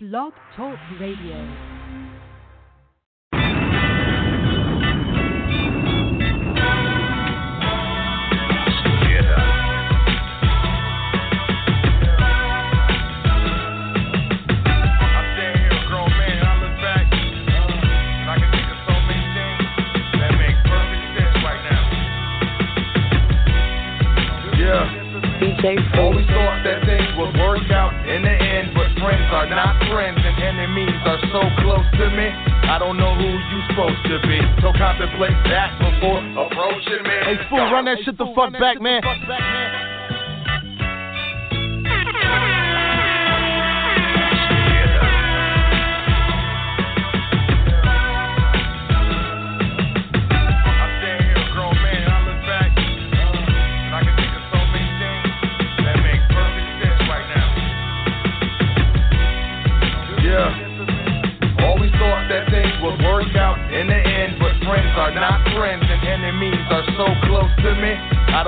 Blog Talk Radio. DJ Always thought that things would work out in the end, but friends are not friends and enemies are so close to me. I don't know who you supposed to be, so contemplate that before approaching me. Hey fool, run that shit the fuck back, man.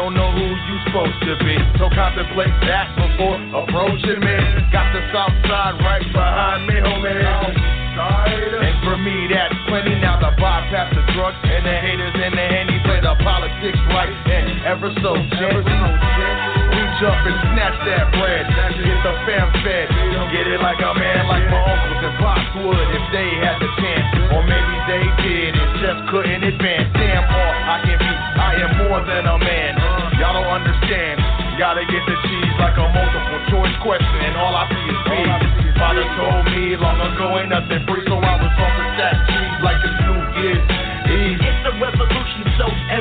Don't know who you supposed to be, so contemplate that before approaching me. Got the south side right behind me, homie. And for me, that's plenty. Now the bypass the drugs and the haters and the henny play the politics right and ever so gently. Up and snatch that bread. Get the fam fed. Get it like a man, like my uncles and pops would if they had the chance. Or maybe they did and just couldn't advance. Damn, all I can be, I am more than a man. Y'all don't understand. Gotta get the cheese like a multiple choice question, and all I see is B. Father told me long ago ain't nothing free, so I was off the stack cheese like it's New Year's Eve. It's a revolution,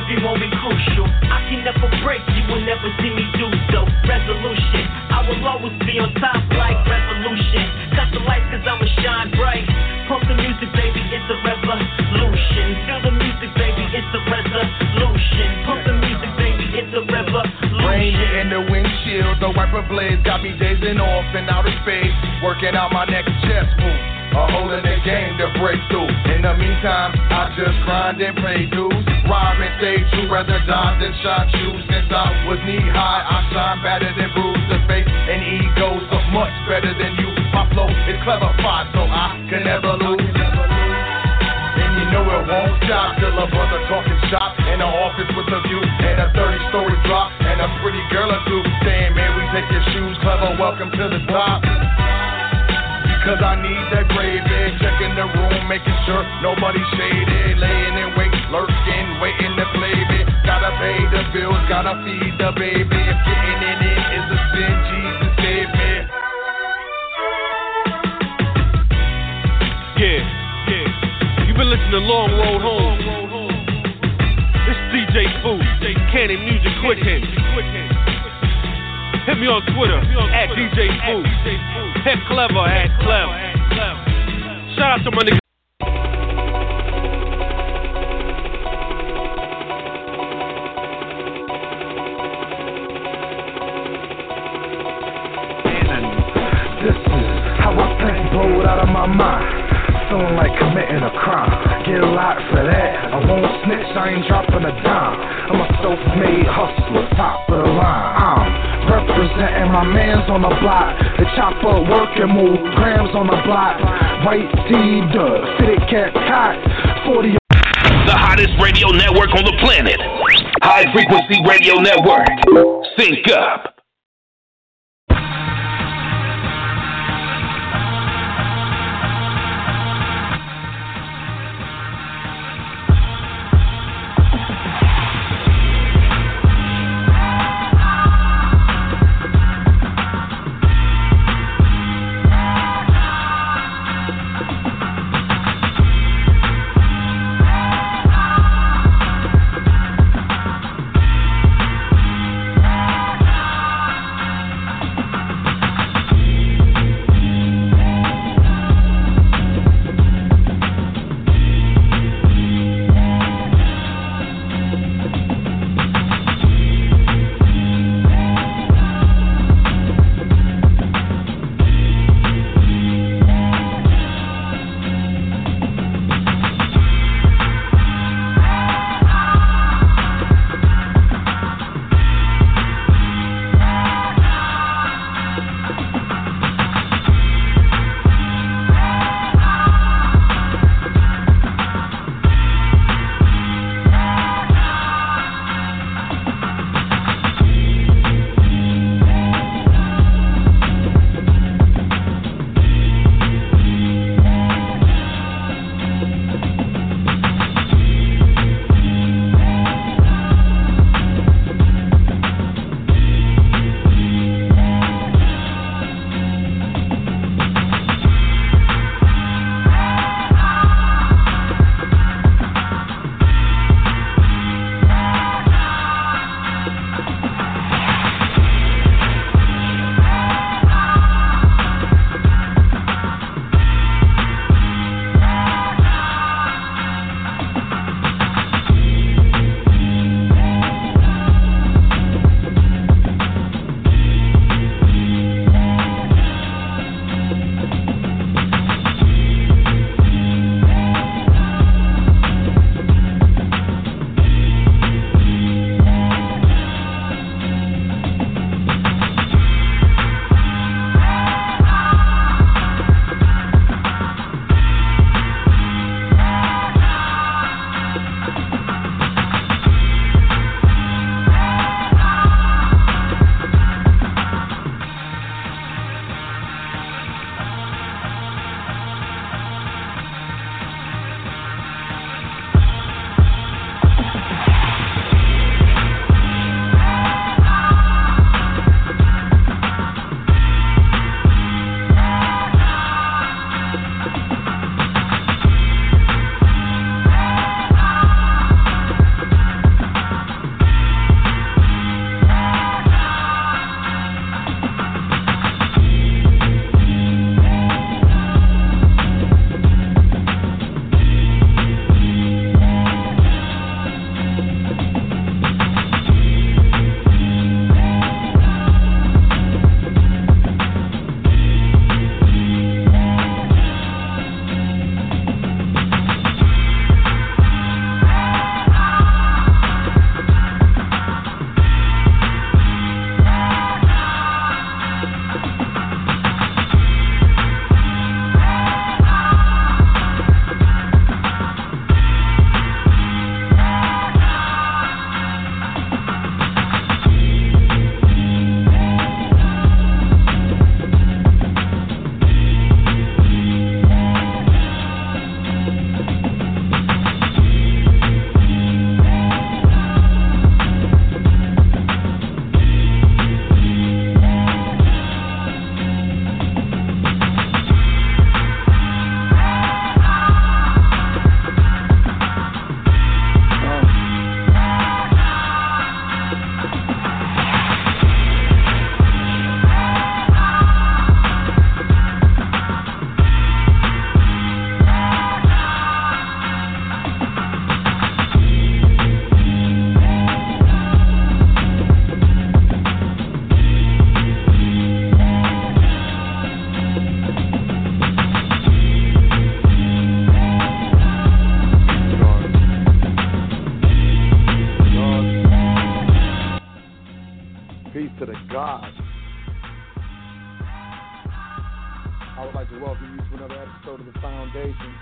every moment crucial. I can never break, you will never see me do so. Resolution, I will always be on top like revolution. Cut the lights cause I'ma shine bright. Pump the music, baby, it's a revolution. Feel the music, baby, it's a resolution. Pump the music, baby, it's a Rain revolution. hitting the windshield, the wiper blades got me dazing off in outer space. Working out my next chess move. A hole in the game to break through. In the meantime, I just grind and pay dues. Rhyme and stay true, rather die than shine shoes. Since I was knee high, I shine better than bruise the face. And egos are much better than you. My flow is clever so I can never lose. It won't stop till a brother talking shop in the office with a view and a 30 story drop and a pretty girl or two saying, Man, we take your shoes, clever, welcome to the top. Because I need that gravy, checking the room, making sure nobody's shaded, laying in wait, lurking, waiting to play me. Gotta pay the bills, gotta feed the baby. If getting in it is a sin, been listening to Long Road Home. It's DJ Food, Cannon Music Quick Hit. Hit me on Twitter at DJ Food. Hit Clever at Clever. Shout out to my nigga. This is how I think blowed out of my mind. Feeling like committing a crime. Get a lot for that. I won't snitch, I ain't dropping a dime. I'm a self-made hustler, top of the line. I'm representing my mans on the block. The chopper working move, grams on the block. White D dub, fitted cat cock. 40 The hottest radio network on the planet. High Frequency Radio Network. Sync up. Peace to the gods. I would like to welcome you to another episode of The Foundation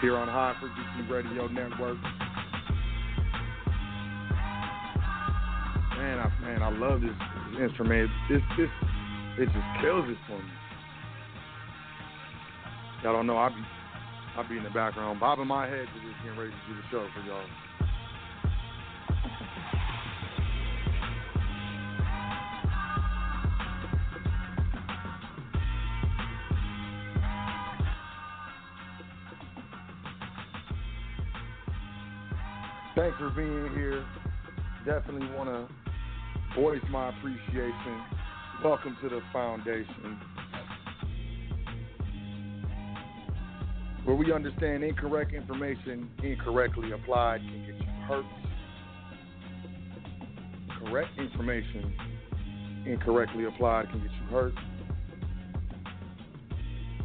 here on High Frequency Radio Network. Man, I, man, I love this instrument. This, this, it just kills it for me. Y'all don't know, I be, I be in the background bobbing my head to just getting ready to do the show for y'all. Thanks for being here. Definitely want to voice my appreciation. Welcome to the foundation. Where we understand incorrect information incorrectly applied can get you hurt. Correct information incorrectly applied can get you hurt.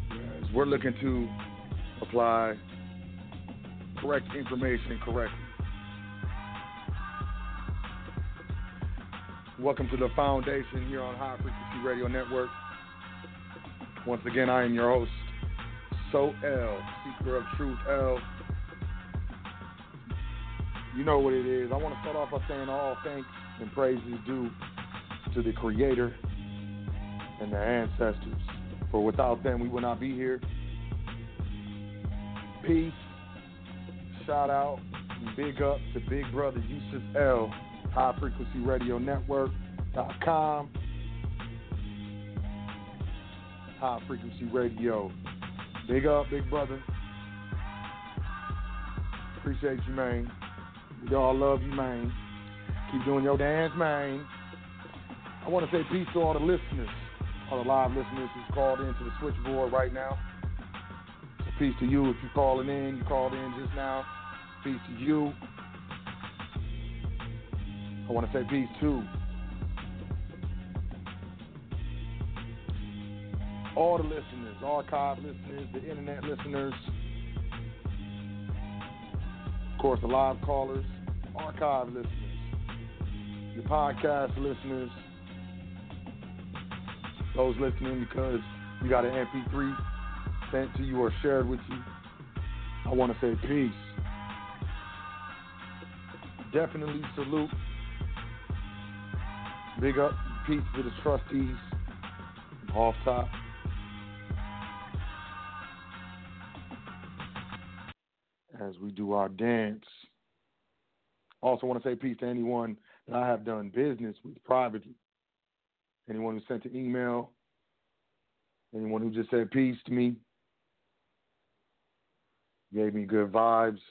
Whereas we're looking to apply correct information correctly. Welcome to the foundation here on High Frequency Radio Network. Once again, I am your host, Sot El, Seeker of Truth L. You know what it is. I want to start off by saying all thanks and praises due to the Creator and their ancestors. For without them, we would not be here. Peace, shout out, big up to Big Brother Yusuf L High Frequency Radio Network.com. High Frequency Radio. Big up, big brother. Appreciate you, man. We all love you, man. Keep doing your dance, man. I want to say peace to all the listeners, all the live listeners who's called into the switchboard right now. Peace to you if you're calling in. You called in just now. Peace to you. I want to say peace to All the listeners, archive listeners, the internet listeners, of course, the live callers, archive listeners, the podcast listeners, those listening because you got an MP3 sent to you or shared with you. I want to say peace. Definitely salute Big up, peace to the trustees, off top. As we do our dance. Also, want to say peace to anyone that I have done business with privately. Anyone who sent an email, anyone who just said peace to me, gave me good vibes,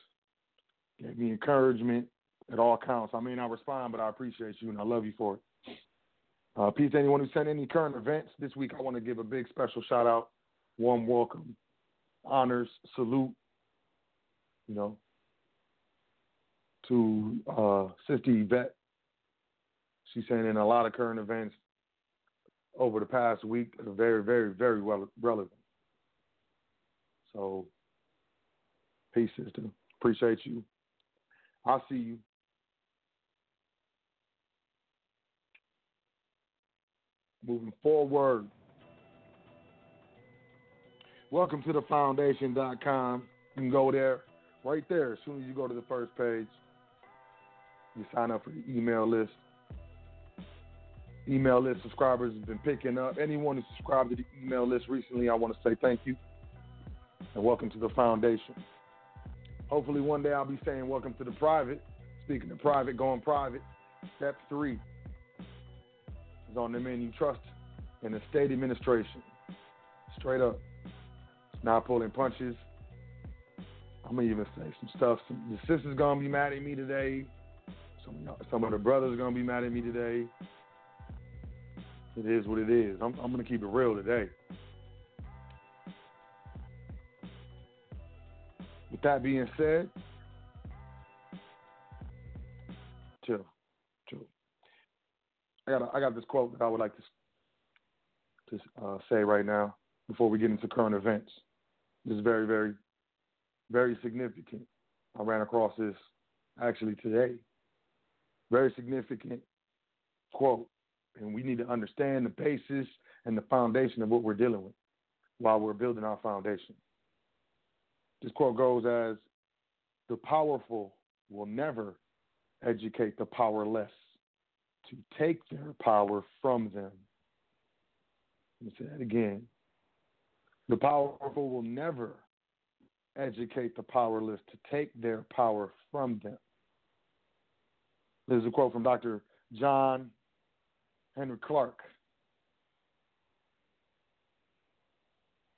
gave me encouragement. It all counts. I may not respond, but I appreciate you and I love you for it. Uh, peace to anyone who sent any current events. This week, I want to give a big special shout out, warm welcome, honors, salute, you know, to uh, Sister Yvette. She sent in a lot of current events over the past week are very, very, very well relevant. So, peace, sister. Appreciate you. I'll see you. Moving forward. Welcome to the foundation.com. You can go there, right there, as soon as you go to the first page. You sign up for the email list. Email list subscribers have been picking up. Anyone who subscribed to the email list recently, I want to say thank you and welcome to the foundation. Hopefully, one day I'll be saying welcome to the private. Speaking of private, going private, step three is on the you Trust in the state administration. Straight up. Not pulling punches. I'm gonna even say some stuff. Some, the sister's gonna be mad at me today. Some some of the brothers are gonna be mad at me today. It is what it is. I'm, I'm gonna keep it real today. With that being said, I got a, I got this quote that I would like to to uh, say right now before we get into current events. This is very very very significant. I ran across this actually today. Very significant quote, and we need to understand the basis and the foundation of what we're dealing with. while we're building our foundation. This quote goes as The powerful will never educate the powerless to take their power from them. Let me say that again. The powerful will never educate the powerless to take their power from them. This is a quote from Dr. John Henrik Clarke.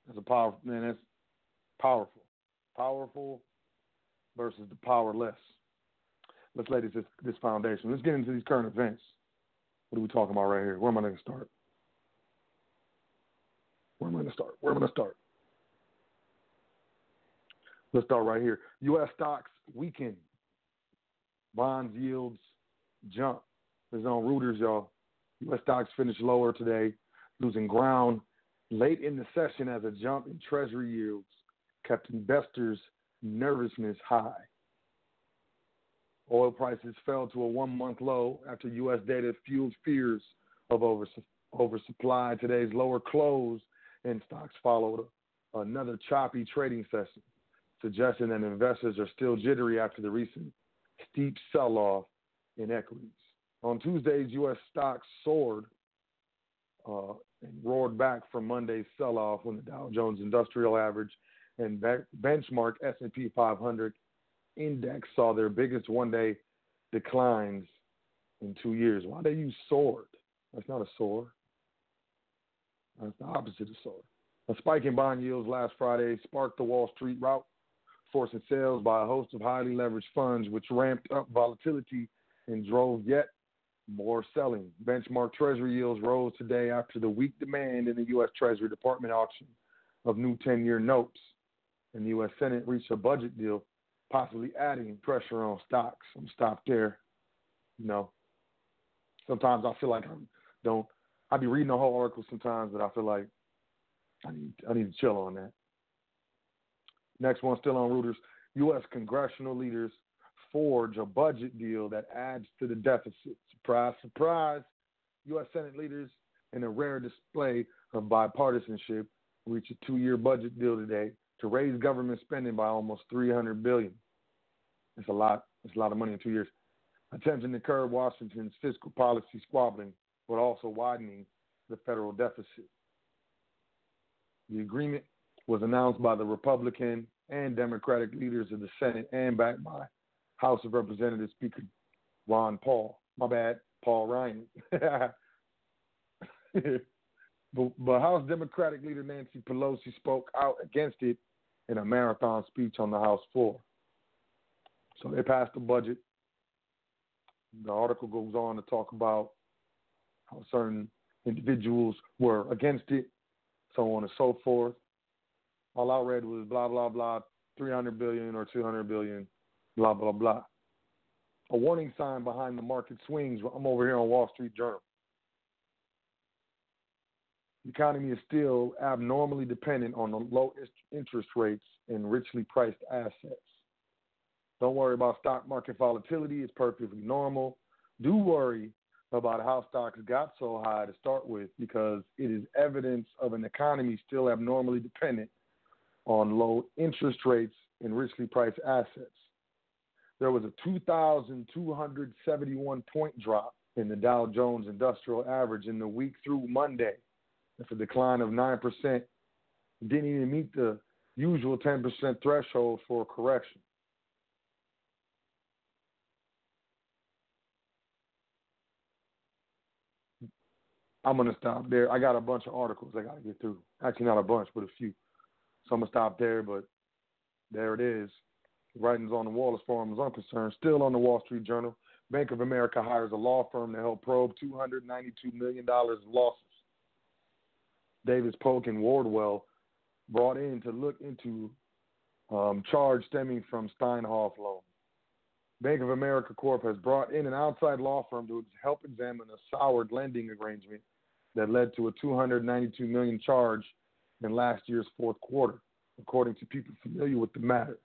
That's a powerful man. That's powerful, powerful versus the powerless. Let's lay this this foundation. Let's get into these current events. What are we talking about right here? Where am I going to start? Where am I going to start? Where am I going to start? Let's start right here. U.S. stocks weaken. Bonds yields jump. This is on Reuters, y'all. U.S. stocks finished lower today, losing ground late in the session as a jump in Treasury yields kept investors' nervousness high. Oil prices fell to a one month low after U.S. data fueled fears of oversupply. Today's lower close in stocks followed another choppy trading session, suggesting that investors are still jittery after the recent steep sell off in equities. On Tuesdays, U.S. stocks soared uh, and roared back from Monday's sell-off when the Dow Jones Industrial Average and benchmark S&P 500 index saw their biggest one-day declines in two years. Why they use soared? That's not a soar. That's the opposite of soar. A spike in bond yields last Friday sparked the Wall Street rout, forcing sales by a host of highly leveraged funds, which ramped up volatility and drove yet more selling. Benchmark Treasury yields rose today after the weak demand in the U.S. Treasury Department auction of new 10 year notes. And the U.S. Senate reached a budget deal, possibly adding pressure on stocks. I'm stopped there. You know, sometimes I feel like I don't, I be reading the whole article sometimes, but I feel like I need, I need to chill on that. Next one, still on Reuters. U.S. congressional leaders forge a budget deal that adds to the deficit. Surprise, surprise. U.S. Senate leaders, in a rare display of bipartisanship, reach a two-year budget deal today to raise government spending by almost 300 billion. It's a lot. It's a lot of money in two years. Attempting to curb Washington's fiscal policy squabbling, but also widening the federal deficit. The agreement was announced by the Republican and Democratic leaders of the Senate and backed by House of Representatives Speaker Ron Paul. My bad, Paul Ryan. but, but House Democratic leader Nancy Pelosi spoke out against it in a marathon speech on the House floor. So they passed the budget. The article goes on to talk about how certain individuals were against it, so on and so forth. All I read was blah blah blah, 300 billion or 200 billion blah, blah, blah. A warning sign behind the market swings. I'm over here on Wall Street Journal. The economy is still abnormally dependent on the low interest rates and richly priced assets. Don't worry about stock market volatility, it's perfectly normal. Do worry about how stocks got so high to start with because it is evidence of an economy still abnormally dependent on low interest rates and richly priced assets there was a 2,271 point drop in the Dow Jones Industrial Average in the week through Monday. That's a decline of 9%. Didn't even meet the usual 10% threshold for a correction. I'm going to stop there. I got a bunch of articles I got to get through. Actually, not a bunch, but a few. So I'm going to stop there, but there it is writings on the wall as far as I'm concerned. Still on the Wall Street Journal, Bank of America hires a law firm to help probe $292 million in losses. Davis Polk and Wardwell brought in to look into um, charge stemming from Steinhoff loan. Bank of America Corp has brought in an outside law firm to help examine a soured lending arrangement that led to a 292 million charge in last year's fourth quarter, according to people familiar with the matter.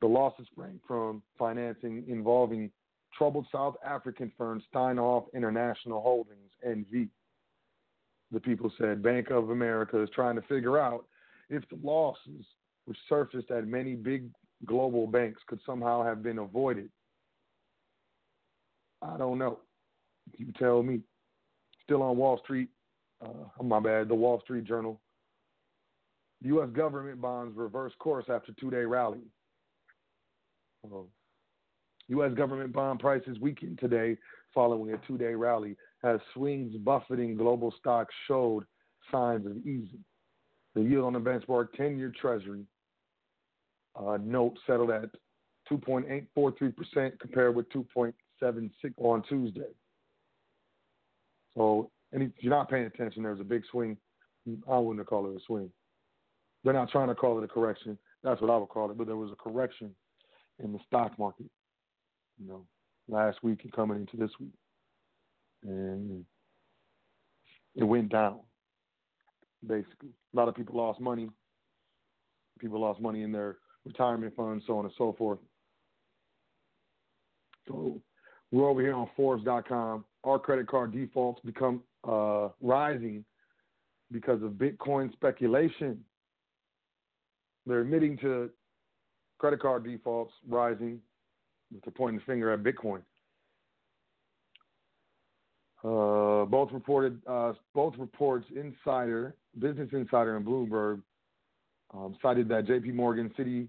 The losses sprang from financing involving troubled South African firm Steinhoff International Holdings, NV. The people said Bank of America is trying to figure out if the losses, which surfaced at many big global banks, could somehow have been avoided. I don't know. You tell me. Still on Wall Street. Uh, my bad. The Wall Street Journal. U.S. government bonds reverse course after two-day rally. Uh, U.S. government bond prices weakened today following a two-day rally as swings buffeting global stocks showed signs of easing. The yield on the benchmark 10-year Treasury uh, note settled at 2.843% compared with 2.76 on Tuesday. So, and if you're not paying attention, there's a big swing. I wouldn't call it a swing. They're not trying to call it a correction. That's what I would call it. But there was a correction in the stock market, you know, last week and coming into this week. And it went down, basically. A lot of people lost money. People lost money in their retirement funds, so on and so forth. So we're over here on Forbes.com. Our credit card defaults become uh, rising because of Bitcoin speculation. They're admitting to credit card defaults rising, with the pointing the finger at Bitcoin. Uh, both reported, uh, both reports, Insider, Business Insider, and Bloomberg um, cited that J.P. Morgan, Citi,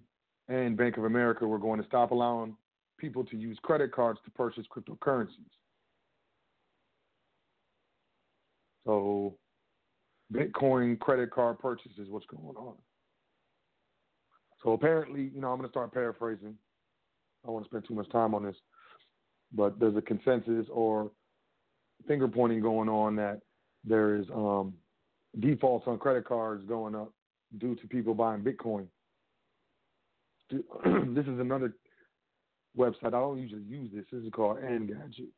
and Bank of America were going to stop allowing people to use credit cards to purchase cryptocurrencies. So, Bitcoin credit card purchases, what's going on? So apparently, you know, I'm going to start paraphrasing. I don't want to spend too much time on this, but there's a consensus or finger pointing going on that there is um, defaults on credit cards going up due to people buying Bitcoin. this is another website. I don't usually use this. This is called Engadget.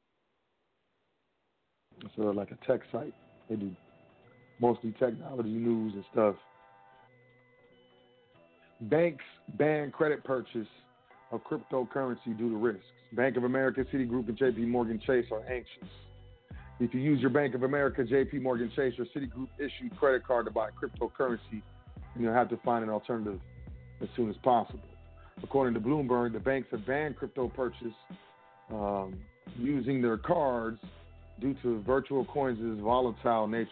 It's sort of like a tech site. They do mostly technology news and stuff. Banks ban credit purchase of cryptocurrency due to risks. Bank of America, Citigroup, and JP Morgan Chase are anxious. If you use your Bank of America, JP Morgan Chase, or Citigroup issued credit card to buy cryptocurrency, you'll have to find an alternative as soon as possible. According to Bloomberg, the banks have banned crypto purchase um, using their cards due to virtual coins' volatile nature.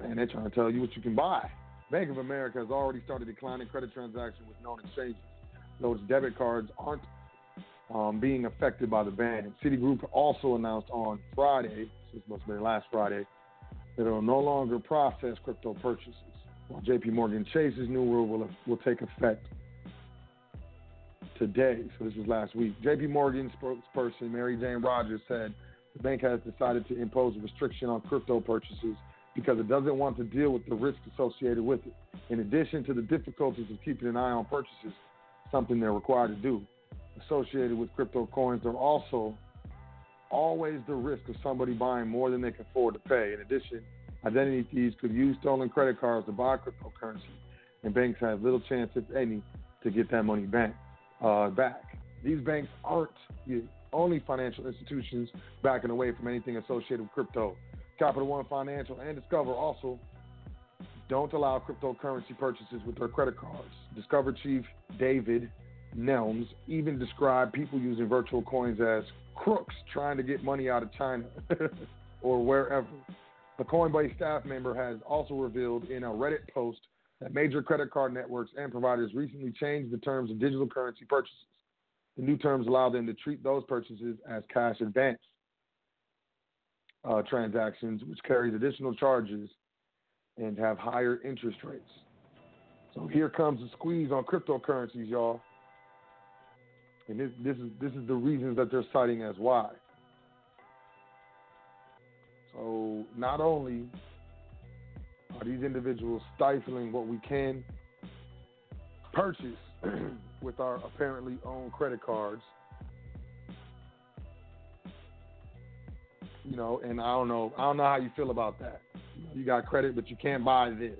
Man, they're trying to tell you what you can buy. Bank of America has already started declining credit transactions with known exchanges. Those debit cards aren't um, being affected by the ban. Citigroup also announced on Friday, this must have been last Friday, that it will no longer process crypto purchases. While JP Morgan Chase's new rule will, will take effect today. So this was last week. JP Morgan spokesperson Mary Jane Rogers said the bank has decided to impose a restriction on crypto purchases because it doesn't want to deal with the risk associated with it. In addition to the difficulties of keeping an eye on purchases, something they're required to do, associated with crypto coins, are also always the risk of somebody buying more than they can afford to pay. In addition, identity thieves could use stolen credit cards to buy cryptocurrency, and banks have little chance, if any, to get that money back. Uh, back. These banks aren't the only financial institutions backing away from anything associated with crypto. Capital One Financial and Discover also don't allow cryptocurrency purchases with their credit cards. Discover Chief David Nelms even described people using virtual coins as crooks trying to get money out of China or wherever. A Coinbase staff member has also revealed in a Reddit post that major credit card networks and providers recently changed the terms of digital currency purchases. The new terms allow them to treat those purchases as cash advance uh, transactions, which carries additional charges and have higher interest rates. So here comes the squeeze on cryptocurrencies, y'all. And this, this is this is the reasons that they're citing as why. So not only are these individuals stifling what we can purchase with our apparently own credit cards, you know, and I don't know, I don't know how you feel about that. You got credit, but you can't buy this.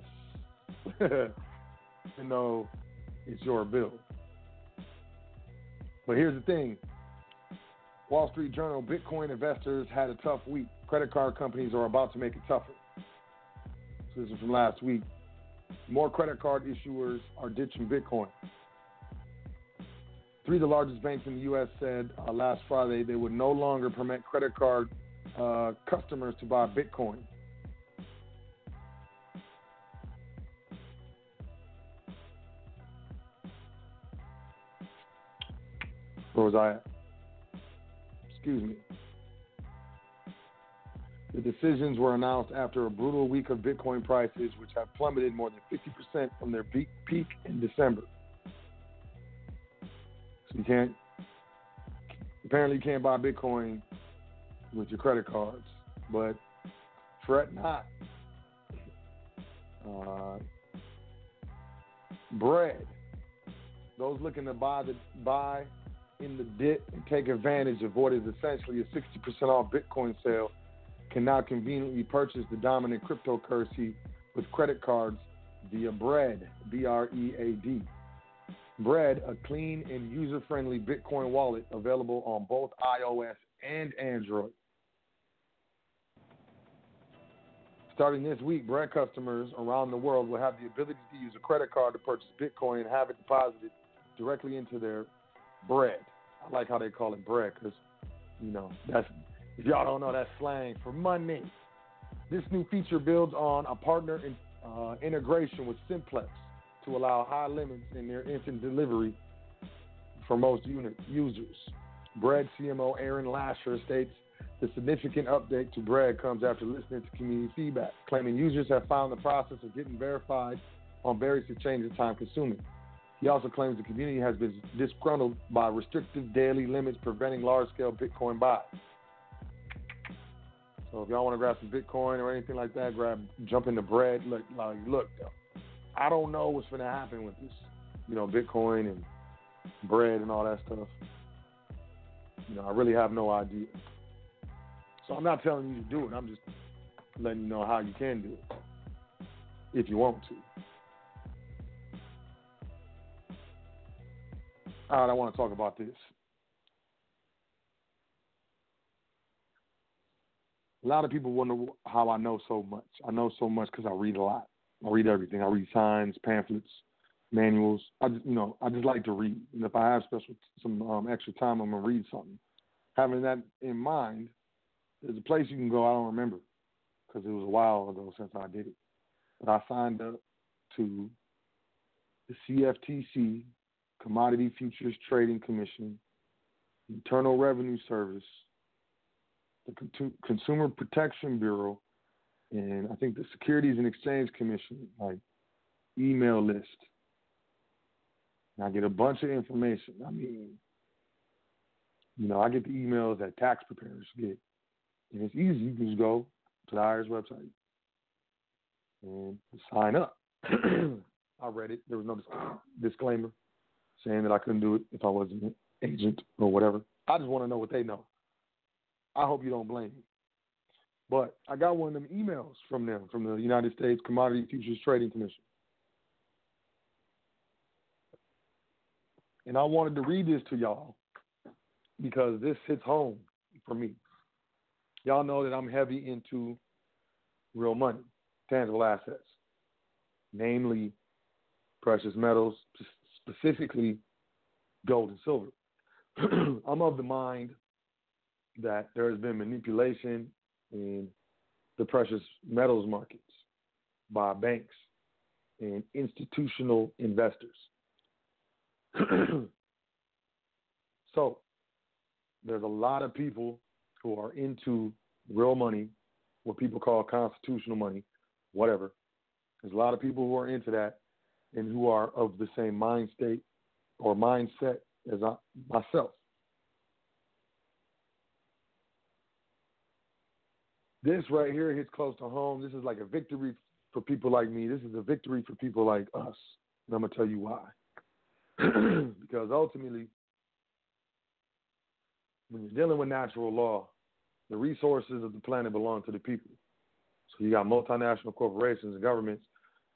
you know, it's your bill. But here's the thing Wall Street Journal Bitcoin investors had a tough week. Credit card companies are about to make it tougher. So this is from last week. More credit card issuers are ditching Bitcoin. Three of the largest banks in the U.S. said uh, last Friday they would no longer permit credit card uh, customers to buy Bitcoin. Where was I at? Excuse me. The decisions were announced after a brutal week of Bitcoin prices, which have plummeted more than 50% from their peak in December. So you can't, apparently, you can't buy Bitcoin with your credit cards, but fret not. Uh, bread. Those looking to buy the buy in the dip and take advantage of what is essentially a 60% off Bitcoin sale can now conveniently purchase the dominant cryptocurrency with credit cards via Bread, B R E A D. Bread, a clean and user friendly Bitcoin wallet available on both iOS and Android. Starting this week, Bread customers around the world will have the ability to use a credit card to purchase Bitcoin and have it deposited directly into their bread. I like how they call it bread because, you know, that's if y'all don't know, that slang for money. This new feature builds on a partner in, uh, integration with Simplex to allow high limits in their instant delivery for most unit users. Bread CMO Aaron Lasher states the significant update to Bread comes after listening to community feedback, claiming users have found the process of getting verified on various exchanges time consuming. He also claims the community has been disgruntled by restrictive daily limits preventing large scale Bitcoin buys. So if y'all want to grab some Bitcoin or anything like that, grab jump into bread. Look, like, look, I don't know what's going to happen with this, you know, Bitcoin and bread and all that stuff. You know, I really have no idea. So I'm not telling you to do it. I'm just letting you know how you can do it if you want to. Right, I want to talk about this. a lot of people wonder how I know so much. I know so much because I read a lot. I read everything. I read signs, pamphlets, manuals. I just, you know, I just like to read. And if I have special some um, extra time, I'm gonna read something. Having that in mind, there's a place you can go. I don't remember because it was a while ago since I did it. But I signed up to the CFTC, Commodity Futures Trading Commission, Internal Revenue Service, the Consumer Protection Bureau, and I think the Securities and Exchange Commission, like email list. And I get a bunch of information. I mean, you know, I get the emails that tax preparers get. And it's easy. You can just go to the IRS website and sign up. I read it. There was no disclaimer saying that I couldn't do it if I wasn't an agent or whatever. I just want to know what they know. I hope you don't blame me. But I got one of them emails from them, from the United States Commodity Futures Trading Commission. And I wanted to read this to y'all because this hits home for me. Y'all know that I'm heavy into real money, tangible assets, namely precious metals, specifically gold and silver. I'm of the mind that there has been manipulation in the precious metals markets by banks and institutional investors. so there's a lot of people who are into real money, what people call constitutional money, whatever. There's a lot of people who are into that and who are of the same mind state or mindset as I, myself. This right here hits close to home. This is like a victory for people like me. This is a victory for people like us. And I'm going to tell you why. because ultimately, when you're dealing with natural law, the resources of the planet belong to the people. So you got multinational corporations and governments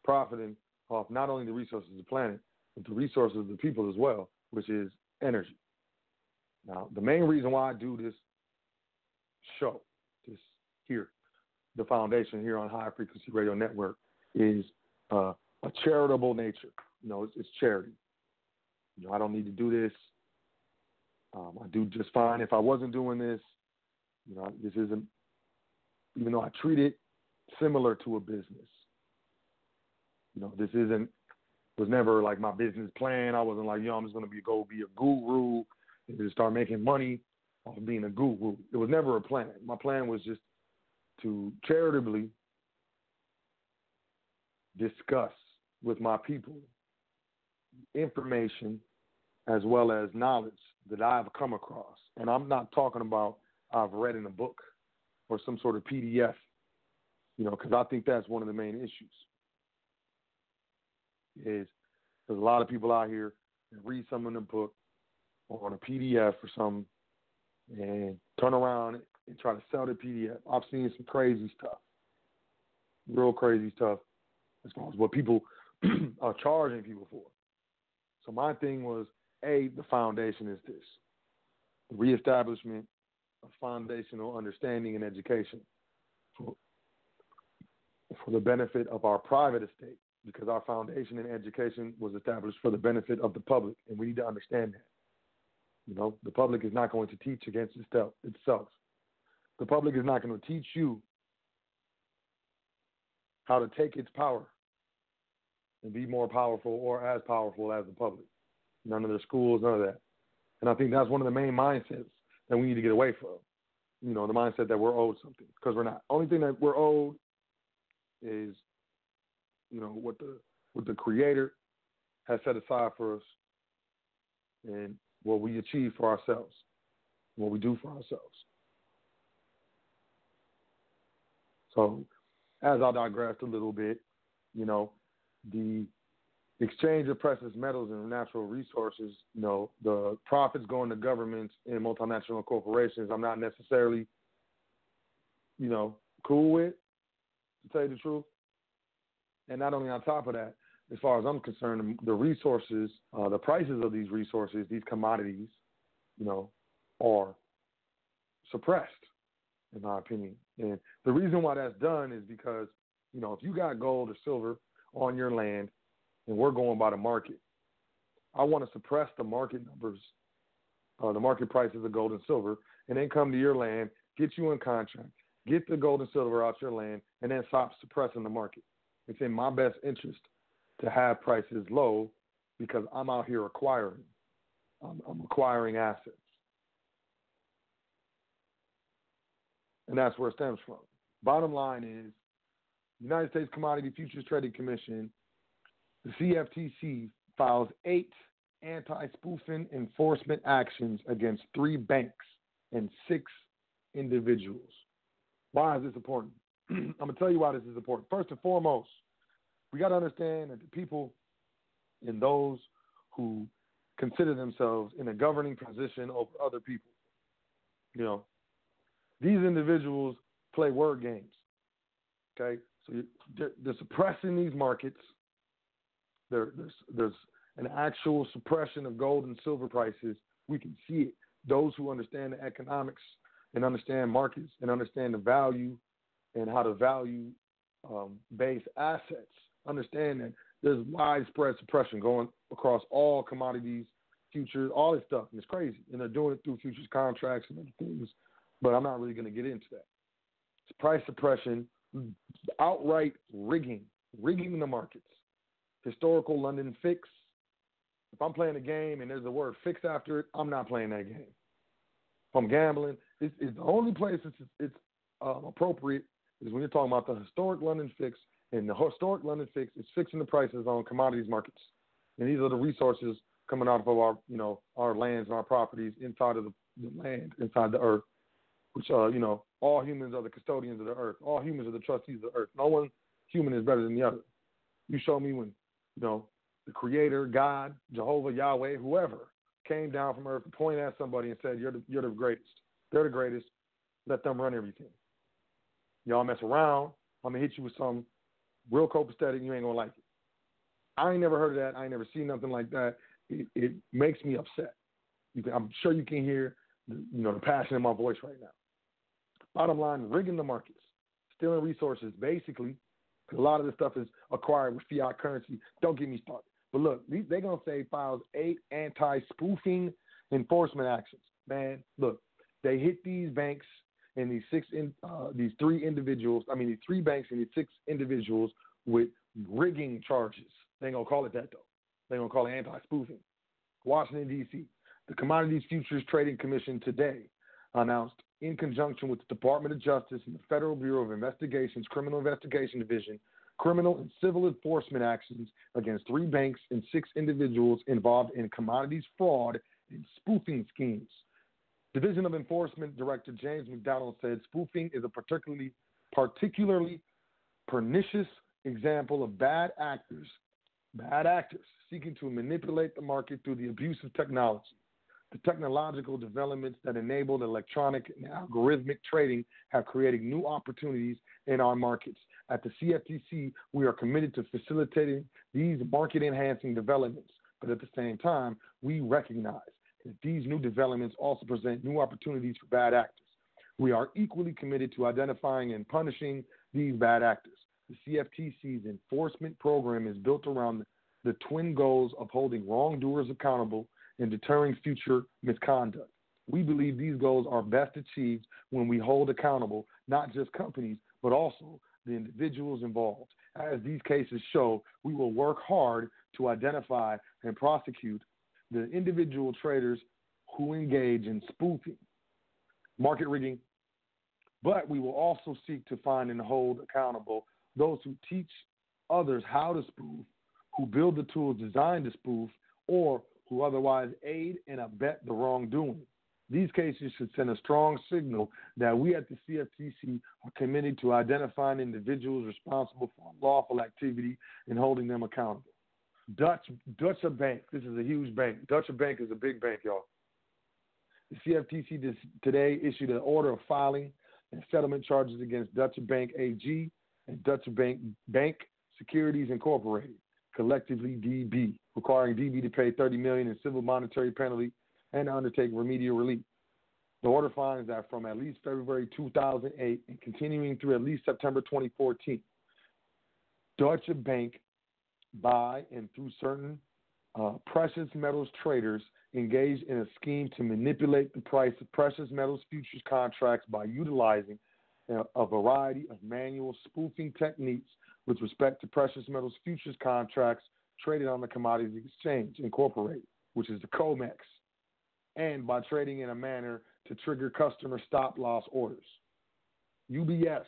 profiting off not only the resources of the planet, but the resources of the people as well, which is energy. Now, the main reason why I do this show this here, the foundation here on High Frequency Radio Network, is uh, a charitable nature. You know, it's, it's charity. You know, I don't need to do this. Um, I do just fine if I wasn't doing this. You know, this isn't, even though I treat it similar to a business. You know, this isn't was never like my business plan. I wasn't like, yo, I'm just gonna be go be a guru and just start making money off of being a guru. It was never a plan. My plan was just to charitably discuss with my people information as well as knowledge that I've come across. And I'm not talking about I've read in a book or some sort of PDF, you know, because I think that's one of the main issues. Is there's a lot of people out here that read something in a book on a PDF or something and turn around and try to sell the PDF. I've seen some crazy stuff, real crazy stuff, as far as what people are charging people for. So my thing was, a the foundation is this: the reestablishment of foundational understanding and education for, for the benefit of our private estate, because our foundation in education was established for the benefit of the public, and we need to understand that. You know, the public is not going to teach against itself. The public is not going to teach you how to take its power and be more powerful or as powerful as the public. None of the schools, none of that. And I think that's one of the main mindsets that we need to get away from. You know, the mindset that we're owed something because we're not. Only thing that we're owed is, you know, what the what the Creator has set aside for us, and what we achieve for ourselves, what we do for ourselves. So, as I digressed a little bit, you know, the exchange of precious metals and natural resources, you know, the profits going to governments and multinational corporations, I'm not necessarily, you know, cool with, to tell you the truth. And not only on top of that, as far as I'm concerned, the resources, uh, the prices of these resources, these commodities, you know, are suppressed, in my opinion. And the reason why that's done is because, you know, if you got gold or silver on your land and we're going by the market, I want to suppress the market numbers, uh, the market prices of gold and silver, and then come to your land, get you in contract, get the gold and silver out your land, and then stop suppressing the market. It's in my best interest to have prices low because I'm out here acquiring. I'm, I'm acquiring assets. And that's where it stems from. Bottom line is United States Commodity Futures Trading Commission, the CFTC, files eight anti spoofing enforcement actions against three banks and six individuals. Why is this important? I'm going to tell you why this is important. First and foremost, we got to understand that the people and those who consider themselves in a governing position over other people, you know, these individuals play word games. Okay, so they're, they're suppressing these markets. There, there's, there's an actual suppression of gold and silver prices. We can see it. Those who understand the economics and understand markets and understand the value and how to value um, base assets understand that there's widespread suppression going across all commodities, futures, all this stuff. And it's crazy. And they're doing it through futures contracts and other things. But I'm not really going to get into that. It's price suppression, outright rigging, rigging the markets. Historical London fix. If I'm playing a game and there's a word fix after it, I'm not playing that game. If I'm gambling, it's, it's the only place it's, it's uh, appropriate is when you're talking about the historic London fix and the historic London fix is fixing the prices on commodities markets. And these are the resources coming out of our, you know, our lands and our properties inside of the, the land, inside the earth, which, uh, you know, all humans are the custodians of the earth. All humans are the trustees of the earth. No one human is better than the other. You show me when, you know, the creator, God, Jehovah, Yahweh, whoever came down from earth pointed at somebody and said, you're the, you're the greatest. They're the greatest. Let them run everything. Y'all mess around. I'm to hit you with some real copacetic, you ain't gonna like it. I ain't never heard of that. I ain't never seen nothing like that. It, it makes me upset. Can, I'm sure you can hear, the, you know, the passion in my voice right now. Bottom line, rigging the markets, stealing resources, basically a lot of this stuff is acquired with fiat currency. Don't get me started. But look, they're to say files eight anti spoofing enforcement actions. Man, look, they hit these banks and these six, in, uh, these three individuals, I mean, these three banks and these six individuals with rigging charges. They ain't to call it that, though. They're going to call it anti spoofing. Washington, D.C. The Commodities Futures Trading Commission today announced, in conjunction with the Department of Justice and the Federal Bureau of Investigation's Criminal Investigation Division, criminal and civil enforcement actions against three banks and six individuals involved in commodities fraud and spoofing schemes. Division of Enforcement Director James McDonald said spoofing is a particularly particularly pernicious example of bad actors, bad actors seeking to manipulate the market through the abuse of technology. The technological developments that enable electronic and algorithmic trading have created new opportunities in our markets. At the CFTC, we are committed to facilitating these market enhancing developments, but at the same time, we recognize that these new developments also present new opportunities for bad actors. We are equally committed to identifying and punishing these bad actors. The CFTC's enforcement program is built around the twin goals of holding wrongdoers accountable and deterring future misconduct. We believe these goals are best achieved when we hold accountable not just companies, but also the individuals involved. As these cases show, we will work hard to identify and prosecute the individual traders who engage in spoofing, market rigging, but we will also seek to find and hold accountable those who teach others how to spoof, who build the tools designed to spoof, or who otherwise aid and abet the wrongdoing. These cases should send a strong signal that we at the CFTC are committed to identifying individuals responsible for unlawful activity and holding them accountable. Dutch Deutsche Bank, this is a huge bank. Deutsche Bank is a big bank, y'all. The CFTC this, today issued an order of filing and settlement charges against Deutsche Bank AG and Deutsche Bank Bank Securities Incorporated, collectively DB, requiring DB to pay 30 million in civil monetary penalty and undertake remedial relief. The order finds that from at least February 2008 and continuing through at least September 2014, Deutsche Bank, by and through certain uh, precious metals traders, engaged in a scheme to manipulate the price of precious metals futures contracts by utilizing a, variety of manual spoofing techniques with respect to precious metals futures contracts traded on the Commodities Exchange Incorporated, which is the COMEX and by trading in a manner to trigger customer stop loss orders. UBS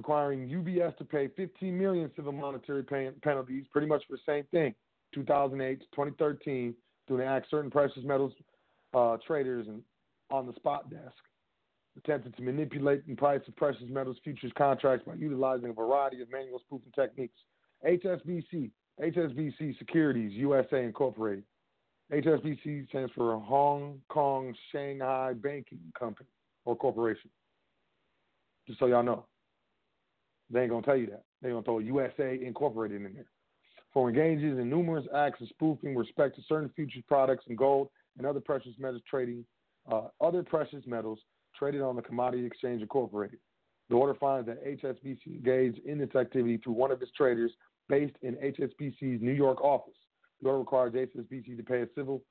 requiring UBS to pay 15 million civil monetary pay- penalties, pretty much for the same thing, 2008 to 2013, to act certain precious metals uh, traders and on the spot desk, attempted to manipulate the price of precious metals futures contracts by utilizing a variety of manual spoofing techniques. HSBC, HSBC Securities USA Incorporated, HSBC stands for Hong Kong Shanghai Banking Company or Corporation. Just so y'all know. They ain't gonna tell you that. They're gonna throw USA Incorporated in there. For engages in numerous acts of spoofing with respect to certain futures products and gold and other precious metals trading, uh, other precious metals traded on the Commodity Exchange Incorporated. The order finds that HSBC engaged in this activity through one of its traders based in HSBC's New York office. The order requires HSBC to pay a civil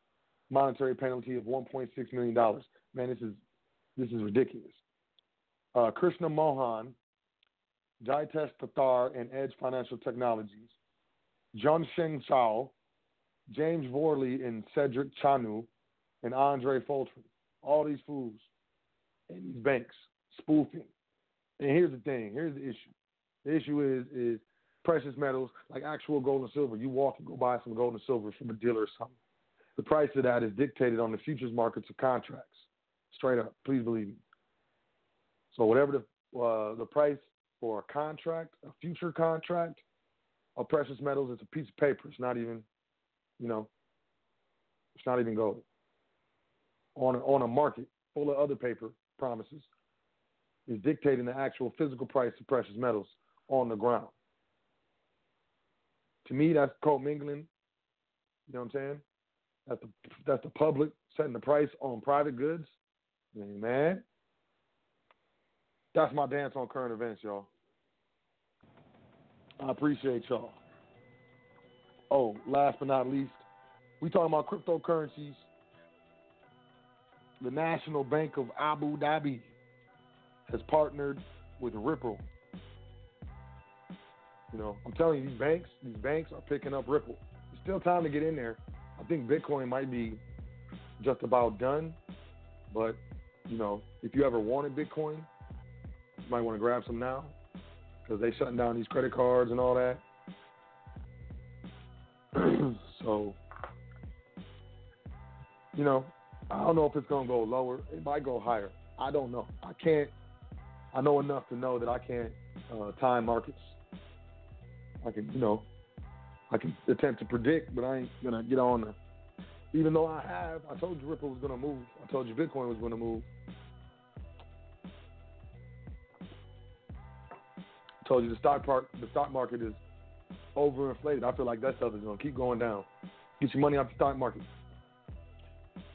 monetary penalty of $1.6 million. Man, this is this is ridiculous. Uh, Krishna Mohan, Jitesh Thakkar, and Edge Financial Technologies, Jiongsheng Zhao, James Vorley, and Cedric Chanu, and Andre Flotron. All these fools and these banks spoofing. And here's the thing. Here's the issue. The issue is is precious metals, like actual gold and silver. You walk and go buy some gold and silver from a dealer or something. The price of that is dictated on the futures markets of contracts. Straight up, please believe me. So whatever the uh, the price for a contract, a future contract of precious metals, it's a piece of paper. It's not even, you know, it's not even gold. On a, on a market full of other paper promises is dictating the actual physical price of precious metals on the ground. To me, that's commingling. You know what I'm saying? That's the that's the public setting the price on private goods. Man, That's my dance on current events, y'all. I appreciate y'all. Oh, last but not least, we talking about cryptocurrencies. The National Bank of Abu Dhabi has partnered with Ripple. You know, I'm telling you, these banks, these banks are picking up Ripple. It's still time to get in there. I think Bitcoin might be just about done, but you know, if you ever wanted Bitcoin, might want to grab some now because they shutting down these credit cards and all that. so, you know, I don't know if it's gonna go lower. It might go higher. I don't know. I can't. I know enough to know that I can't uh, time markets. I can, you know, I can attempt to predict, but I ain't gonna get on the. Even though I have, I told you Ripple was gonna move. I told you Bitcoin was gonna move. Told you the stock part, the stock market is overinflated. I feel like that stuff is gonna keep going down. Get your money out the stock market.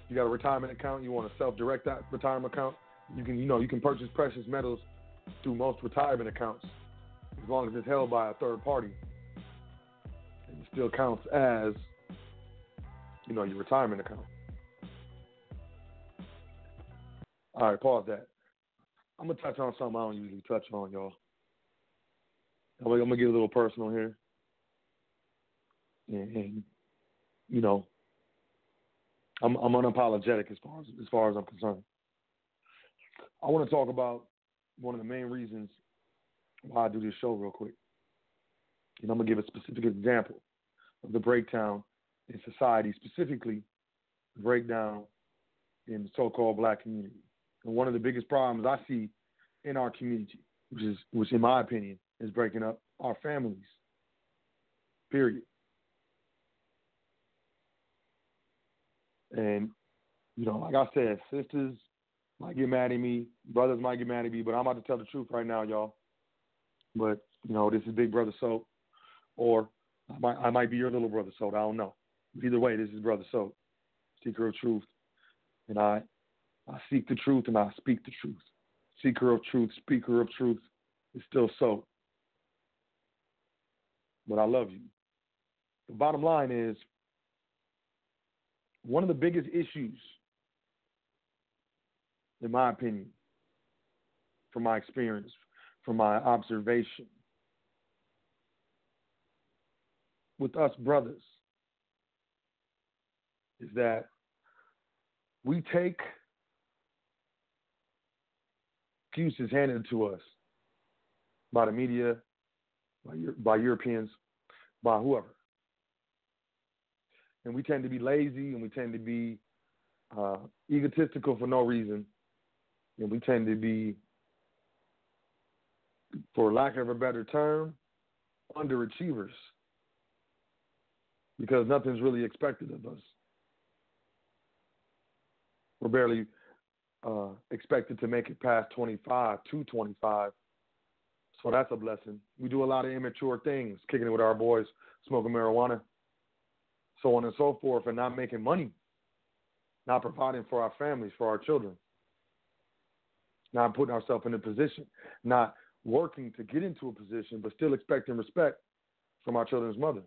You got a retirement account. You want to self-direct that retirement account. You can, you know, you can purchase precious metals through most retirement accounts as long as it's held by a third party. And it still counts as, you know, your retirement account. All right, pause that. I'm gonna touch on something I don't usually touch on, y'all. I'm gonna get a little personal here, and, you know, I'm, I'm unapologetic as far as as far as I'm concerned. I want to talk about one of the main reasons why I do this show real quick. And I'm gonna give a specific example of the breakdown in society, specifically the breakdown in the so-called black community. And one of the biggest problems I see in our community, which is which in my opinion is breaking up our families. Period. And, you know, like I said, sisters might get mad at me, brothers might get mad at me, but I'm about to tell the truth right now, y'all. But, you know, this is Big Brother Soap, or I might, I might be your little brother Soap. I don't know. Either way, this is Brother Soap, seeker of truth. And I, I seek the truth and I speak the truth. Seeker of truth, speaker of truth is still Soap. But I love you. The bottom line is one of the biggest issues, in my opinion, from my experience, from my observation, with us brothers, is that we take excuses handed to us by the media, by, by Europeans, by whoever and we tend to be lazy and we tend to be uh, egotistical for no reason, and we tend to be, for lack of a better term, underachievers because nothing's really expected of us. We're barely uh, expected to make it past 25 to 25. So that's a blessing. We do a lot of immature things, kicking it with our boys, smoking marijuana, so on and so forth, and not making money, not providing for our families, for our children, not putting ourselves in a position, not working to get into a position, but still expecting respect from our children's mother.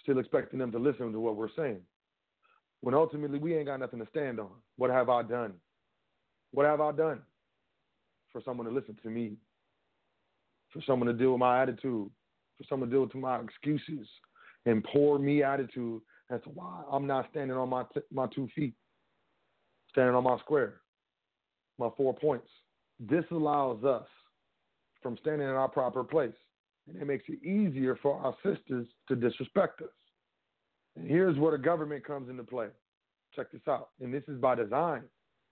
Still expecting them to listen to what we're saying. When ultimately we ain't got nothing to stand on. What have I done? What have I done for someone to listen to me? For someone to deal with my attitude? for someone to deal with my excuses and poor me attitude as to why I'm not standing on my t- my two feet, standing on my square, my four points. This allows us from standing in our proper place, and it makes it easier for our sisters to disrespect us. And here's where the government comes into play. Check this out, and this is by design.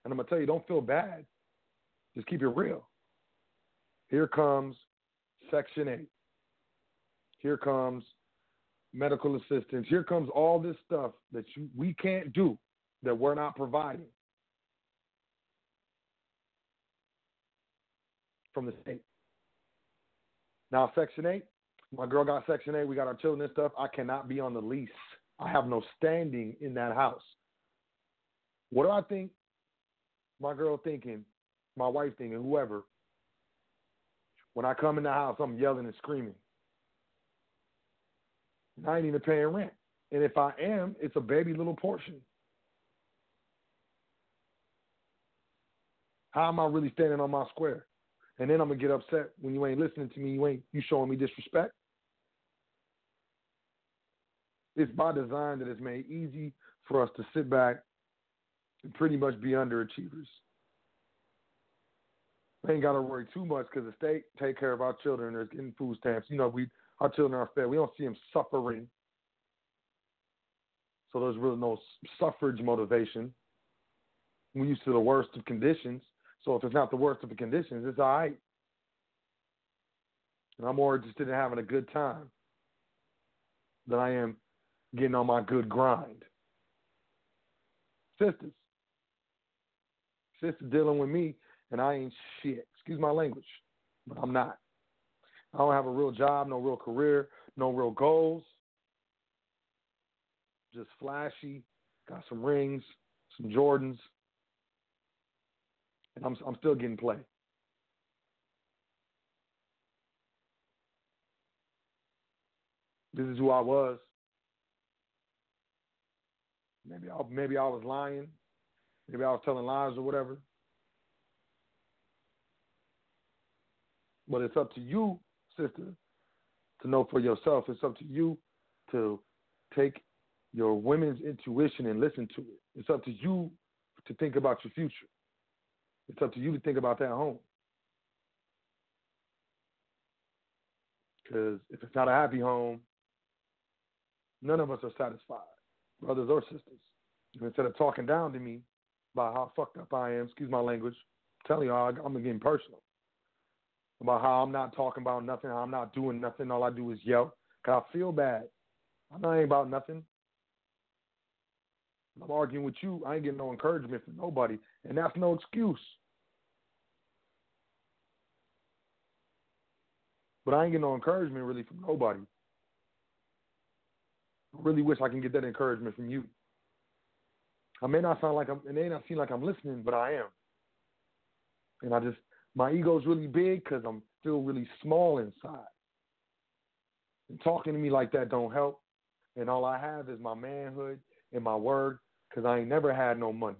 And I'm gonna tell you, don't feel bad. Just keep it real. Here comes Section 8. Here comes medical assistance. Here comes all this stuff that you, we can't do that we're not providing from the state. Now, Section 8, my girl got Section 8. We got our children and stuff. I cannot be on the lease. I have no standing in that house. What do I think my girl thinking my wife thing, and whoever, when I come in the house, I'm yelling and screaming. And I ain't even paying rent. And if I am, it's a baby little portion. How am I really standing on my square? And then I'm gonna get upset when you ain't listening to me, you ain't you showing me disrespect. It's by design that it's made easy for us to sit back and pretty much be underachievers. We ain't got to worry too much because the state take care of our children. They're getting food stamps. You know, we our children are fed. We don't see them suffering. So there's really no suffrage motivation. We're used to the worst of conditions. So if it's not the worst of the conditions, it's all right. And I'm more interested in having a good time than I am getting on my good grind. Sisters. Sister dealing with me and I ain't shit. Excuse my language, but I'm not. I don't have a real job, no real career, no real goals. Just flashy, got some rings, some Jordans, and I'm I'm still getting play. This is who I was. Maybe I maybe I was lying. Maybe I was telling lies or whatever. But it's up to you, sister, to know for yourself. It's up to you to take your women's intuition and listen to it. It's up to you to think about your future. It's up to you to think about that home. Because if it's not a happy home, none of us are satisfied, brothers or sisters. And instead of talking down to me about how fucked up I am, excuse my language, I'm telling you, I'm getting personal about how I'm not talking about nothing, how I'm not doing nothing. All I do is yell. Cause I feel bad. I'm not about nothing. I'm arguing with you. I ain't getting no encouragement from nobody, and that's no excuse. But I ain't getting no encouragement really from nobody. I really wish I can get that encouragement from you. I may not sound like I'm, it may not seem like I'm listening, but I am. And I just, my ego's really big because I'm still really small inside. And talking to me like that don't help. And all I have is my manhood and my word because I ain't never had no money.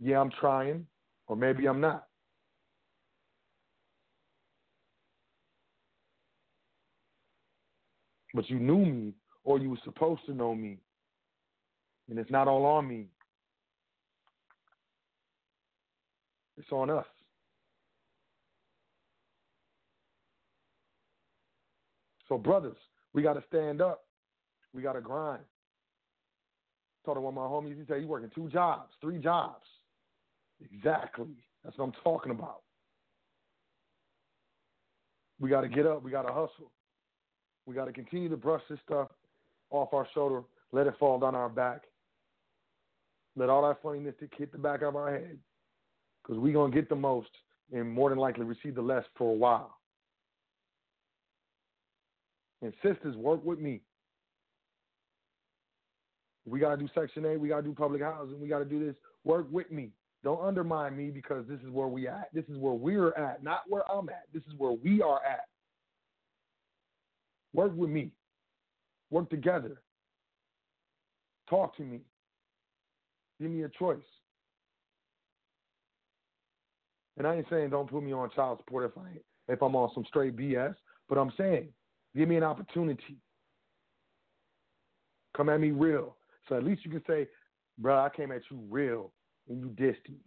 Yeah, I'm trying, or maybe I'm not. But you knew me, or you were supposed to know me. And it's not all on me. It's on us. So, brothers, we got to stand up. We got to grind. Told one of my homies, he said he's working two jobs, three jobs. Exactly. That's what I'm talking about. We got to get up. We got to hustle. We got to continue to brush this stuff off our shoulder, let it fall down our back. Let all that funniness hit the back of our head because we're going to get the most and more than likely receive the less for a while and sisters work with me. We got to do Section 8. We got to do public housing. We got to do this. Work with me. Don't undermine me because this is where we at. This is where we're at, not where I'm at. This is where we are at. Work with me. Work together. Talk to me. Give me a choice. And I ain't saying don't put me on child support if I if I'm on some straight BS, but I'm saying Give me an opportunity. Come at me real. So at least you can say, bro, I came at you real and you dissed me.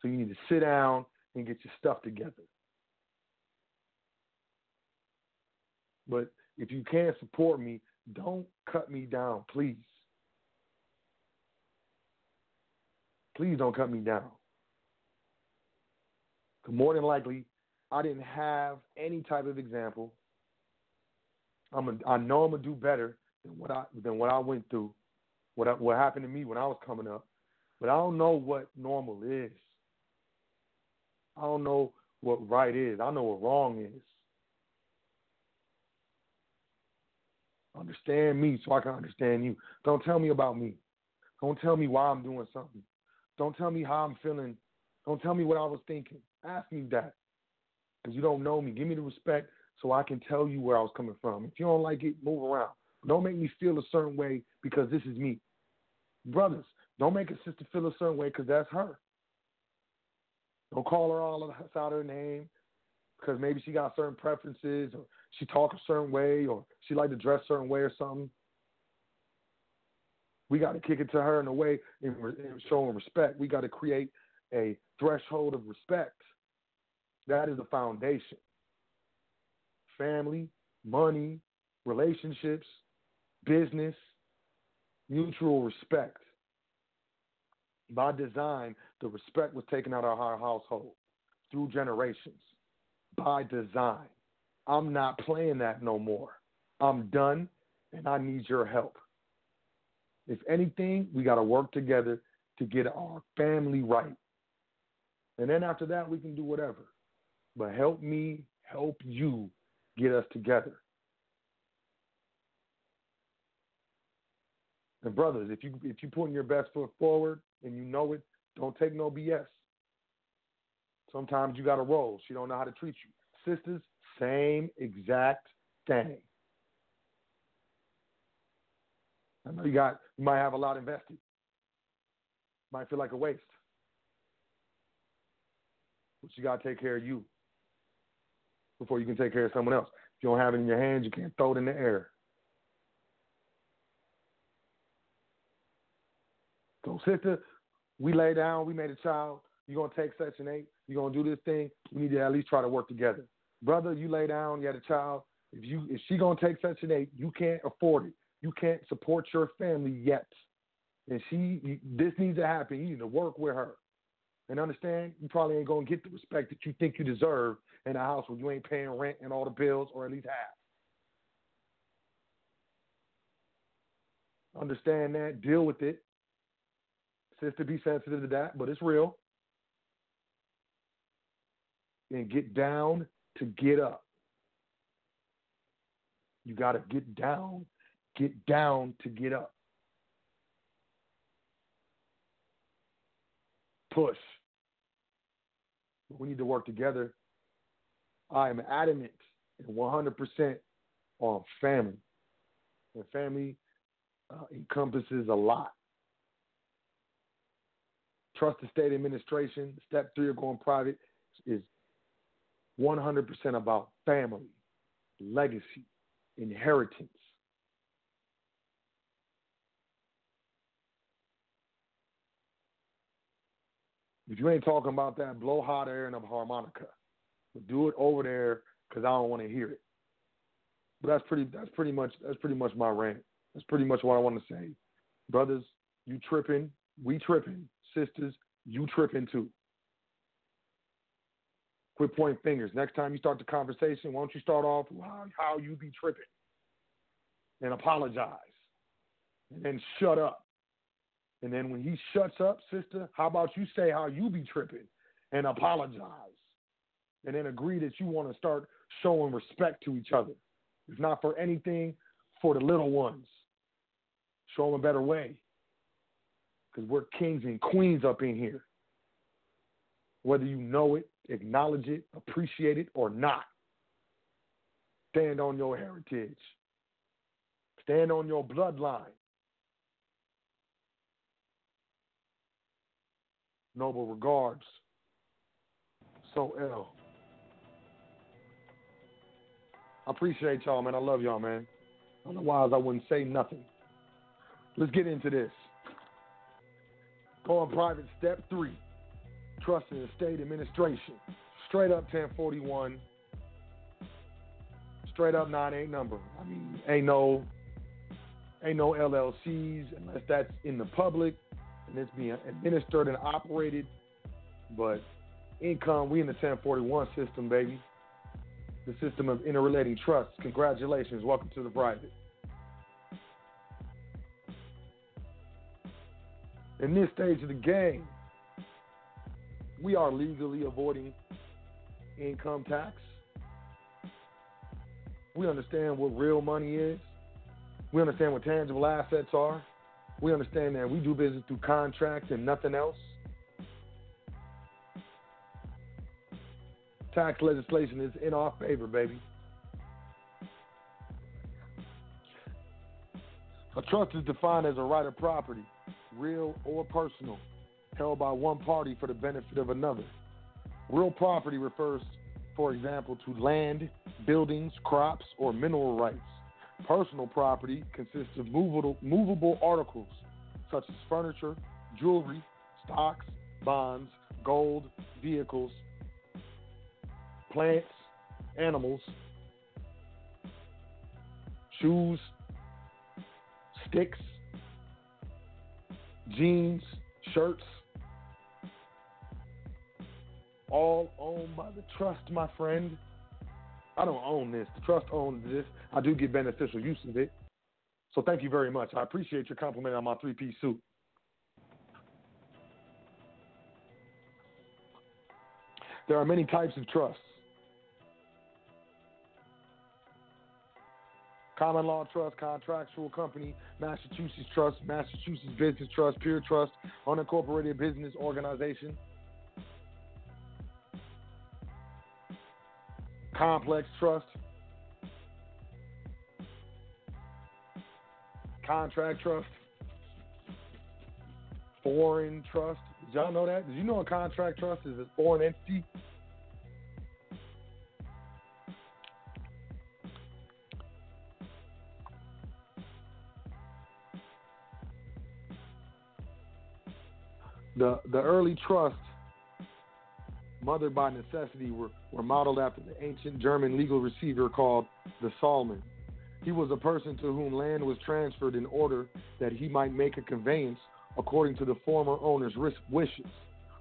So you need to sit down and get your stuff together. But if you can't support me, don't cut me down, please. Please don't cut me down. More than likely, I didn't have any type of example I'm a, I know I'm gonna do better than what I than what I went through, what I, what happened to me when I was coming up. But I don't know what normal is. I don't know what right is. I know what wrong is. Understand me so I can understand you. Don't tell me about me. Don't tell me why I'm doing something. Don't tell me how I'm feeling. Don't tell me what I was thinking. Ask me that. Because you don't know me. Give me the respect so I can tell you where I was coming from. If you don't like it, move around. Don't make me feel a certain way because this is me. Brothers, don't make a sister feel a certain way because that's her. Don't call her all out her name because maybe she got certain preferences or she talk a certain way or she like to dress a certain way or something. We got to kick it to her in a way in showing respect. We got to create a threshold of respect. That is the foundation. Family, money, relationships, business, mutual respect. By design, the respect was taken out of our household through generations. By design. I'm not playing that no more. I'm done and I need your help. If anything, we got to work together to get our family right. And then after that, we can do whatever. But help me help you get us together. And brothers, if you if you putting your best foot forward and you know it, don't take no BS. Sometimes you got to roll. She don't know how to treat you. Sisters, same exact thing. I know you got you might have a lot invested. Might feel like a waste. But you gotta take care of you before you can take care of someone else. If you don't have it in your hands, you can't throw it in the air. So, sister, we lay down, we made a child. You're gonna take section eight. You're gonna do this thing. We need to at least try to work together. Brother, you lay down. You had a child. If you if she gonna take section eight, you can't afford it. You can't support your family yet, and she this needs to happen. You need to work with her, and understand you probably ain't gonna get the respect that you think you deserve in a house where you ain't paying rent and all the bills, or at least half. Understand that. Deal with it. Sister, be sensitive to that, but it's real. And get down to get up. You got to get down, get down to get up. Push. We need to work together. I am adamant and 100% on family. And family uh, encompasses a lot. Trust and Estate administration. Step three of going private is 100% about family, legacy, inheritance. If you ain't talking about that, blow hot air in a harmonica. Do it over there because I don't want to hear it. But that's pretty. That's pretty much. That's pretty much my rant. That's pretty much what I want to say. Brothers, you tripping? We tripping sisters, you tripping too. Quit pointing fingers. Next time you start the conversation, why don't you start off how, how you be tripping and apologize and then shut up. And then when he shuts up, sister, how about you say how you be tripping and apologize and then agree that you want to start showing respect to each other. If not for anything, for the little ones. Show them a better way because we're kings and queens up in here. Whether you know it, acknowledge it, appreciate it, or not, stand on your heritage, stand on your bloodline. Noble regards. Sot El. I appreciate y'all, man. I love y'all, man. Otherwise, I wouldn't say nothing. Let's get into this. Going private, step three. Trust and Estate administration. Straight up 1041. Straight up 9 number. I mean, ain't no ain't no LLCs unless that's in the public and it's being administered and operated. But income, we in the 1041 system, baby. The system of interrelating trusts. Congratulations. Welcome to the private. in this stage of the game, we are legally avoiding income tax. We understand what real money is. We understand what tangible assets are. We understand that we do business through contracts and nothing else. Tax legislation is in our favor, baby. A trust is defined as a right of property, real or personal, held by one party for the benefit of another. Real property refers, for example, to land, buildings, crops, or mineral rights. Personal property consists of movable, movable articles such as furniture, jewelry, stocks, bonds, gold, vehicles, plants, animals, shoes, sticks, jeans, shirts, all owned by the trust, my friend. I don't own this. The trust owns this. I do get beneficial use of it. So thank you very much. I appreciate your compliment on my three piece suit. There are many types of trusts. Common law trust, contractual company, Massachusetts trust, Massachusetts business trust, pure trust, unincorporated business organization, complex trust, contract trust, foreign trust. Did y'all know that? Did you know a contract trust is a foreign entity? The the early trusts, mothered by necessity, were, were modeled after the ancient German legal receiver called the Salmen. He was a person to whom land was transferred in order that he might make a conveyance according to the former owner's wishes.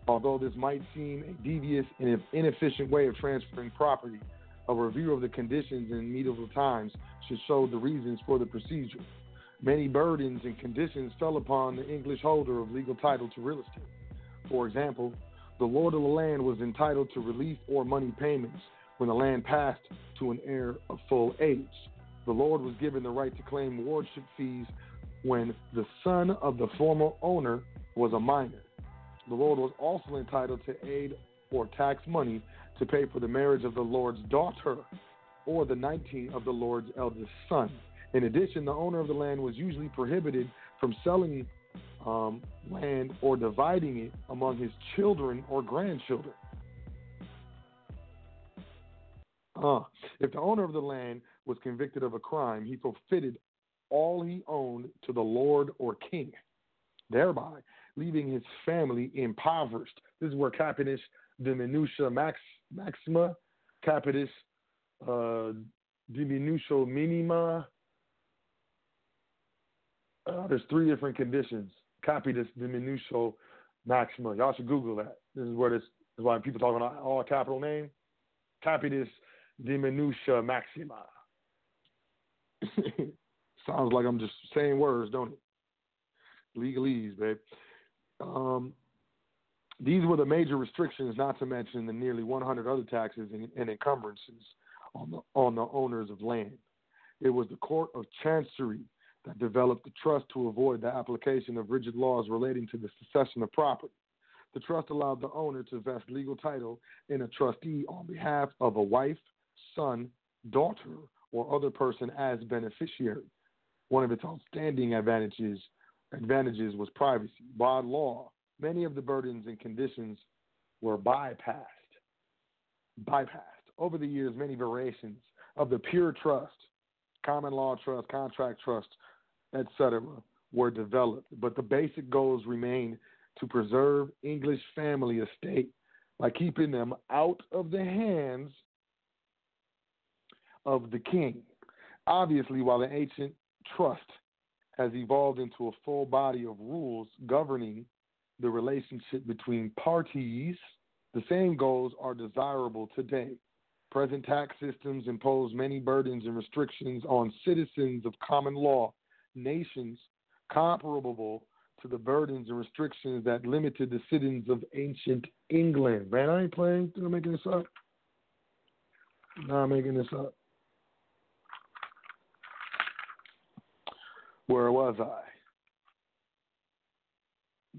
Although this might seem a devious and inefficient way of transferring property, a review of the conditions in medieval times should show the reasons for the procedure. Many burdens and conditions fell upon the English holder of legal title to real estate. For example, the lord of the land was entitled to relief or money payments when the land passed to an heir of full age. The lord was given the right to claim wardship fees when the son of the former owner was a minor. The lord was also entitled to aid or tax money to pay for the marriage of the lord's daughter or the 19 of the lord's eldest son. In addition, the owner of the land was usually prohibited from selling um, land or dividing it among his children or grandchildren. Uh, if the owner of the land was convicted of a crime, he forfeited all he owned to the lord or king, thereby leaving his family impoverished. This is where capitis diminutio max, maxima, capitis uh, diminutio minima, uh, there's three different conditions. Capitis diminutio maxima. Y'all should Google that. This is where this is why people talk about all capital name. Copy this diminutio maxima. Sounds like I'm just saying words, don't it? Legalese, babe. Um, these were the major restrictions, not to mention the nearly 100 other taxes and, and encumbrances on the on the owners of land. It was the court of chancery that developed the trust to avoid the application of rigid laws relating to the succession of property. The trust allowed the owner to vest legal title in a trustee on behalf of a wife, son, daughter, or other person as beneficiary. One of its outstanding advantages advantages was privacy. By law, many of the burdens and conditions were bypassed. Bypassed. Over the years, many variations of the pure trust, common law trust, contract trust, etc., were developed. But the basic goals remain to preserve English family estate by keeping them out of the hands of the king. Obviously, while the ancient trust has evolved into a full body of rules governing the relationship between parties, the same goals are desirable today. Present tax systems impose many burdens and restrictions on citizens of common law nations comparable to the burdens and restrictions that limited the citizens of ancient England. Man, I ain't playing. I'm making this up. Not making this up. Where was I?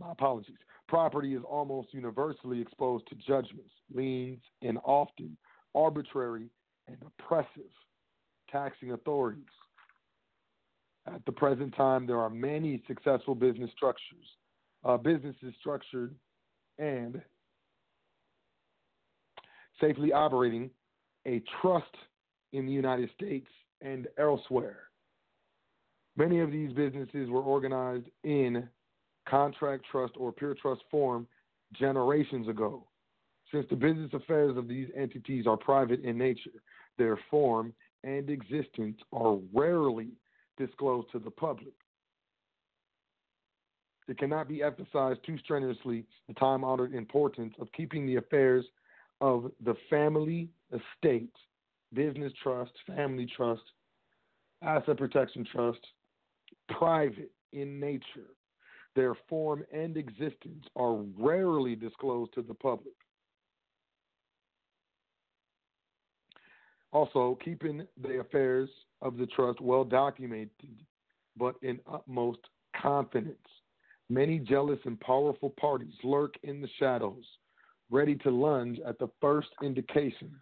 my apologies. Property is almost universally exposed to judgments, liens, and often arbitrary and oppressive taxing authorities. At the present time, there are many successful business structures, uh, businesses structured and safely operating a trust in the United States and elsewhere. Many of these businesses were organized in contract trust or pure trust form generations ago. Since the business affairs of these entities are private in nature, their form and existence are rarely disclosed to the public. It cannot be emphasized too strenuously the time honored importance of keeping the affairs of the family estate, business trust, family trust, asset protection trust, private in nature. Their form and existence are rarely disclosed to the public. Also, keeping the affairs of the trust well documented, but in utmost confidence. Many jealous and powerful parties lurk in the shadows, ready to lunge at the first indication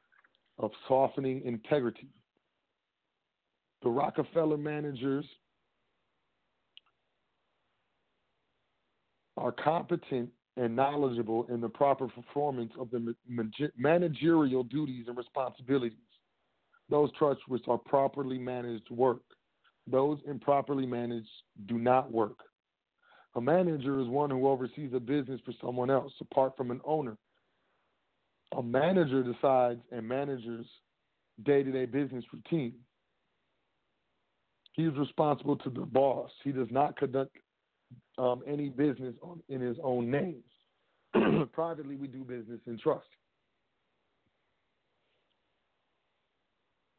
of softening integrity. The Rockefeller managers are competent and knowledgeable in the proper performance of the managerial duties and responsibilities. Those trusts which are properly managed work. Those improperly managed do not work. A manager is one who oversees a business for someone else, apart from an owner. A manager decides and manages day to day business routine. He is responsible to the boss. He does not conduct um, any business on, in his own name. Privately, we do business in trust.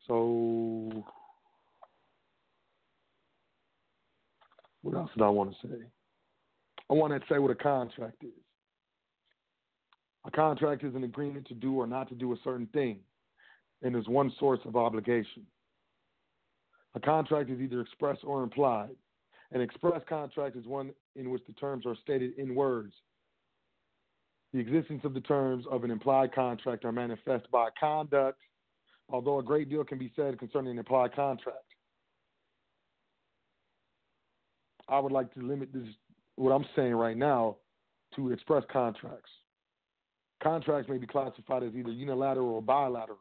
So, what else did I want to say? I want to say what a contract is. A contract is an agreement to do or not to do a certain thing, and is one source of obligation. A contract is either express or implied. An express contract is one in which the terms are stated in words. The existence of the terms of an implied contract are manifest by conduct, although a great deal can be said concerning an implied contract. I would like to limit this, what I'm saying right now, to express contracts. Contracts may be classified as either unilateral or bilateral.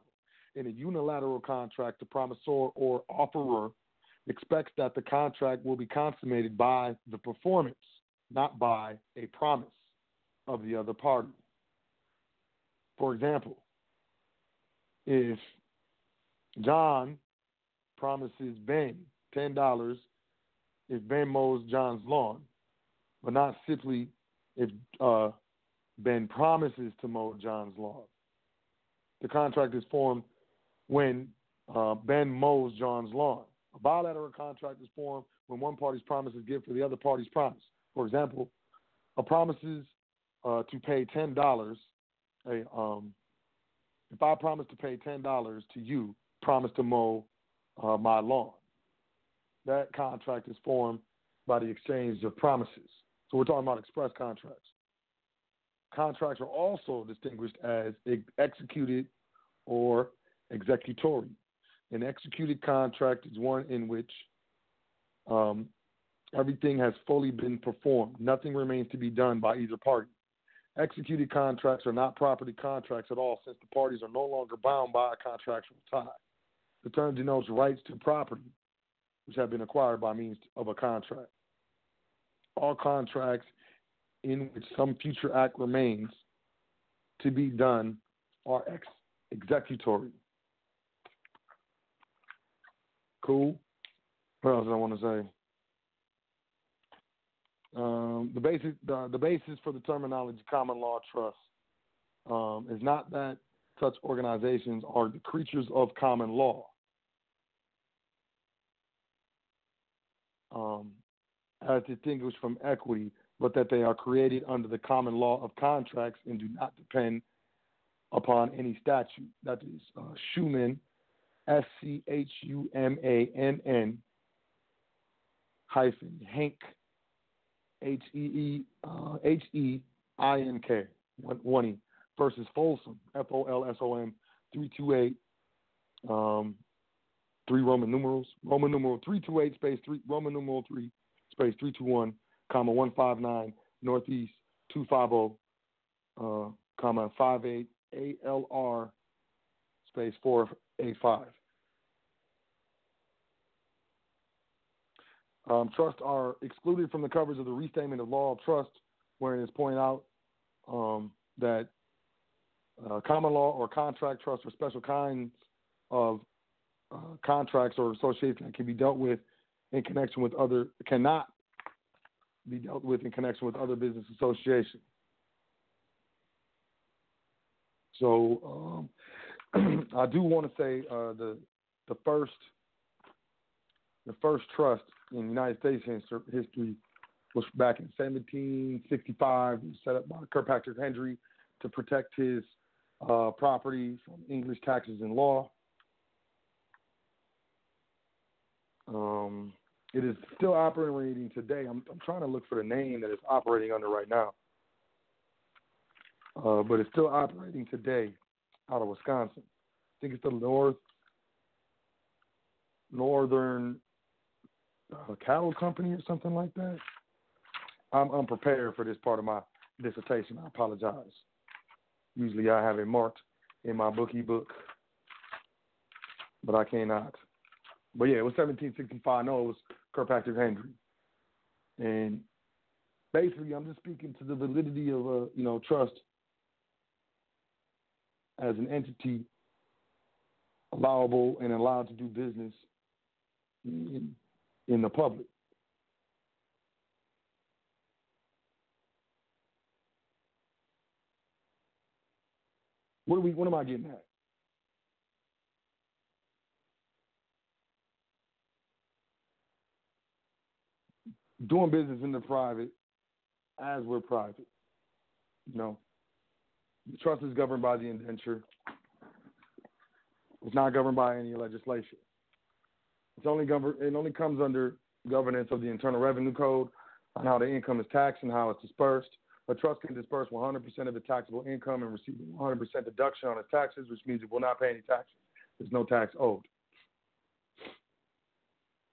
In a unilateral contract, the promisor or offerer expects that the contract will be consummated by the performance, not by a promise of the other party. For example, if John promises Ben $10 if Ben mows John's lawn, but not simply if uh, Ben promises to mow John's lawn. The contract is formed when uh, Ben mows John's lawn. A bilateral contract is formed when one party's promise is given for the other party's promise. For example, a promises uh, to pay ten dollars. Um, if I promise to pay ten dollars to you, promise to mow uh, my lawn. That contract is formed by the exchange of promises. So we're talking about express contracts. Contracts are also distinguished as executed or executory. An executed contract is one in which um, everything has fully been performed. Nothing remains to be done by either party. Executed contracts are not property contracts at all, since the parties are no longer bound by a contractual tie. The term denotes rights to property, which have been acquired by means of a contract. All contracts in which some future act remains to be done are ex- executory. Cool. What else do I want to say? Um, the basic the, the basis for the terminology common law trust um, is not that such organizations are the creatures of common law. Um, as distinguished from equity, but that they are created under the common law of contracts and do not depend upon any statute. That is uh, Schumann, S C H U M A N N hyphen Hank H E E uh, H E I N K one E versus Folsom F O L S O M three two eight um three Roman numerals Roman numeral three two eight space three Roman numeral three space three two one comma one five nine Northeast two five zero uh comma five eight A L R space four eight five. Um, trusts are excluded from the coverage of the restatement of law of trust, wherein it's pointed out um, that uh, common law or contract trusts or special kinds of uh, contracts or associations that can be dealt with in connection with other cannot be dealt with in connection with other business associations. So um, I do want to say uh, the the first the first trust in United States history was back in 1765. It was set up by Kirkpatrick Henry to protect his uh, property from English taxes and law. Um, it is still operating today. I'm, I'm, trying to look for the name that it's operating under right now. Uh, but it's still operating today out of Wisconsin. I think it's the North Northern uh, Cattle Company or something like that. I'm unprepared for this part of my dissertation. I apologize. Usually I have it marked in my bookie book, but I cannot. But yeah, it was 1765. No, it was Kirkpatrick Henry. And basically, I'm just speaking to the validity of a you know trust as an entity allowable and allowed to do business in, in the public. What are we? What am I getting at? Doing business in the private, as we're private. You know, the trust is governed by the indenture. It's not governed by any legislation. It's only governed. It only comes under governance of the Internal Revenue Code on how the income is taxed and how it's dispersed. A trust can disperse 100% of the taxable income and receive 100% deduction on its taxes, which means it will not pay any taxes. There's no tax owed.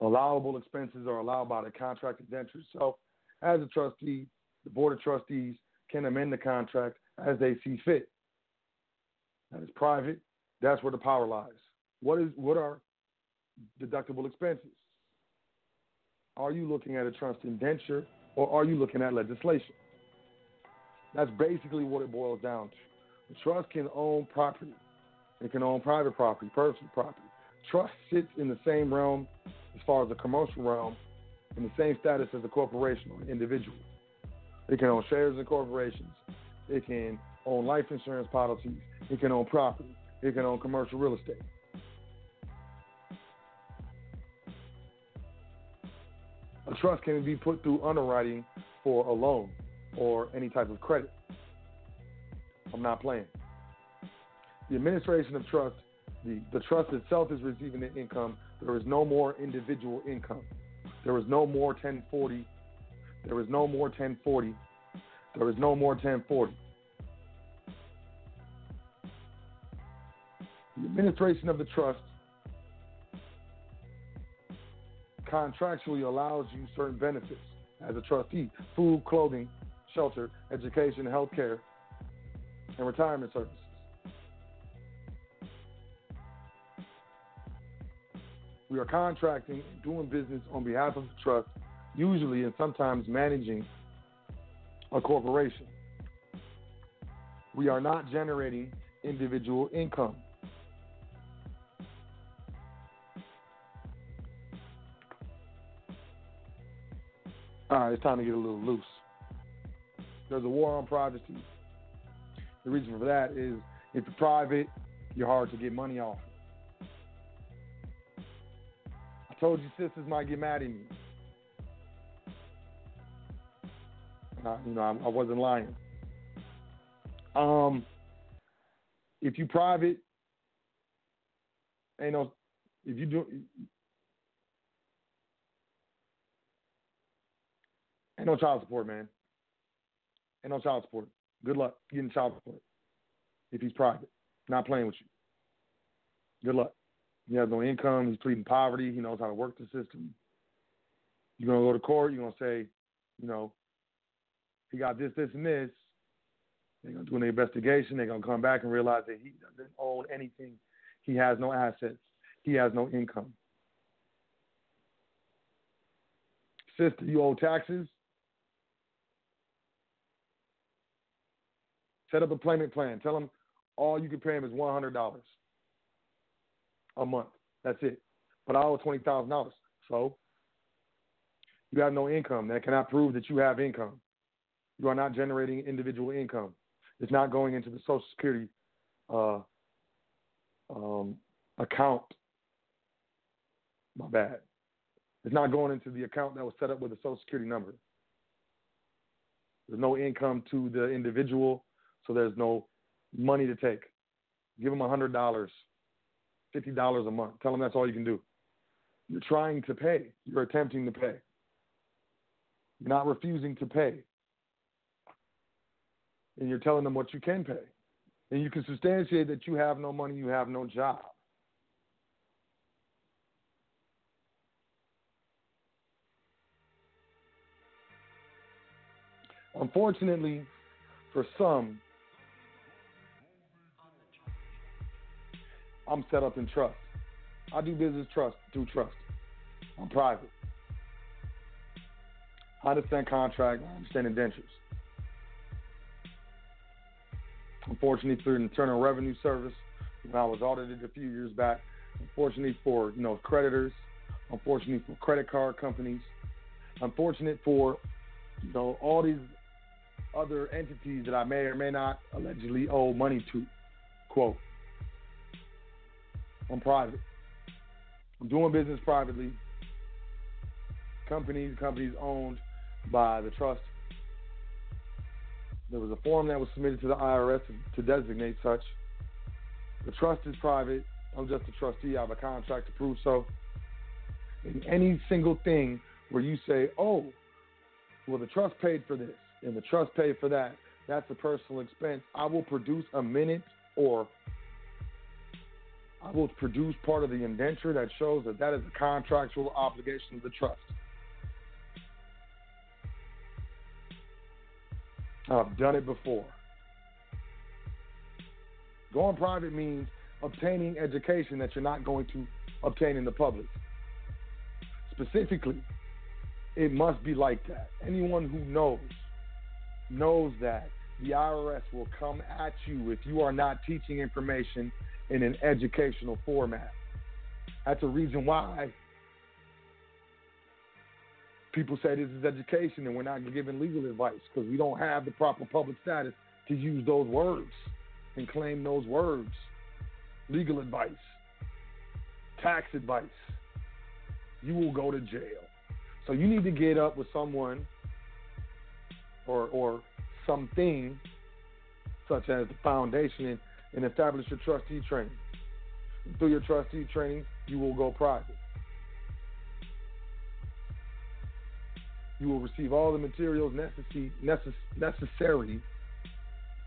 Allowable expenses are allowed by the contract indenture itself. As a trustee, the Board of Trustees can amend the contract as they see fit. That is private. That's where the power lies. What is what are deductible expenses? Are you looking at a trust indenture or are you looking at legislation? That's basically what it boils down to. The trust can own property. It can own private property, personal property. Trust sits in the same realm as far as the commercial realm, in the same status as a corporation or individual. It can own shares in corporations. It can own life insurance policies. It can own property. It can own commercial real estate. A trust can be put through underwriting for a loan or any type of credit. I'm not playing. The administration of trust, the, the trust itself is receiving the income. There is no more individual income. There is no more 1040. There is no more 1040. There is no more 1040. The administration of the trust contractually allows you certain benefits as a trustee food, clothing, shelter, education, health care, and retirement services. We are contracting doing business on behalf of the trust, usually and sometimes managing a corporation. We are not generating individual income. All right, it's time to get a little loose. There's a war on privacy. The reason for that is if you're private, you're hard to get money off. I told you sisters might get mad at me. I, you know, I, I wasn't lying. Um, if you private, ain't no. If you do, Ain't no child support, man. Ain't no child support. Good luck getting child support if he's private, not playing with you. Good luck. He has no income. He's pleading poverty. He knows how to work the system. You're gonna go to court. You're gonna say, you know, he got this, this, and this. They're gonna do an investigation. They're gonna come back and realize that he doesn't own anything. He has no assets. He has no income. Sister, you owe taxes. Set up a payment plan. Tell him all you can pay him is one hundred dollars a month. That's it. But I owe twenty thousand dollars. So you have no income. That cannot prove that you have income. You are not generating individual income. It's not going into the Social Security uh, um, account. My bad. It's not going into the account that was set up with a Social Security number. There's no income to the individual, so there's no money to take. Give them $100, $50 a month. Tell them that's all you can do. You're trying to pay. You're attempting to pay. You're not refusing to pay. And you're telling them what you can pay. And you can substantiate that you have no money, you have no job. Unfortunately, for some, I'm set up in trust. I do business trust through trust. I'm private. I understand contract. I understand indentures. Unfortunately, through the Internal Revenue Service, when I was audited a few years back, unfortunately for you know creditors, unfortunately for credit card companies, unfortunate for you know all these other entities that I may or may not allegedly owe money to. Quote. I'm private. I'm doing business privately. Companies, companies owned by the trust. There was a form that was submitted to the IRS to, designate such. The trust is private. I'm just a trustee. I have a contract to prove so. And any single thing where you say, oh, well, the trust paid for this and the trust paid for that, that's a personal expense. I will produce a minute or I will produce part of the indenture that shows that that is a contractual obligation of the trust. I've done it before. Going private means obtaining education that you're not going to obtain in the public. Specifically, it must be like that. Anyone who knows knows that the IRS will come at you if you are not teaching information in an educational format. That's a reason why people say this is education and we're not giving legal advice because we don't have the proper public status to use those words and claim those words. Legal advice, tax advice. You will go to jail. So you need to get up with someone or or something such as the foundation and, and establish your trustee training. Through your trustee training, you will go private. you will receive all the materials necessary, necessary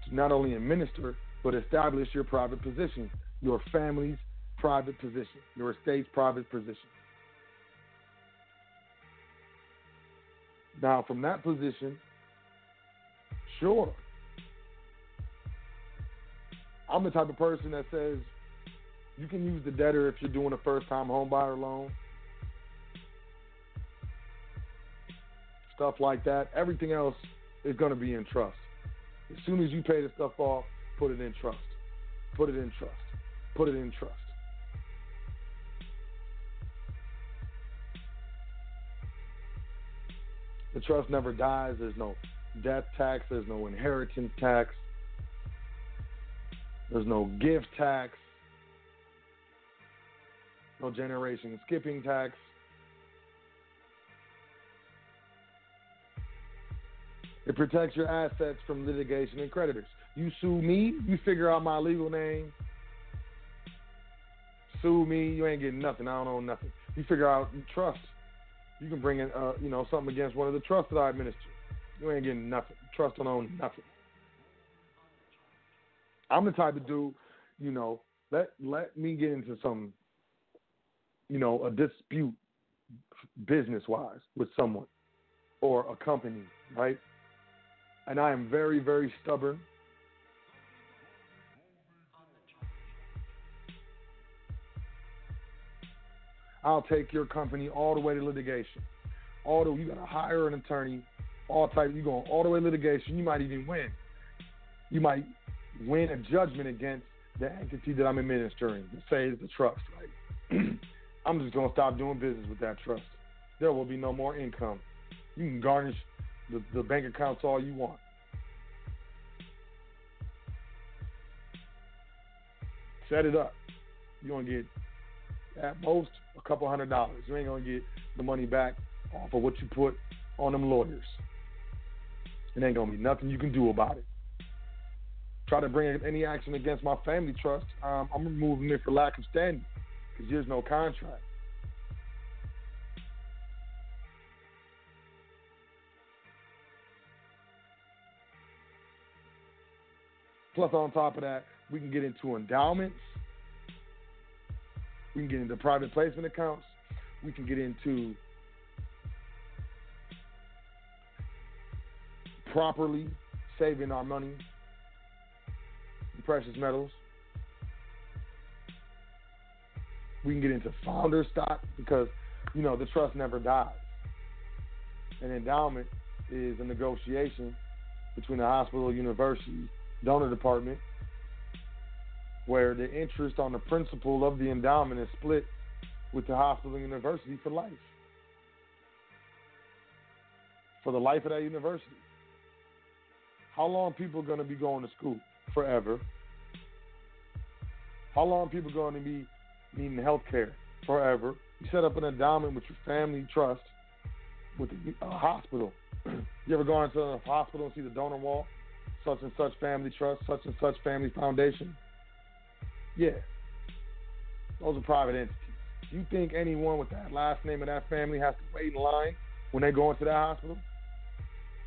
to not only administer, but establish your private position, your family's private position, your estate's private position. Now, from that position, sure, I'm the type of person that says you can use the debtor if you're doing a first time homebuyer loan. stuff like that. Everything else is going to be in trust. As soon as you pay the stuff off, put it in trust. Put it in trust. Put it in trust. The trust never dies. There's no death tax. There's no inheritance tax. There's no gift tax. No generation skipping tax. It protects your assets from litigation and creditors. You sue me, you figure out my legal name. Sue me, you ain't getting nothing. I don't own nothing. You figure out trust. You can bring in, uh, you know, something against one of the trusts that I administer. You ain't getting nothing. Trust don't own nothing. I'm the type of dude, you know, let let me get into some, you know, a dispute business wise with someone or a company, right? And I am very, very stubborn. I'll take your company all the way to litigation. The you gotta hire an attorney, all type you going all the way litigation, you might even win. You might win a judgment against the entity that I'm administering, say it's the trust, right? I'm just gonna stop doing business with that trust. There will be no more income. You can garnish the, the bank accounts all you want. Set it up. You're gonna get at most a couple hundred dollars. You ain't gonna get the money back off of what you put on them lawyers. It ain't gonna be nothing you can do about it. Try to bring any action against my family trust, um, I'm removing it for lack of standing because there's no contract. Plus, on top of that, we can get into endowments. We can get into private placement accounts. We can get into properly saving our money precious metals. We can get into founder stock because, you know, the trust never dies. An endowment is a negotiation between the hospital, university, donor department, where the interest on the principal of the endowment is split with the hospital and university for life. For the life of that university. How long people going to be going to school? Forever. How long people going to be needing health care? Forever. You set up an endowment with your family trust with a uh, hospital. you ever gone into a hospital and see the donor wall? Such and such family trust, such and such family foundation. Yeah. Those are private entities. Do you think anyone with that last name of that family has to wait in line when they go into that hospital?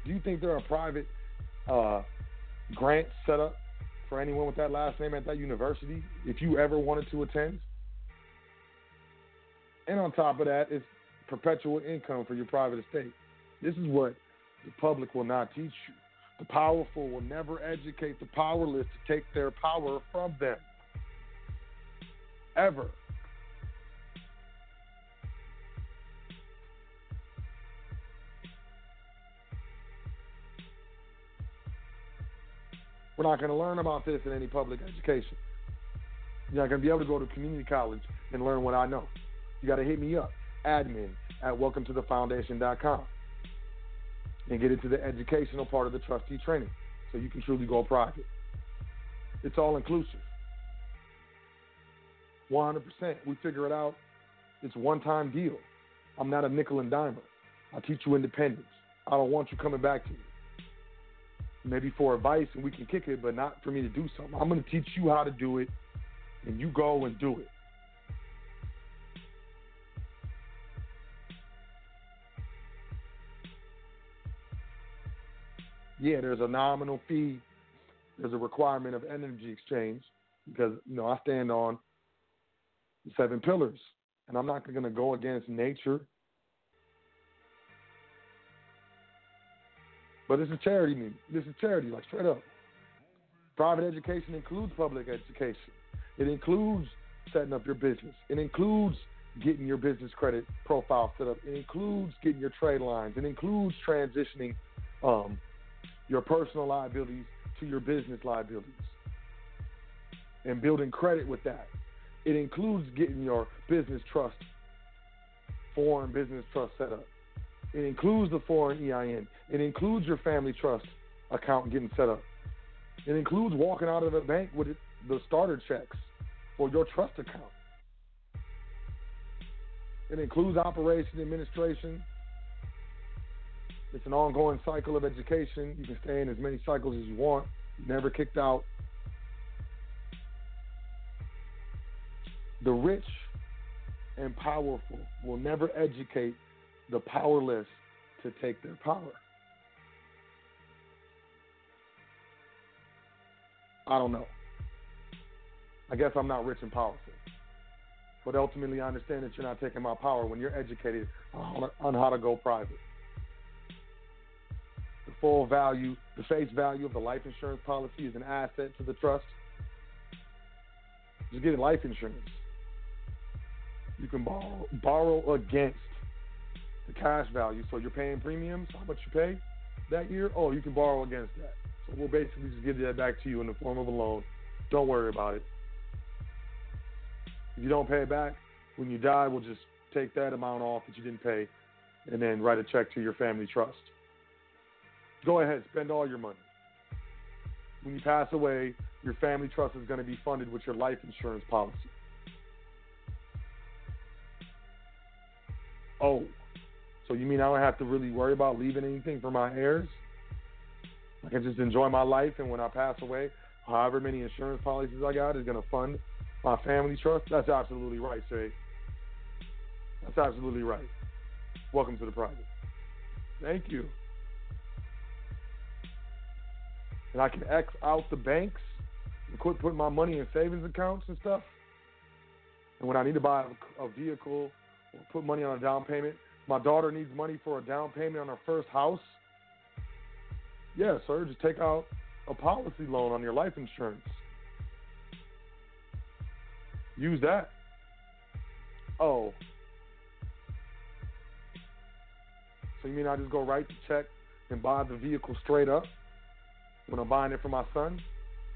Do you think they're a private uh, grants set up for anyone with that last name at that university if you ever wanted to attend? And on top of that, it's perpetual income for your private estate. This is what the public will not teach you. The powerful will never educate the powerless to take their power from them. Ever. We're not going to learn about this in any public education. You're not going to be able to go to community college and learn what I know. You got to hit me up, admin at welcometothefoundation.com, and get into the educational part of the trustee training so you can truly go private. It's all inclusive. 100%. We figure it out. It's one time deal. I'm not a nickel and dimer. I teach you independence. I don't want you coming back to me. Maybe for advice and we can kick it, but not for me to do something. I'm going to teach you how to do it, and you go and do it. Yeah, there's a nominal fee. There's a requirement of energy exchange because you know I stand on the seven pillars, and I'm not going to go against nature. But this is charity. Me, this is charity, like straight up. Private education includes public education. It includes setting up your business. It includes getting your business credit profile set up. It includes getting your trade lines. It includes transitioning um, your personal liabilities to your business liabilities and building credit with that. It includes getting your business trust, foreign business trust set up. It includes the foreign EIN. It includes your family trust account getting set up. It includes walking out of the bank with the starter checks for your trust account. It includes operation, administration. It's an ongoing cycle of education. You can stay in as many cycles as you want. Never kicked out. The rich and powerful will never educate the powerless to take their power. I don't know. I guess I'm not rich in policy. But ultimately, I understand that you're not taking my power when you're educated on how to go private. The full value, the face value of the life insurance policy is an asset to the trust. Just get life insurance. You can borrow, borrow against the cash value. So you're paying premiums, how much you pay that year? Oh, you can borrow against that. So we'll basically just give that back to you in the form of a loan. Don't worry about it. If you don't pay it back, when you die, we'll just take that amount off that you didn't pay and then write a check to your family trust. Go ahead, spend all your money. When you pass away, your family trust is going to be funded with your life insurance policy. Oh, so you mean I don't have to really worry about leaving anything for my heirs? I can just enjoy my life, and when I pass away, however many insurance policies I got is going to fund my family trust. That's absolutely right, Shay. That's absolutely right. Welcome to the private. Thank you. And I can X out the banks and quit putting my money in savings accounts and stuff. And when I need to buy a vehicle or put money on a down payment, my daughter needs money for a down payment on her first house. Yeah, sir, just take out a policy loan on your life insurance. Use that. Oh. So you mean I just go write the check and buy the vehicle straight up when I'm buying it for my son?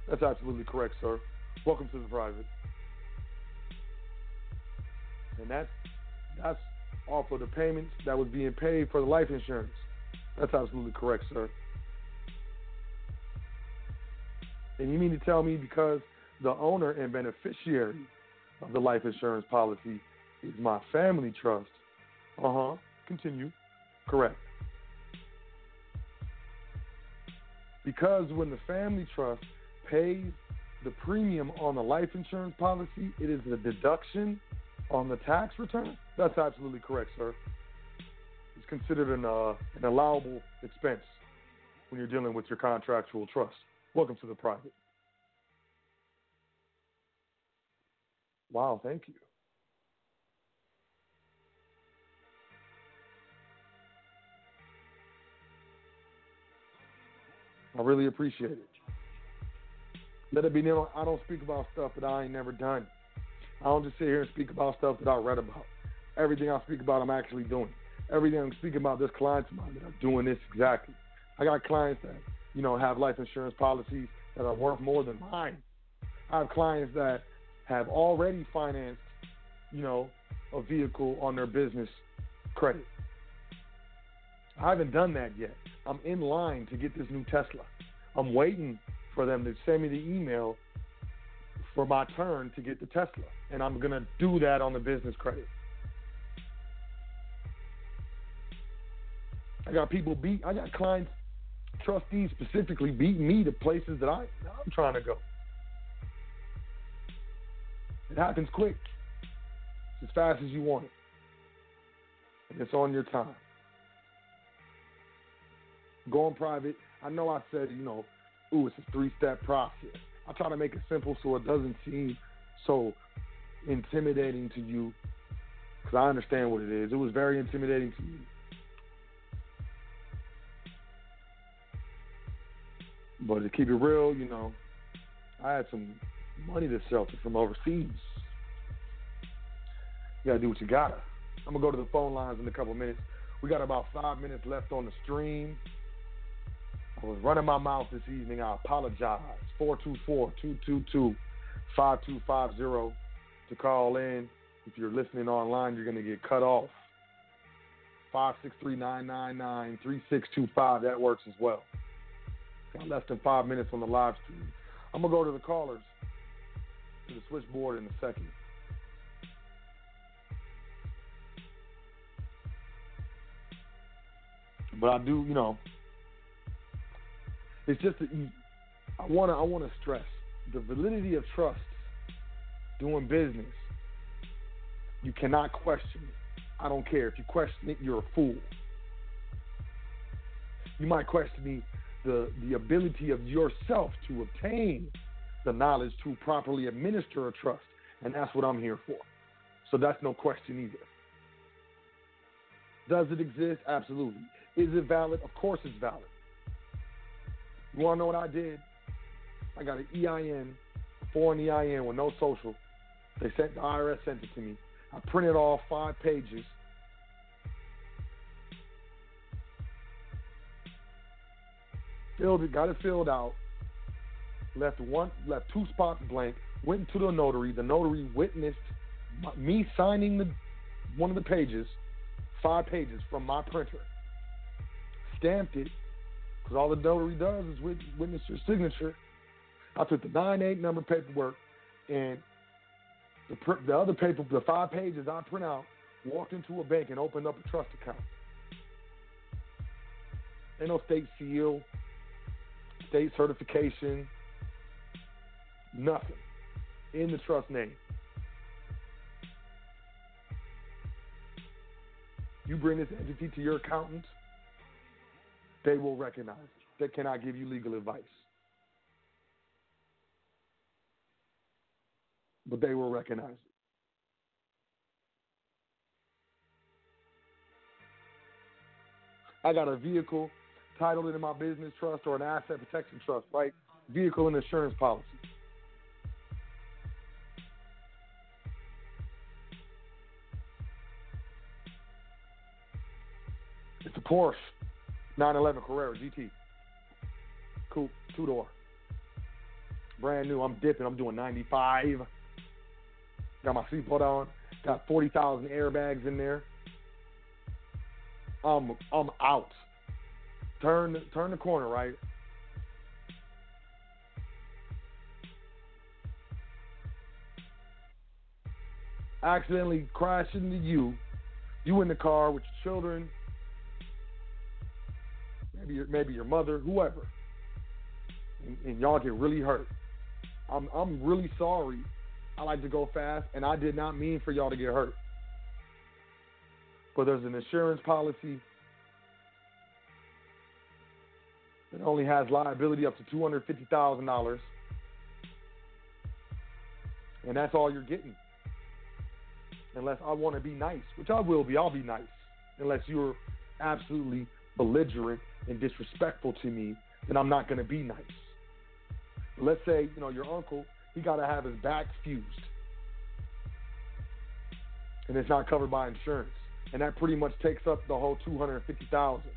That's absolutely correct, sir. Welcome to the private. And that's that's off of the payments that was being paid for the life insurance. That's absolutely correct, sir. And you mean to tell me because the owner and beneficiary of the life insurance policy is my family trust? Uh huh. Continue. Correct. Because when the family trust pays the premium on the life insurance policy, it is a deduction on the tax return. That's absolutely correct, sir. It's considered an, uh, an allowable expense when you're dealing with your contractual trust. Welcome to the private. Wow, thank you. I really appreciate it. Let it be known I don't speak about stuff that I ain't never done. I don't just sit here and speak about stuff that I read about. Everything I speak about, I'm actually doing. Everything I'm speaking about, there's clients of mine that are doing this exactly. I got clients that, you know, have life insurance policies that are worth more than mine. I have clients that have already financed, you know, a vehicle on their business credit. I haven't done that yet. I'm in line to get this new Tesla. I'm waiting for them to send me the email for my turn to get the Tesla. And I'm going to do that on the business credit. I got people beat, I got clients, trustees specifically beating me to places that I, I'm trying to go. It happens quick. It's as fast as you want it. And it's on your time. Going private, I know I said, you know, ooh, it's a three step process. I try to make it simple so it doesn't seem so intimidating to you because I understand what it is. It was very intimidating to me. But to keep it real, you know, I had some money to shelter from overseas. You gotta do what you gotta. I'm gonna go to the phone lines in a couple minutes. We got about five minutes left on the stream. I was running my mouth this evening. I apologize. 424-222-5250 to call in. If you're listening online, you're going to get cut off. 563-999-3625. That works as well. Got less than five minutes on the live stream. I'm going to go to the callers to the switchboard in a second. But I do, you know, it's just that you, I want to I want to stress the validity of trust doing business. You cannot question it. I don't care. If you question it, you're a fool. You might question the, the, the ability of yourself to obtain the knowledge to properly administer a trust. And that's what I'm here for. So that's no question either. Does it exist? Absolutely. Is it valid? Of course it's valid. You want to know what I did? I got an EIN, foreign EIN with no social. They sent the IRS sent it to me. I printed all five pages. Filled it, got it filled out. Left one, left two spots blank. Went to the notary. The notary witnessed me signing the one of the pages, five pages from my printer. Stamped it because all the notary does is witness your signature. I took the nine eight number paperwork and the, the other paper, the five pages I print out, walked into a bank and opened up a trust account. Ain't no state seal, state certification, nothing in the trust name. You bring this entity to your accountant, they will recognize it. They cannot give you legal advice. But they will recognize it. I got a vehicle titled into my business trust or an asset protection trust, right? Vehicle and insurance policy. It's a Porsche 911 Carrera GT. Coupe, two door. Brand new. I'm dipping. I'm doing 95. Got my seatbelt on. Got 40,000 airbags in there. I'm I'm out. Turn turn the corner, right? Accidentally crash into you. You in the car with your children, maybe your, maybe your mother, whoever, and, and y'all get really hurt. I'm I'm really sorry. I like to go fast, and I did not mean for y'all to get hurt but there's an insurance policy that only has liability up to $250,000. And that's all you're getting. Unless I want to be nice, which I will be, I'll be nice. Unless you're absolutely belligerent and disrespectful to me, then I'm not going to be nice. Let's say, you know, your uncle, he got to have his back fused. And it's not covered by insurance and that pretty much takes up the whole two hundred fifty thousand.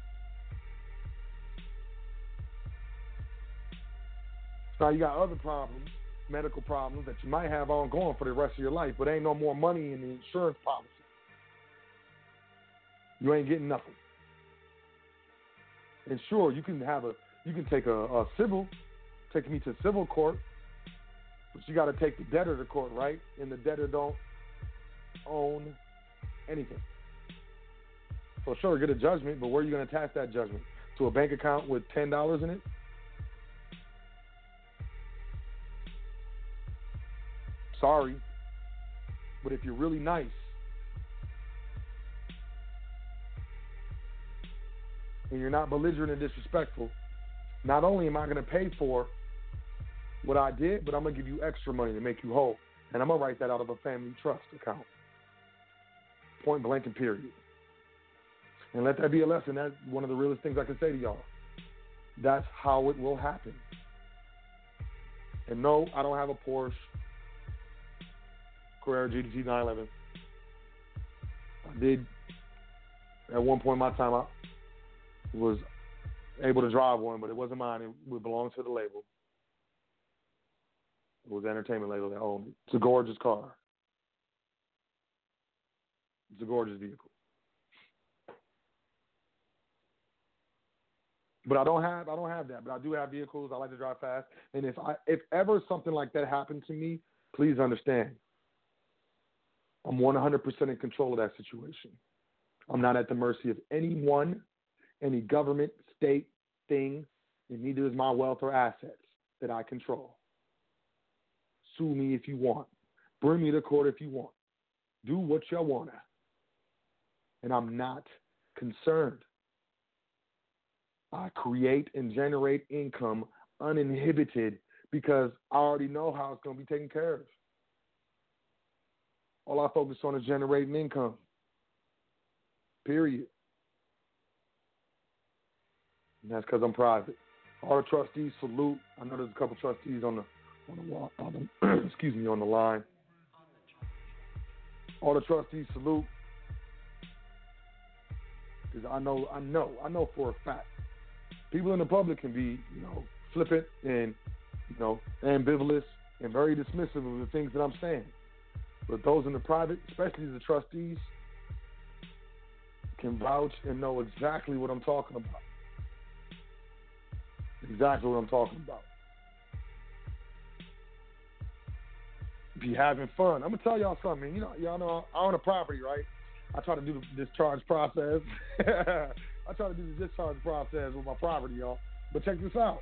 Now you got other problems, medical problems that you might have ongoing for the rest of your life, but ain't no more money in the insurance policy. You ain't getting nothing. And sure, you can have a you can take a, a civil, take me to civil court, but you got to take the debtor to court, right? And the debtor don't own anything. So sure, get a judgment, but where are you going to attach that judgment? To a bank account with ten dollars in it? Sorry, but if you're really nice, and you're not belligerent and disrespectful, not only am I going to pay for what I did, but I'm to give you extra money to make you whole. And I'm to write that out of a family trust account. Point blank and period. And let that be a lesson. That's one of the realest things I can say to y'all. That's how it will happen. And no, I don't have a Porsche Carrera GT 911. I did at one point in my time. I was able to drive one, but it wasn't mine. It belonged to the label. It was entertainment label that owned it. It's a gorgeous car. It's a gorgeous vehicle. But I don't have I don't have that. But I do have vehicles. I like to drive fast. And if I if ever something like that happened to me, please understand. I'm 100% in control of that situation. I'm not at the mercy of anyone, any government, state, thing, and neither is my wealth or assets that I control. Sue me if you want. Bring me to court if you want. Do what you wanna. and I'm not concerned. I create and generate income uninhibited because I already know how it's to be taken care of. All I focus on is generating income. Period. And that's because I'm private. All the trustees salute. I know there's a couple trustees on the on the on the, excuse me, on the line. All the trustees salute because I know, I know, I know for a fact, people in the public can be, you know, flippant and you know ambivalent and very dismissive of the things that I'm saying. But those in the private, especially the trustees, can vouch and know exactly what I'm talking about. Exactly what I'm talking about. You're having fun, I'm gonna tell y'all something. You know, y'all know I own a property, right? I try to do the discharge process. I try to do the discharge process with my property, y'all. But check this out.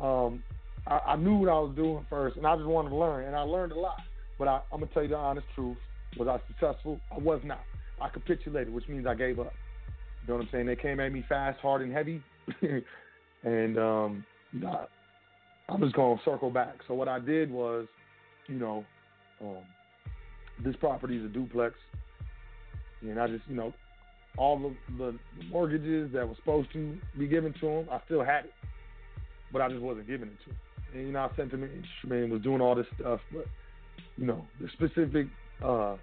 Um, I, I, knew what I was doing first, and I just wanted to learn, and I learned a lot. But I, am gonna tell you the honest truth. Was I successful? I was not. I capitulated, which means I gave up. You know what I'm saying? They came at me fast, hard, and heavy, and um, I, I'm just gonna circle back. So what I did was, you know, um, this property is a duplex, and I just, you know, all the, the, mortgages that were supposed to be given to them, I still had it, but I just wasn't giving it to them. And you know, I sent them an instrument, was doing all this stuff, but you know, the specific uh,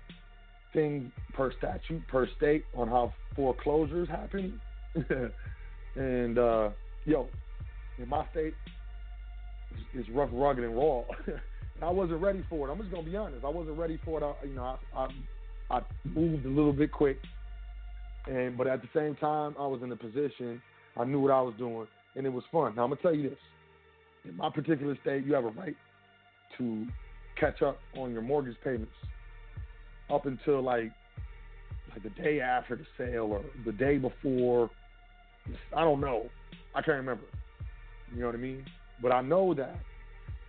thing per statute, per state on how foreclosures happen. and uh, yo, in my state, it's, it's rough, rugged, and raw. I wasn't ready for it. I'm just gonna be honest. I wasn't ready for it. I, you know, I, I, I moved a little bit quick, and but at the same time, I was in a position. I knew what I was doing, and it was fun. Now I'm gonna tell you this: in my particular state, you have a right to catch up on your mortgage payments up until like like the day after the sale or the day before. I don't know. I can't remember. You know what I mean? But I know that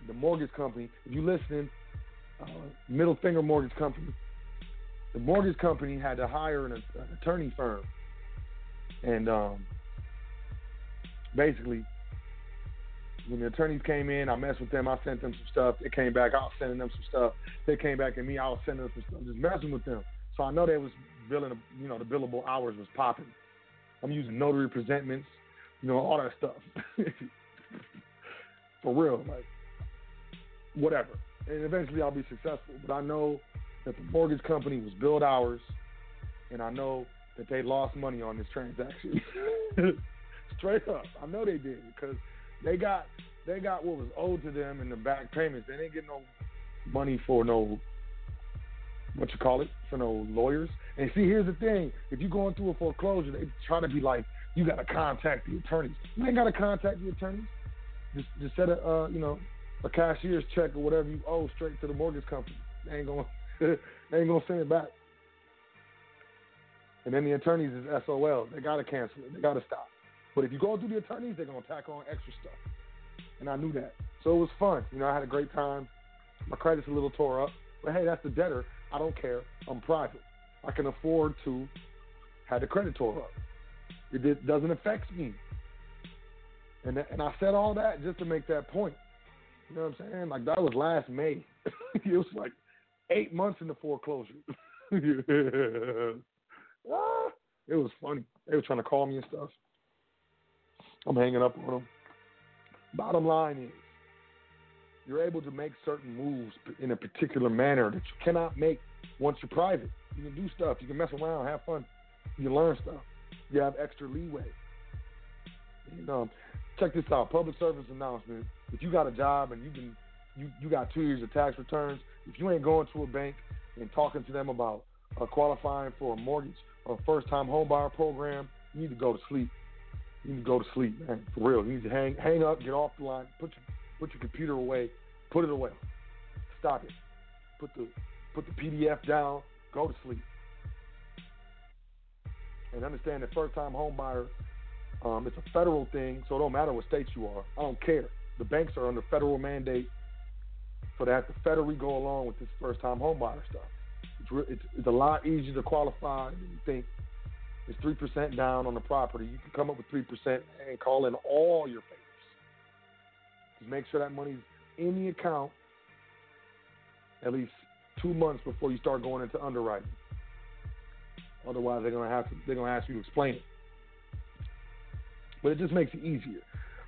the mortgage company, if you listen, uh, Middle Finger Mortgage Company, the mortgage company had to hire an, an attorney firm, and um, basically when the attorneys came in, I messed with them. I sent them some stuff. They came back. I was sending them some stuff. They came back at me. I was sending them some stuff. Just messing with them. So I know they was billing. You know, the billable hours was popping. I'm using notary presentments. You know, all that stuff. For real, like whatever. And eventually I'll be successful. But I know that the mortgage company was billed hours, and I know that they lost money on this transaction. Straight up, I know they did because they got they got what was owed to them in the back payments. They didn't get no money for no what you call it for no lawyers. And see, here's the thing: if you're going through a foreclosure, they try to be like, you got to contact the attorneys. You ain't got to contact the attorneys. Just just set a uh, you know a cashier's check or whatever you owe straight to the mortgage company. They ain't gonna they ain't gonna send it back. And then the attorneys is SOL. They gotta cancel it. They gotta stop. But if you go through the attorneys, they're gonna tack on extra stuff. And I knew that. So it was fun. You know, I had a great time. My credit's a little tore up. But hey, that's the debtor. I don't care. I'm private. I can afford to have the credit tore up. It doesn't affect me. And and I said all that just to make that point. You know what I'm saying? Like that was last May. it was like eight months into foreclosure. ah, it was funny. They were trying to call me and stuff. I'm hanging up on them. Bottom line is, you're able to make certain moves in a particular manner that you cannot make once you're private. You can do stuff. You can mess around, have fun. You learn stuff. You have extra leeway. And, um, check this out. Public service announcement. If you got a job and you've been you, you got two years of tax returns, if you ain't going to a bank and talking to them about uh, qualifying for a mortgage or first time home buyer program, you need to go to sleep. You need to go to sleep, man. For real. You need to hang hang up, get off the line, put your put your computer away, put it away. Stop it. Put the put the PDF down, go to sleep. And understand that first time home buyer, um, it's a federal thing, so it don't matter what state you are. I don't care. The banks are under federal mandate, so they have to federally go along with this first time homebuyer stuff. It's, re- it's, it's a lot easier to qualify than you think It's three percent down on the property. You can come up with three percent and call in all your favors. Just make sure that money's in the account at least two months before you start going into underwriting. Otherwise, they're gonna have to they're gonna ask you to explain it. But it just makes it easier.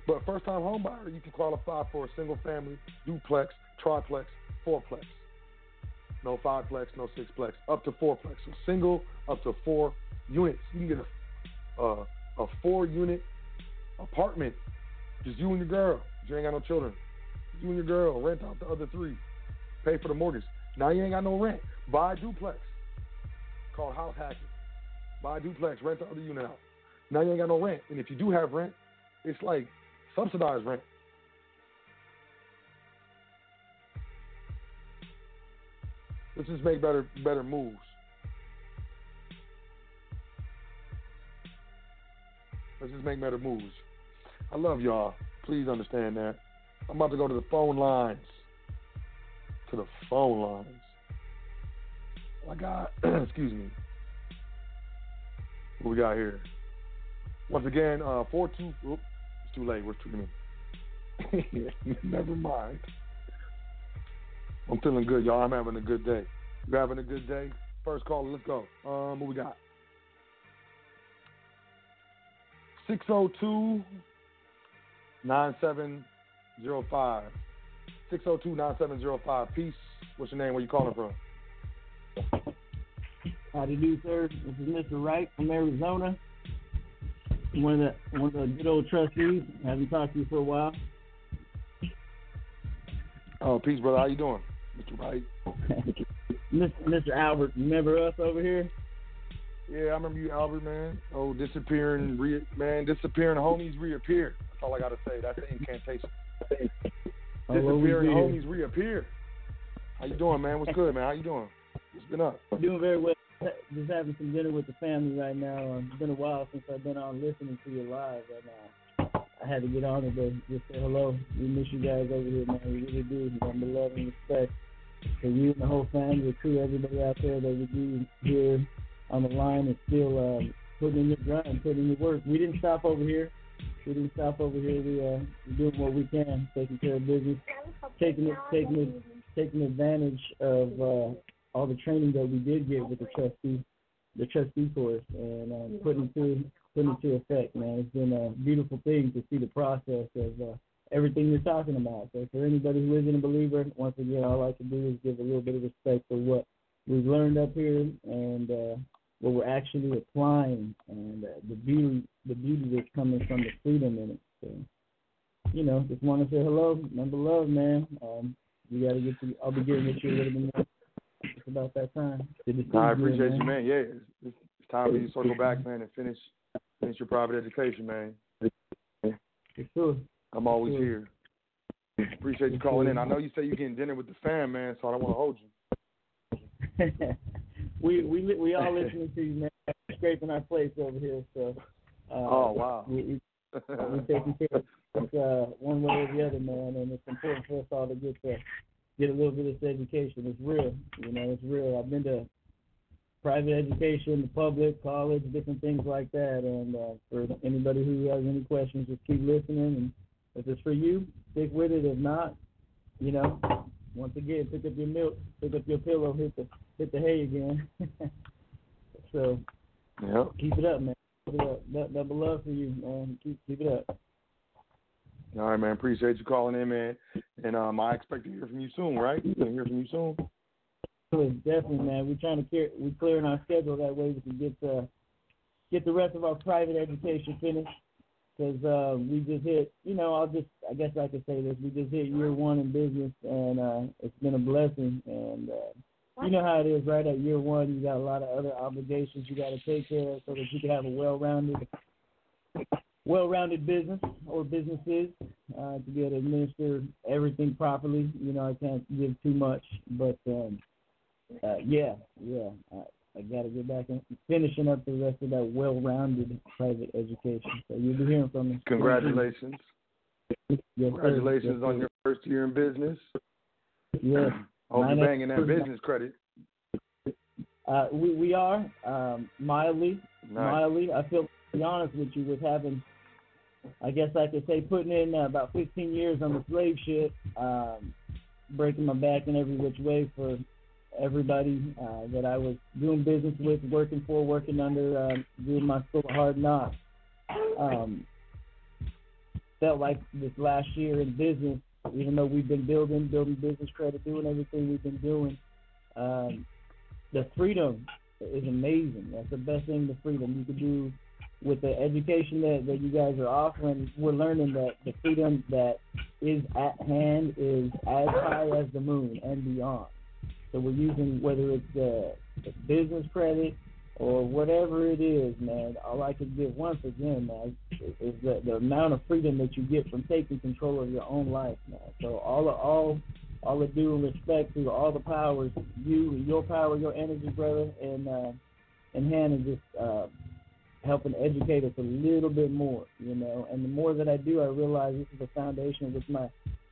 But first time homebuyer, you can qualify for a single family, duplex, triplex, fourplex. No fiveplex, no sixplex, up to fourplex. So single up to four units. You can get a a, a four unit apartment. Just you and your girl. You ain't got no children. You and your girl. Rent out the other three. Pay for the mortgage. Now you ain't got no rent. Buy a duplex. Called house hacking. Buy a duplex. Rent the other unit out. Now you ain't got no rent. And if you do have rent, it's like subsidized rent. Let's just make better better moves. Let's just make better moves. I love y'all. Please understand that. I'm about to go to the phone lines. To the phone lines. Oh I got, excuse me. What we got here? Once again, uh, four two. Oops, it's too late. What's tweeting me? Never mind. I'm feeling good, y'all. I'm having a good day. You having a good day? First call, let's go. Um, what we got? 602 9705. 602 9705. Peace. What's your name? Where you calling from? How do you do, sir? This is Mr. Wright from Arizona. One of the one of the good old trustees. Haven't talked to you for a while. Oh, peace, brother. How you doing, Mr. Wright? Mr. Albert, remember us over here? Yeah, I remember you, Albert, man. Oh, disappearing, re- man, disappearing homies reappear. That's all I gotta say. That's the incantation. Oh, disappearing homies reappear. How you doing, man? What's good, man? How you doing? What's been up? Doing very well. Just having some dinner with the family right now. Um, it's been a while since I've been on listening to you live, and uh, I had to get on today just say hello. We miss you guys over here, man. We really do. Number love and respect for you and the whole family, the crew, everybody out there that we do here on the line and still um, putting in your grind, putting in your work. We didn't stop over here. We didn't stop over here. We uh, we're doing what we can, taking care of business, taking it, taking it, taking advantage of uh, all the training that we did get with the trustee, the trustee course, and um, putting it to putting it to effect. Man, it's been a beautiful thing to see the process of uh, everything you're talking about. So for anybody who isn't a believer, once again, all I can do is give a little bit of respect for what we've learned up here and uh, what we're actually applying, and uh, the beauty, the beauty that's coming from the freedom in it. So, you know, just want to say hello, number love, man. Um, we got to get to. I'll be getting with you a little bit more. It's about that time. Good to see No, I appreciate you, man. man. Yeah, it's, it's time for you to circle back, man, and finish finish your private education, man. Sure. I'm always Sure. here. Appreciate you calling in. I know you say you're getting dinner with the fam, man, so I don't want to hold you. we we we all listening to you, man. Scraping our plates over here, so. Uh, Oh, wow. We, we, we're taking care of it, uh, one way or the other, man, and it's important for us all to get to get a little bit of this education. It's real, you know, it's real. I've been to private education, the public, college, different things like that, and uh, for anybody who has any questions, just keep listening, and if it's for you, stick with it. If not, you know, once again, pick up your milk, pick up your pillow, hit the hit the hay again. so Yep. keep it up, man. Keep it up. Double love for you, man. Keep keep it up. All right, man. Appreciate you calling in, man. And um, I expect to hear from you soon, right? Gonna hear from you soon. Definitely, man. We're trying to clear we're clearing our schedule that way we can get uh, get the rest of our private education finished. Because uh, we just hit, you know, I'll just, I guess I could say this. We just hit year one in business, and uh, it's been a blessing. And uh, you know how it is, right? At year one, you got a lot of other obligations you got to take care of, so that you can have a well-rounded, well-rounded business or businesses uh, to be able to administer everything properly. You know, I can't give too much, but um, uh, yeah, yeah, I, I got to get back and finishing up the rest of that well-rounded private education. So you'll be hearing from me. Congratulations. Yes. Congratulations Yes, on your first year in business. Yes. Hope you're banging that business credit. Uh, we we are um, mildly. Nice. mildly. I feel, to be honest with you, with having, I guess I could say, putting in uh, about 15 years on the slave ship, um, breaking my back in every which way for everybody uh, that I was doing business with, working for, working under, uh, doing my school hard knocks. Um, felt like this last year in business, even though we've been building, building business credit, doing everything we've been doing, um, the freedom is amazing. That's the best thing, the freedom you could do with the education that, that you guys are offering. We're learning that the freedom that is at hand is as high as the moon and beyond. So we're using whether it's the, business credit or whatever it is, man. All I can give once again, man, is, the, the amount of freedom that you get from taking control of your own life, man. So all of all all the due respect to all the powers, you, your power, your energy, brother, and uh, and Hannah just uh, helping educate us a little bit more, you know. And the more that I do, I realize this is the foundation which my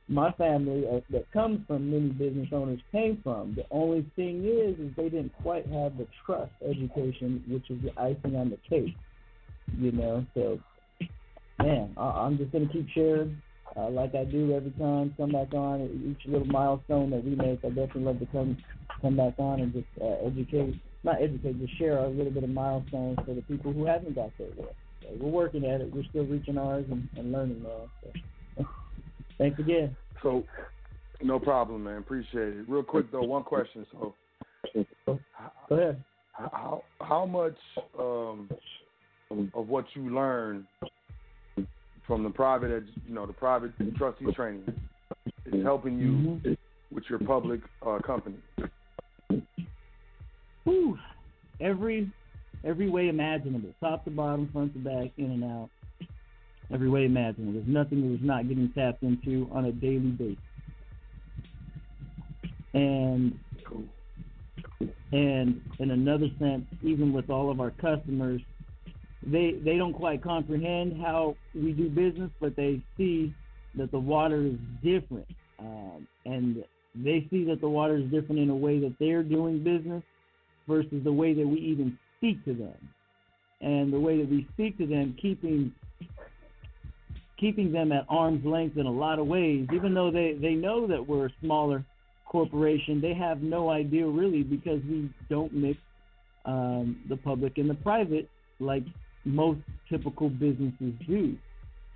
my family uh, that comes from many business owners came from. The only thing is, is they didn't quite have the trust education, which is the icing on the cake, you know. So, man, I, I'm just gonna keep sharing uh, like I do every time, come back on each little milestone that we make. I definitely love to come come back on and just uh, educate, not educate, just share a little bit of milestones for the people who haven't got there yet. So we're working at it. We're still reaching ours and, and learning, man. So, thanks again. So, no problem, man. Appreciate it. Real quick though, one question. So, go ahead. How how much um, of what you learn from the private, ed- you know, the private trustee training is helping you Mm-hmm. with your public uh, company? Whew. Every every way imaginable, top to bottom, front to back, in and out. Every way imaginable. There's nothing that is not getting tapped into on a daily basis. And and in another sense, even with all of our customers, they they don't quite comprehend how we do business, but they see that the water is different, um, and they see that the water is different in a way that they're doing business versus the way that we even speak to them, and the way that we speak to them, keeping keeping them at arm's length in a lot of ways, even though they they know that we're a smaller corporation, they have no idea really because we don't mix um, the public and the private like most typical businesses do.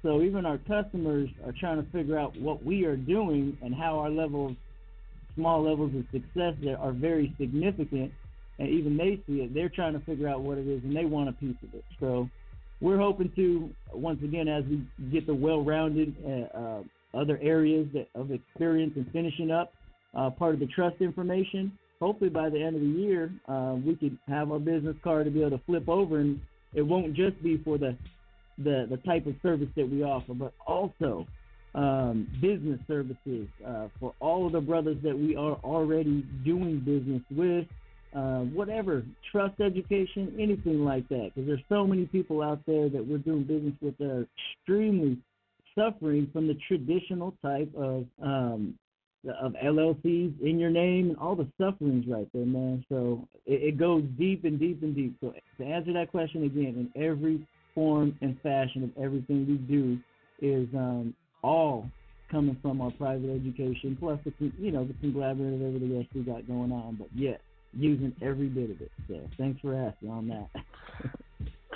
So even our customers are trying to figure out what we are doing and how our level of small levels of success there are very significant and even they see it. They're trying to figure out what it is and they want a piece of it. So we're hoping to once again as we get the well-rounded uh, uh, other areas that, of experience and finishing up uh, part of the trust information. Hopefully by the end of the year, uh, we could have our business card to be able to flip over, and it won't just be for the the, the type of service that we offer, but also um, business services uh, for all of the brothers that we are already doing business with. Uh, whatever trust education, anything like that, because there's so many people out there that we're doing business with that are extremely suffering from the traditional type of um, of LLCs in your name and all the sufferings right there, man. So it, it goes deep and deep and deep. So to answer that question again, in every form and fashion of everything we do is um, all coming from our private education, plus the you know the conglomerate of everything else we got going on. But yet using every bit of it. So thanks for asking on that.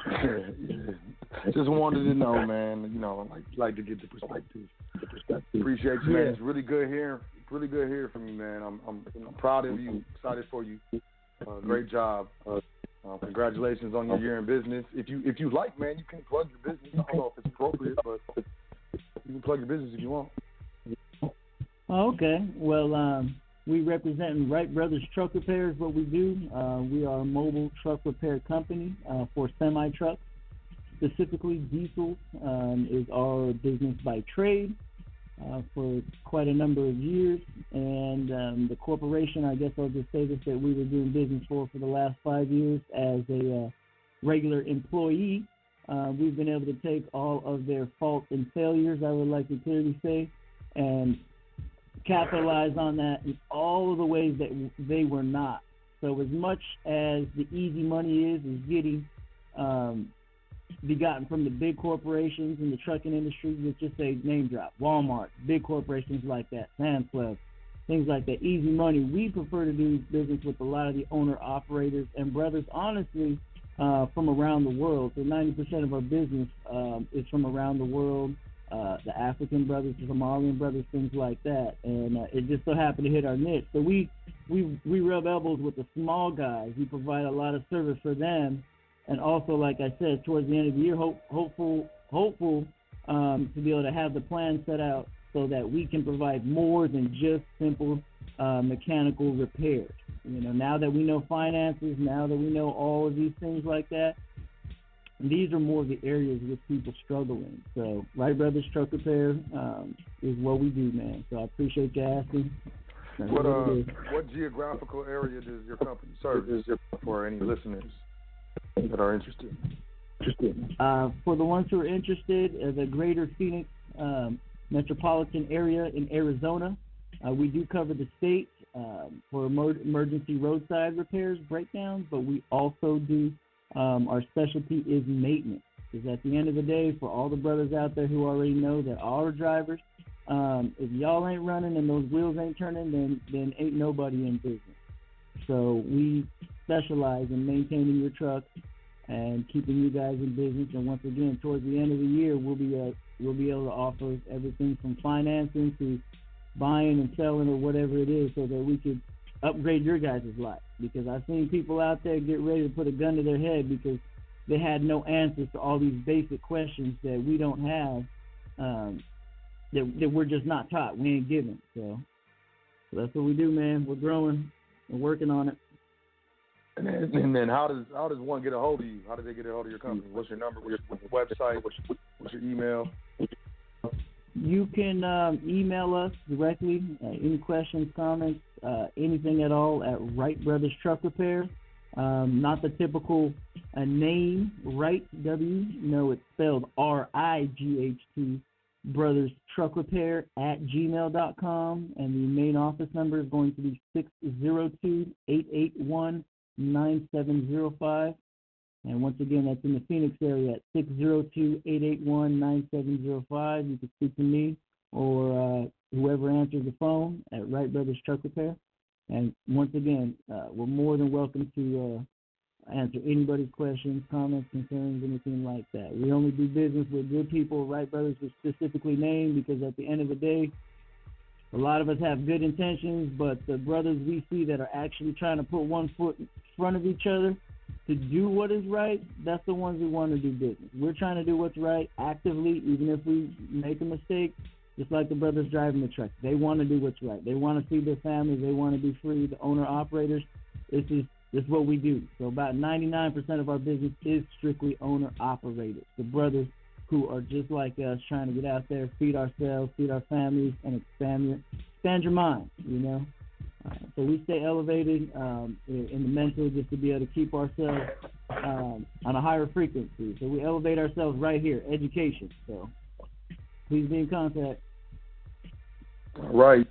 Just wanted to know, man. You know, like like to get the perspective. The perspective. Appreciate you, man. Yeah. It's really good hearing. Really good hearing from you, man. I'm I'm, I'm proud of you. Excited for you. Uh, great job. Uh, uh, congratulations on your year in business. If you if you like, man, you can plug your business. I don't know if it's appropriate, but you can plug your business if you want. Oh, okay. Well, um, we represent Wright Brothers Truck Repair is what we do. Uh, we are a mobile truck repair company uh, for semi trucks. Specifically, diesel um, is our business by trade uh, for quite a number of years. And um, the corporation, I guess I'll just say this, that we were doing business for for the last five years as a uh, regular employee. Uh, we've been able to take all of their faults and failures, I would like to clearly say, and capitalize on that in all of the ways that they were not. So as much as the easy money is, is getting um, be gotten from the big corporations in the trucking industry. Let's just say name drop, Walmart, big corporations like that, Sam's Club, things like that. Easy money. We prefer to do business with a lot of the owner operators and brothers. Honestly, uh, from around the world. So 90% of our business um, is from around the world. Uh, the African brothers, the Somalian brothers, things like that, and uh, it just so happened to hit our niche. So we we we rub elbows with the small guys. We provide a lot of service for them, and also, like I said, towards the end of the year, hope, hopeful hopeful um, to be able to have the plan set out so that we can provide more than just simple uh, mechanical repairs. You know, now that we know finances, now that we know all of these things like that, these are more of the areas which people struggle in. So, Wright Brothers Truck Repair um, is what we do, man. So I appreciate you asking. what uh, what geographical area does your company serve? Is for any listeners that are interested? Interested. Uh, for the ones who are interested, uh, the Greater Phoenix um, metropolitan area in Arizona, uh, we do cover the state um, for emer- emergency roadside repairs, breakdowns, but we also do um, our specialty is maintenance. Because at the end of the day, for all the brothers out there who already know that all our drivers, um, if y'all ain't running and those wheels ain't turning, then then ain't nobody in business. So we specialize in maintaining your truck and keeping you guys in business. And once again, towards the end of the year, we'll be uh, we'll be able to offer everything from financing to buying and selling or whatever it is, so that we could upgrade your guys' life. Because I've seen people out there get ready to put a gun to their head because they had no answers to all these basic questions that we don't have, um, that that we're just not taught. We ain't given. So, so that's what we do, man. We're growing. We're working on it. And then, and then, how does how does one get a hold of you? How do they get a hold of your company? What's your number? What's your website? What's your, what's your email? You can um, email us directly. Uh, any questions, comments, uh, anything at all at Wright Brothers Truck Repair. Um, not the typical uh, name, Wright W. No, it's spelled R I G H T Brothers Truck Repair at gmail.com. And the main office number is going to be 602 881 9705. And once again, that's in the Phoenix area at 602-881-9705. You can speak to me or uh, whoever answers the phone at Wright Brothers Truck Repair. And once again, uh, we're more than welcome to uh, answer anybody's questions, comments, concerns, anything like that. We only do business with good people. Wright Brothers was specifically named because at the end of the day, a lot of us have good intentions, but the brothers we see that are actually trying to put one foot in front of each other to do what is right, that's the ones we want to do business. We're trying to do what's right actively, even if we make a mistake, just like the brothers driving the truck. They want to do what's right. They want to see their families. They want to be free. The owner operators, this is this is what we do. So about 99% of our business is strictly owner operators. The brothers who are just like us, trying to get out there, feed ourselves, feed our families, and expand your expand your mind. You know. Uh, so we stay elevated um, in, in, the mental just to be able to keep ourselves um, on a higher frequency. So we elevate ourselves right here, education. So please be in contact. All right.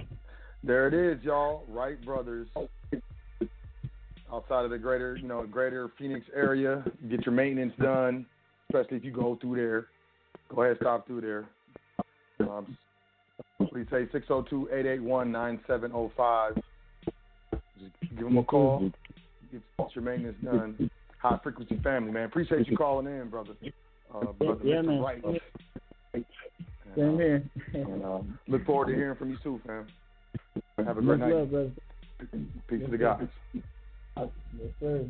There it is, y'all. Wright Brothers. Outside of the greater, you know, greater Phoenix area, get your maintenance done, especially if you go through there. Go ahead, stop through there. Um, please say 602 881 9705. Just give them a call. Get your maintenance done. High frequency family, man. Appreciate you calling in, brother. Uh, brother yeah, Mr. man. Wright. Same here. And, um, look forward to hearing from you too, fam. Have a great Much night. love, brother. Peace to the guys. Yes, sir.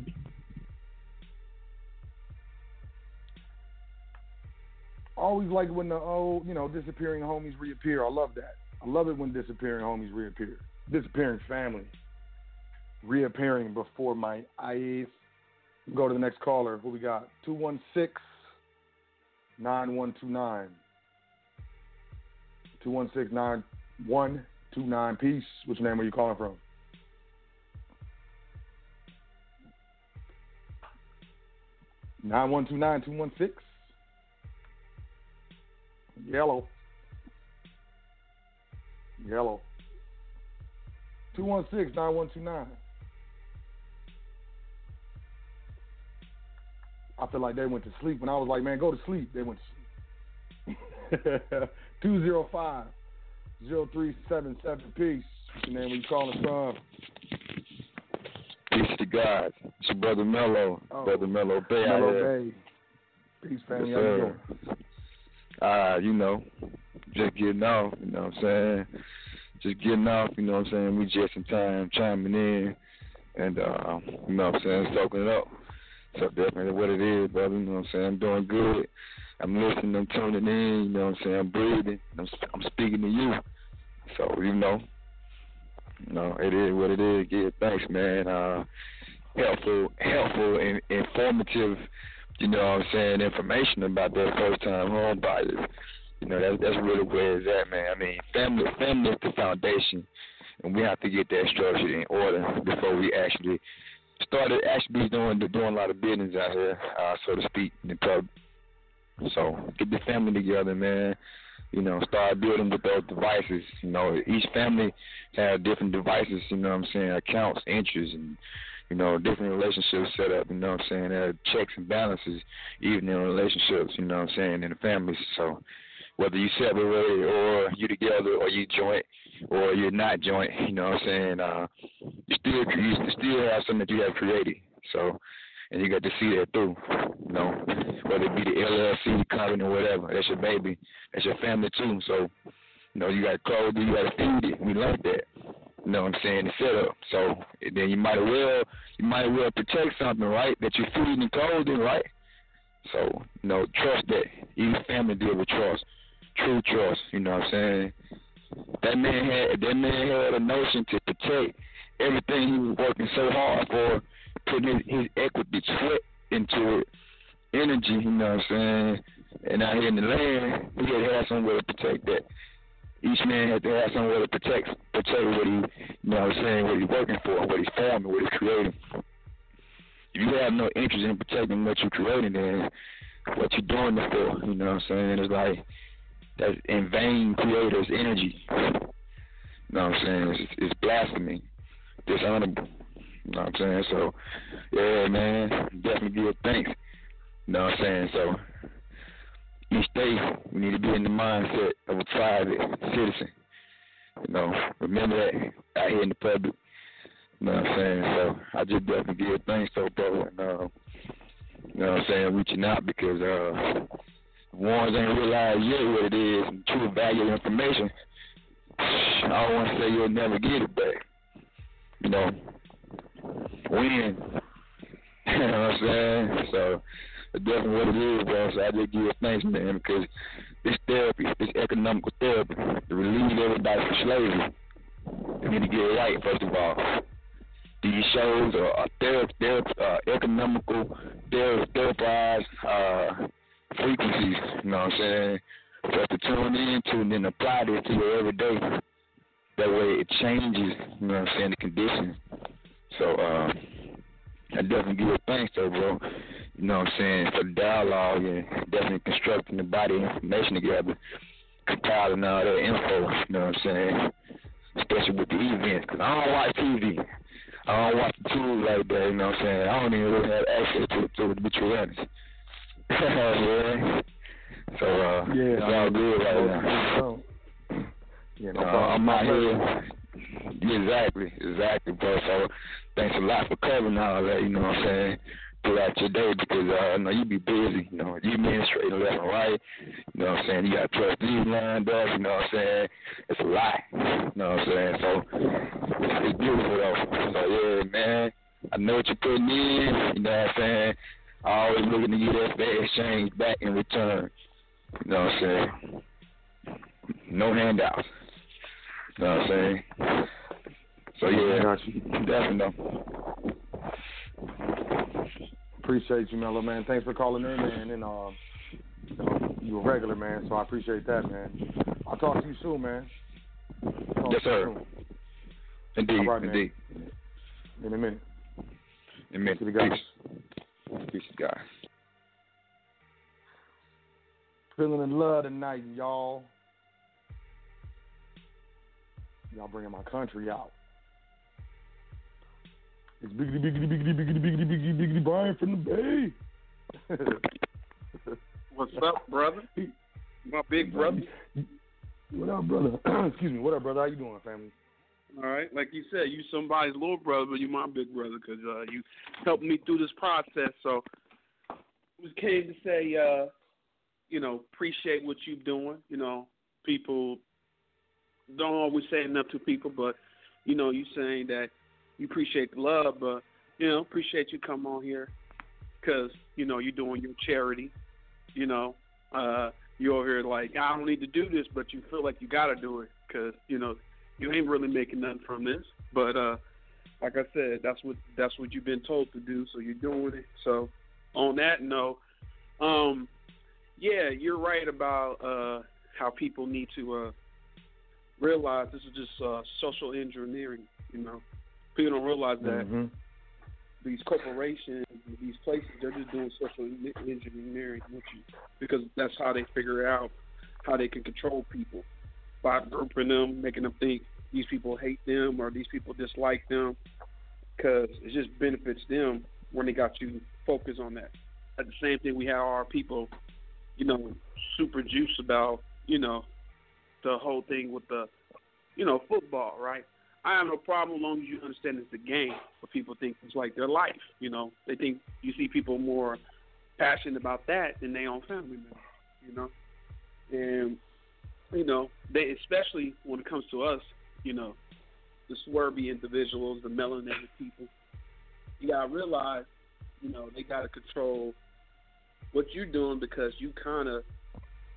always like when the old, you know, disappearing homies reappear. I love that. I love it when disappearing homies reappear. Disappearing family reappearing before my eyes. Go to the next caller. Who we got? 216 9129. 216 9129. Peace. Which name are you calling from? Nine one two nine two one six. Yellow. Yellow. 216 9129. I feel like they went to sleep. When I was like, man, go to sleep, they went to sleep. 205 0377. Peace. Your name? Where you calling from? Peace to God. It's your brother Mello. Oh. Brother Mello Bay. out Mello. Bay. Peace, family. Yes, sir. Uh, you know, just getting off, you know what I'm saying? Just getting off, you know what I'm saying? We just in time chiming in and uh, you know what I'm saying, soaking it up. So definitely what it is, brother, you know what I'm saying? I'm doing good. I'm listening, I'm tuning in, you know what I'm saying? I'm breathing. I'm I'm speaking to you. So, you know, you know, it is what it is. Yeah, thanks, man. Uh helpful helpful and informative you know what I'm saying, information about their first time home buyers. You know, that's that's really where it's at, man. I mean, family family is the foundation and we have to get that structure in order before we actually started actually doing doing a lot of business out here, uh, so to speak, in the pub. So get the family together, man. You know, start building with those devices. You know, each family have different devices, you know what I'm saying, accounts, interests and you know, different relationships set up, you know what I'm saying? There are checks and balances even in relationships, you know what I'm saying, in the families. So whether you separate or you together or you joint or you're not joint, you know what I'm saying, uh you still you still have something that you have created. So and you got to see that through, you know, whether it be the LLC company whatever. That's your baby. That's your family too. So, you know, you got to clothe it, you got to feed it. We like that. You know what I'm saying? The setup. So then you might as well you might as well protect something, right? That you're feeding and clothing, right? So, you know, trust that. Each family deal with trust. True trust, you know what I'm saying? That man had that man had a notion to protect everything he was working so hard for, putting his, his equity sweat into it, energy, you know what I'm saying? And out here in the land, he had to have somewhere to protect that each man had to have somewhere to protect protect what he you know what I'm saying, what he's working for, what he's forming, what he's creating. If you have no interest in protecting what you're creating then what you're doing it for, you know what I'm saying? It's like that's in vain creators energy. You know what I'm saying? It's, it's blasphemy. Dishonorable. You know what I'm saying? So yeah, man, definitely give thanks. You know what I'm saying? So each day we need to be in the mindset of a private citizen. You know, remember that out here in the public. You know what I'm saying? So I just definitely give thanks to brother and uh, you know what I'm saying, reaching out because uh ones ain't realized yet what it is and true value information. I don't want to say you'll never get it back. You know, when. you know what I'm saying? So that's definitely what it is, bro. So I just give a thanks, man, because this therapy, this economical therapy, to relieve everybody from slavery, we need to get it right, first of all. These shows are, are ther- ther- uh, economical, ther- therapized uh, frequencies, you know what I'm saying? For us to tune into and then apply this to your everyday. That way it changes, you know what I'm saying, the conditions. So, uh, I definitely give it thanks though, bro. You know what I'm saying, for the dialogue and definitely constructing the body information together, compiling all that info, you know what I'm saying, especially with the events, because I don't watch TV. I don't watch the tools like that, you know what I'm saying. I don't even really have access to it, to, to be true honest. yeah. So, uh, Yeah, it's all good right now. Yeah, no Uh. I'm out here. Exactly, exactly, bro. So thanks a lot for covering all that, you know what I'm saying, throughout your day because uh, I know you be busy, you know, you administrating left and right, you know what I'm saying, you got trustees lined up, you know what I'm saying, it's a lot, you know what I'm saying, so it's, beautiful though. So yeah, man, I know what you're putting in, you know what I'm saying, always looking to get that fair exchange back in return, you know what I'm saying, no handouts. You know what I'm saying? So yeah, Got you. definitely. Appreciate you, Mello, man. Thanks for calling in, man. And uh, you, know, you a regular, man, so I appreciate that, man. I'll talk to you soon, man. Talk Yes, to you sir. soon. Indeed, right, man. indeed. In a minute. To the guys. Peace. Peace, guys. Feeling in love tonight, y'all. Y'all bringing my country out. It's biggity, biggity, biggity, biggity, biggity, biggity, biggity, Brian from the Bay. What's up, brother? My big brother. What up, brother? Excuse me. What up, brother? How you doing, family? All right, like you said, you somebody's little brother, but you my big brother because uh, you helped me through this process. So we came to say, uh, you know, appreciate what you're doing. You know, people don't always say enough to people, but you know, you saying that you appreciate the love, but you know, appreciate you come on here because you know you're doing your charity. You know, uh, you over here like I don't need to do this, but you feel like you got to do it because you know you ain't really making nothing from this. But uh, like I said, that's what that's what you've been told to do, so you're doing it. So on that note, um, yeah, you're right about uh, how people need to uh, realize this is just uh, social engineering. You know, people don't realize that Mm-hmm. these corporations, these places, they're just doing social engineering with you because that's how they figure out how they can control people by grouping them, making them think these people hate them or these people dislike them because it just benefits them when they got you focused on that. At the same thing, we have our people, you know, super juice about, you know, the whole thing with the, you know, football, right? I have no problem as long as you understand it's a game, but people think it's like their life. You know, they think you see people more passionate about that than they own family members. You know, and you know they especially when it comes to us, you know, the swervy individuals, the melanated people. You gotta realize, you know, they gotta control what you're doing because you kind of,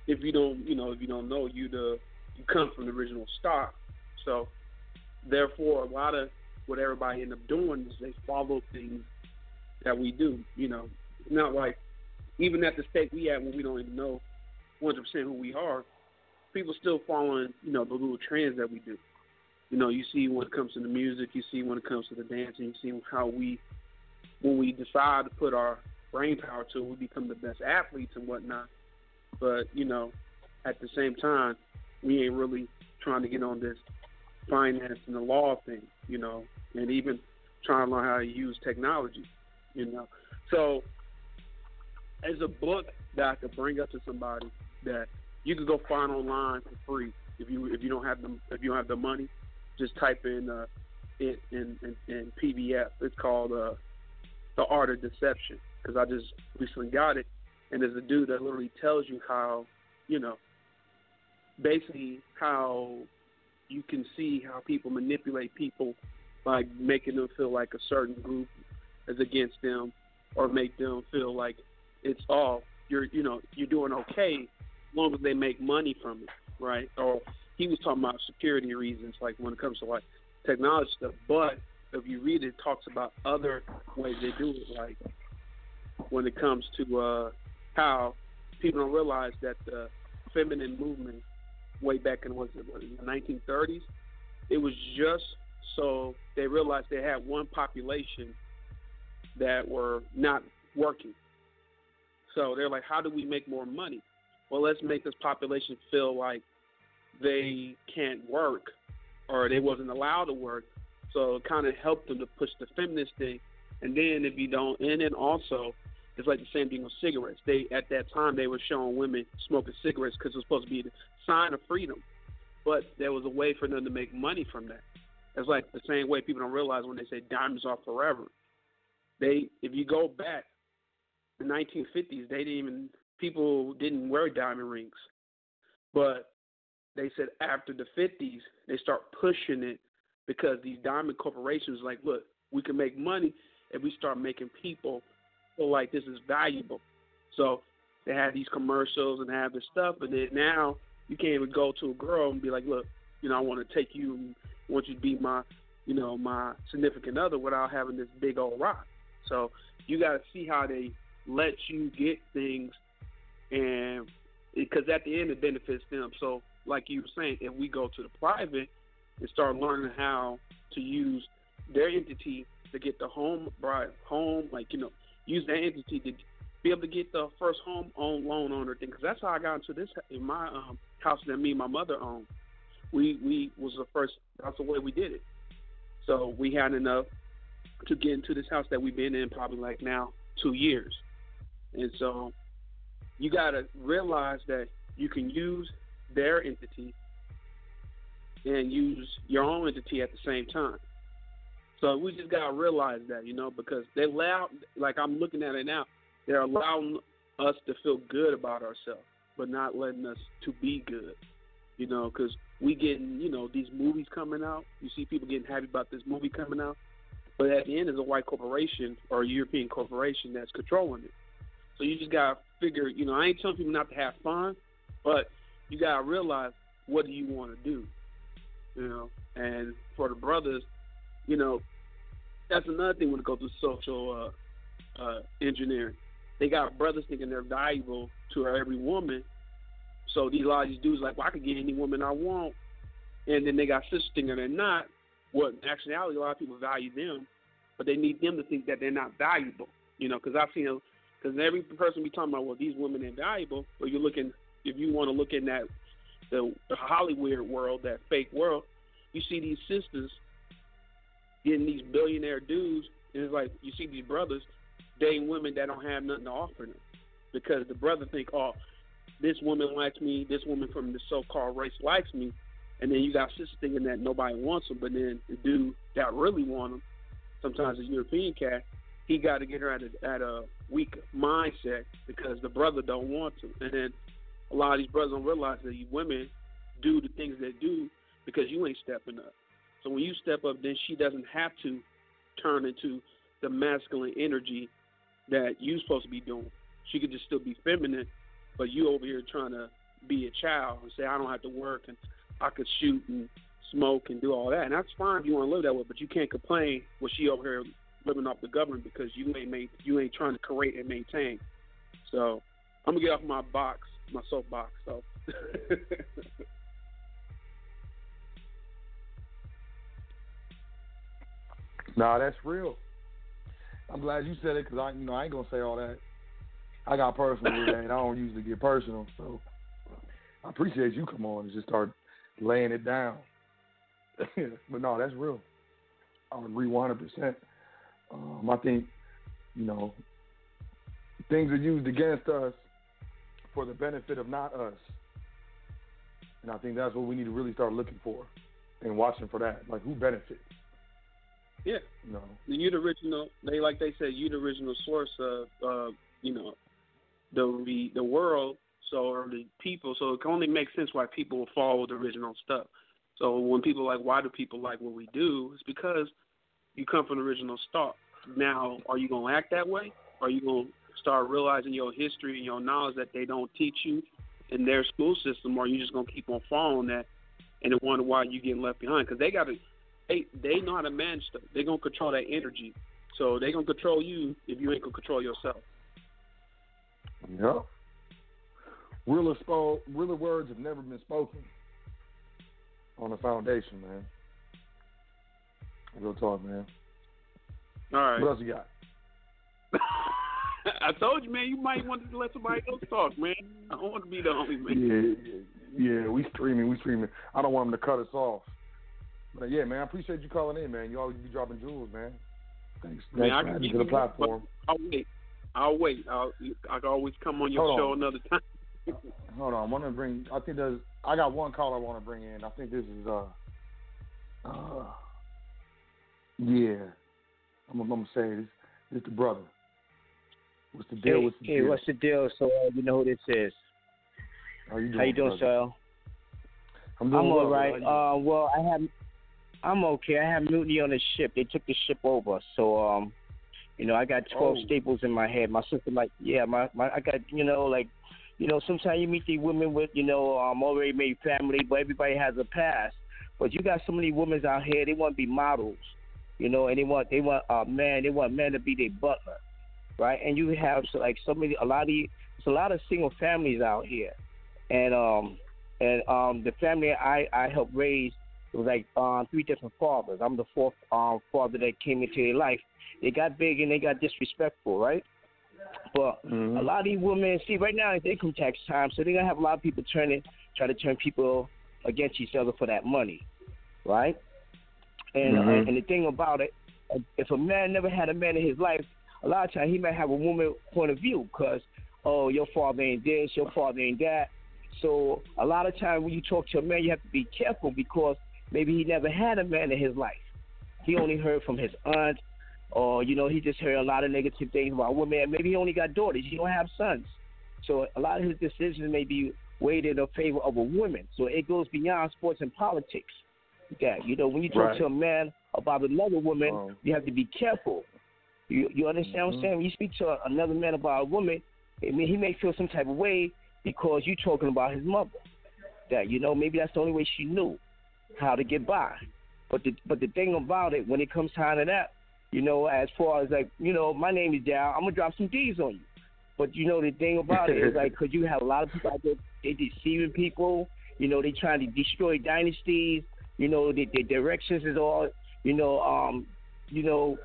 if you don't, you know, if you don't know, you the you come from the original stock, so therefore a lot of what everybody end up doing is they follow things that we do. You know, not like even at the state we at when we don't even know 100% who we are, people still following you know the little trends that we do. You know, you see when it comes to the music, you see when it comes to the dancing, you see how we when we decide to put our brain power to it, we become the best athletes and whatnot. But you know, at the same time, we ain't really trying to get on this finance and the law thing, you know, and even trying to learn how to use technology, you know. So, as a book that I could bring up to somebody that you could go find online for free if you if you don't have the if you don't have the money, just type in uh, in, in in in PDF. It's called uh, the Art of Deception because I just recently got it, and there's a dude that literally tells you how you know basically how you can see how people manipulate people by making them feel like a certain group is against them or make them feel like it's all you're you know you're doing okay as long as they make money from it right? Or he was talking about security reasons like when it comes to like technology stuff. But if you read it, it talks about other ways they do it like when it comes to uh how people don't realize that the feminine movement way back in was it, was it the 1930s. It was just so they realized they had one population that were not working. So they're like, how do we make more money? Well, let's make this population feel like they can't work or they wasn't allowed to work. So it kind of helped them to push the feminist thing. And then if you don't, and then also it's like the same thing with cigarettes. They at that time they were showing women smoking cigarettes because it was supposed to be the sign of freedom, but there was a way for them to make money from that. It's like the same way people don't realize when they say diamonds are forever. They, if you go back, the 1950s, they didn't even people didn't wear diamond rings, but they said after the 50s they start pushing it because these diamond corporations like, look, we can make money if we start making people feel like this is valuable. So they have these commercials and have this stuff, and then now you can't even go to a girl and be like, look, you know, I want to take you, and want you to be my, you know, my significant other without having this big old rock. So you got to see how they let you get things, and because at the end it benefits them. So like you were saying, if we go to the private and start learning how to use their entity to get the home right home, like you know, use that entity to be able to get the first home own loan owner thing. Because that's how I got into this in my um, house that me and my mother owned. We we was the first. That's the way we did it. So we had enough to get into this house that we've been in probably like now two years. And so you got to realize that you can use their entity and use your own entity at the same time. So we just gotta realize that, you know, because they allow, like I'm looking at it now, they're allowing us to feel good about ourselves, but not letting us to be good, you know, because we getting, you know, these movies coming out. You see people getting happy about this movie coming out, but at the end is a white corporation or a European corporation that's controlling it. So you just gotta figure, you know, I ain't telling people not to have fun, but you gotta realize what do you want to do, you know. And for the brothers, you know, that's another thing when it goes to social uh, uh, engineering. They got brothers thinking they're valuable to every woman. So these a lot of these dudes like, well, I could get any woman I want, and then they got sisters thinking they're not. Well, in actuality, a lot of people value them, but they need them to think that they're not valuable. You know, because I've seen because every person be talking about, well, these women are valuable. But you're looking, if you want to look in that the Hollywood world, that fake world, you see these sisters getting these billionaire dudes, and it's like you see these brothers dating women that don't have nothing to offer them, because the brother think, oh, this woman likes me, this woman from the so-called race likes me, and then you got sisters thinking that nobody wants them, but then the dude that really want them, sometimes a European cat, he got to get her at a at a weak mindset because the brother don't want to, and then a lot of these brothers don't realize that these women do the things they do because you ain't stepping up. So when you step up, then she doesn't have to turn into the masculine energy that you're supposed to be doing. She could just still be feminine, but you over here trying to be a child and say I don't have to work and I could shoot and smoke and do all that. And that's fine if you want to live that way, but you can't complain when she over here living off the government because you ain't made you ain't trying to create and maintain. So I'm gonna get off my box, my soapbox. So. Nah, that's real. I'm glad you said it because I, you know, I ain't gonna say all that. I got personal with that, and I don't usually get personal, so I appreciate you come on and just start laying it down. but no, that's real. I agree 100. percent um, I think, you know, things are used against us for the benefit of not us, and I think that's what we need to really start looking for and watching for that. Like, who benefits? Yeah. No. You the original. They like they said you the original source of uh, you know the the the world. So or the people. So it can only make sense why people will follow the original stuff. So when people like why do people like what we do? It's because you come from the original stock. Now, are you gonna act that way? Are you gonna start realizing your history and your knowledge that they don't teach you in their school system, or are you just gonna keep on following that and wonder why you getting left behind? Because they got to they they know how to manage stuff. They're gonna control that energy. So they're gonna control you if you ain't gonna control yourself. Yep. Realer, spo- realer words have never been spoken on the foundation, man. Real talk, man. All right. What else you got? I told you, man. You might want to let somebody else talk, man. I don't want to be the only man. Yeah, yeah. We streaming, we streaming. I don't want them to cut us off. But yeah, man, I appreciate you calling in, man. You always be dropping jewels, man. Thanks, man, thanks I for can to the platform. I'll wait. I'll wait. I'll I can always come on your Hold show on. another time. Hold on, I want to bring. I think there's. I got one call I want to bring in. I think this is. uh uh Yeah, I'm, I'm gonna say this. This the brother. What's the deal? Hey, What's the hey, deal? what's the deal? So uh, you know who this is? How you doing? How you doing, brother? sir? I'm doing all well, right. Uh, well, I have. I'm okay. I have mutiny on the ship. They took the ship over, so um, you know, I got twelve Oh. staples in my head. My sister, like, yeah, my, my, I got, you know, like, you know, sometimes you meet these women with, you know, um, already made family, but everybody has a past. But you got so many women out here. They want to be models, you know, and they want, they want, uh, man, they want men to be their butler, right? And you have so, like so many, a lot of, it's a lot of single families out here, and um, and um, the family I I helped raise it was like um, three different fathers. I'm the fourth um, father that came into their life. They got big and they got disrespectful, right? But Mm-hmm. a lot of these women, see, right now it's income tax time, so they're gonna have a lot of people turning, try to turn people against each other for that money, right? And uh, Mhm. and the thing about it, if a man never had a man in his life, a lot of times he might have a woman point of view because oh your father ain't this, your father ain't that. So a lot of times when you talk to a man, you have to be careful because maybe he never had a man in his life. He only heard from his aunt, or you know he just heard a lot of negative things about women. Maybe he only got daughters. He don't have sons. So a lot of his decisions may be weighed in favor of a woman. So it goes beyond sports and politics. That you know, when you talk Right. to a man about another woman, Um, you have to be careful. You you understand what I'm Mhm. saying? When you speak to another man about a woman, I mean, he may feel some type of way because you're talking about his mother. That you know, maybe that's the only way she knew how to get by. But the but the thing about it, when it comes time to that, you know, as far as like, you know, my name is Dow, I'm gonna drop some D's on you. But you know, the thing about it is like, because you have a lot of people out there, they deceiving people. You know, they trying to destroy dynasties. You know, the, the directions is all, you know, um, you know,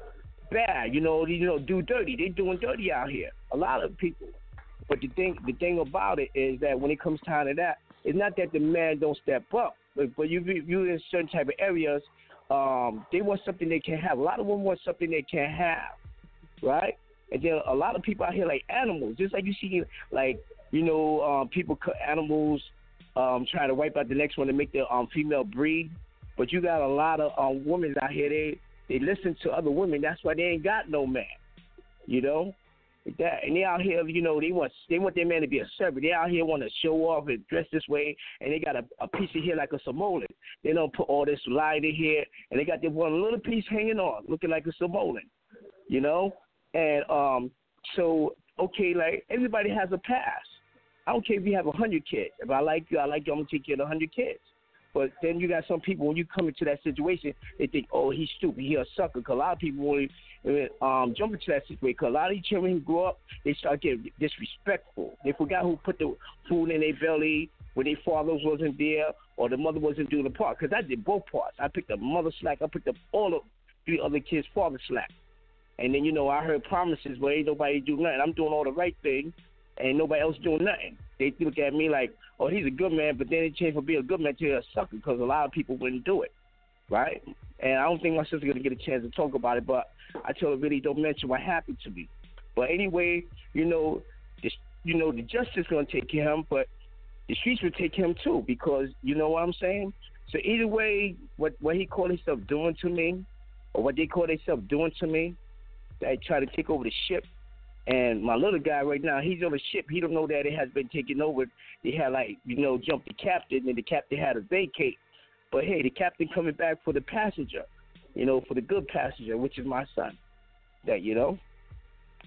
bad. You know, you know, do dirty. They doing dirty out here. A lot of people. But the thing, the thing about it is that when it comes time to that, it's not that the man don't step up, but, but you you in certain type of areas, um, they want something they can't have. A lot of women want something they can't have, right? And then a lot of people out here like animals, just like you see, like you know, um, people cut animals, um, trying to wipe out the next one to make the um, female breed. But you got a lot of um, women out here. They they listen to other women. That's why they ain't got no man. You know, that and they out here. You know, they want they want their man to be a servant. They out here want to show off and dress this way, and they got a, a piece of hair like a Samoan. They don't put all this light in here, and they got their one little piece hanging on, looking like a Samoan. You know, and um, so okay, like everybody has a past. I don't care if you have a hundred kids. If I like you, I like you. I'm gonna take care of a hundred kids. But then you got some people when you come into that situation, they think, oh, he's stupid, he a sucker. Cause a lot of people only um, jump into that situation. Cause a lot of these children who grow up, they start getting disrespectful. They forgot who put the food in their belly when their fathers wasn't there or the mother wasn't doing the part. Cause I did both parts. I picked up mother slack. I picked up all of three other kids' father slack. And then you know I heard promises, but ain't nobody do nothing. I'm doing all the right thing, and nobody else doing nothing. They look at me like, oh, he's a good man, but then it changed from being a good man to a sucker because a lot of people wouldn't do it, right? And I don't think my sister's gonna get a chance to talk about it, but I tell her really don't mention what happened to me. But anyway, you know, this, you know, the justice gonna take him, but the streets will take him too because you know what I'm saying. So either way, what what he called himself doing to me, or what they call themselves doing to me, they try to take over the ship. And my little guy right now, he's on a ship. He don't know that it has been taken over. They had like you know jumped the captain, and the captain had to vacate. But hey, the captain coming back for the passenger, you know, for the good passenger, which is my son. That you know,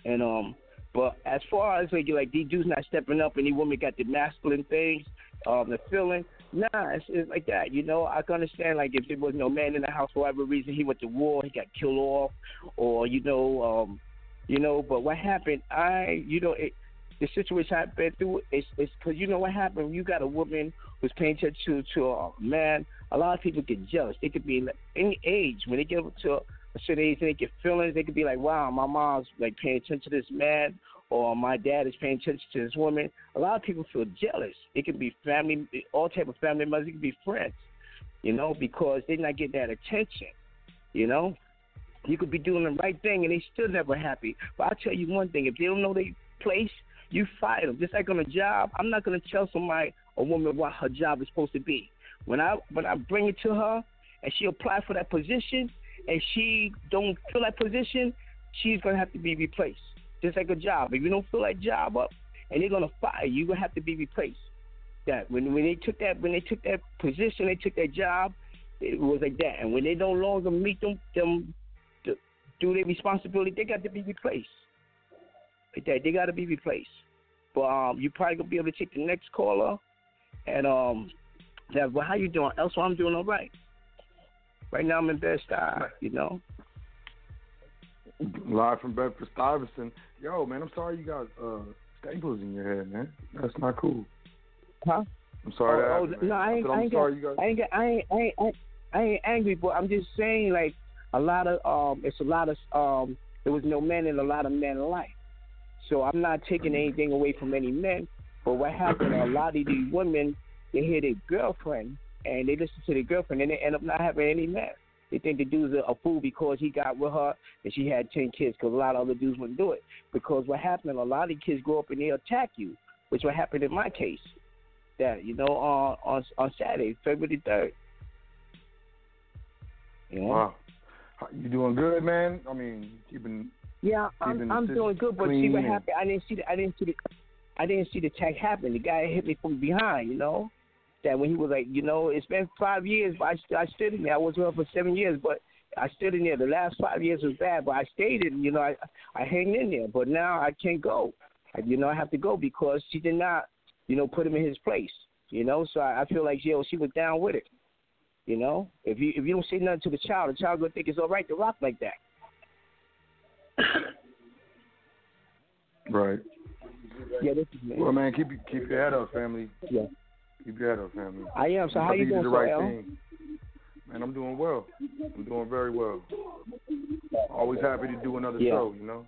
and um, but as far as like like these dudes not stepping up, and these women got the masculine things, um, the feeling. Nah, it's, it's like that. You know, I can understand like if there was no man in the house for whatever reason, he went to war, he got killed off, or you know, um, you know. But what happened? I, you know, it, the situation I've been through is because you know what happened. You got a woman who's paying attention to, to a man. A lot of people get jealous. They could be in any age when they get up to a certain age, they get feelings. They could be like, "Wow, my mom's like paying attention to this man." Or my dad is paying attention to this woman. A lot of people feel jealous. It could be family, all type of family members. It could be friends, you know, because they're not getting that attention. You know, you could be doing the right thing and they still never happy. But I'll tell you one thing: if they don't know their place, you fire them. Just like on a job, I'm not gonna tell somebody, a woman, what her job is supposed to be. When I when I bring it to her and she apply for that position and she don't fill that position, she's gonna have to be replaced. Just like a job. If you don't fill that job up and they're gonna fire you, you're gonna have to be replaced. That when when they took that when they took that position, they took that job, it was like that. And when they no longer meet them them do their responsibility, they got to be replaced. Like that, they got to be replaced. But um, you probably gonna be able to take the next caller, and um, that. Well, how you doing? Elsewhere, I'm doing all right. Right now, I'm in Bed Stuy, you know. Live from Bedford Stuyvesant. Yo, man, I'm sorry you got uh, staples in your head, man. That's not cool. Huh? I'm sorry. Oh, that oh, no. I ain't. said, I I'm ain't, sorry got, you. I ain't. Got, I ain't. I ain't. I ain't I ain't angry, but I'm just saying, like a lot of um, it's a lot of um, there was no men and a lot of men life. So I'm not taking anything away from any men. But what happened? A lot of these women, they hear their girlfriend and they listen to their girlfriend and they end up not having any men. They think the dude's a, a fool because he got with her and she had ten kids. Because a lot of other dudes wouldn't do it. Because what happened, a lot of kids grow up and they attack you, which what happened in my case. That you know on on on Saturday, February third. You know? Wow. You doing good, man? I mean, keeping Yeah, I'm I'm doing good, but see what happened. I didn't see the I didn't see the I didn't see the attack happen. The guy hit me from behind. You know, that when he was like, you know, it's been five years, but I st- I stood in there. I was with her for seven years, but I stood in there. The last five years was bad, but I stayed in. You know, I I hang in there. But now I can't go. I, you know, I have to go because she did not, you know, put him in his place. You know, so I, I feel like yo, she was down with it. You know, if you if you don't say nothing to the child, the child gonna think it's all right to rock like that. right. Yeah, this is me. Well, man, keep keep your head up, family. Yeah. Keep your head up, family. I am. So I how you doing, the right thing. Man, I'm doing well. I'm doing very well. Always happy to do another Yeah. show. You know,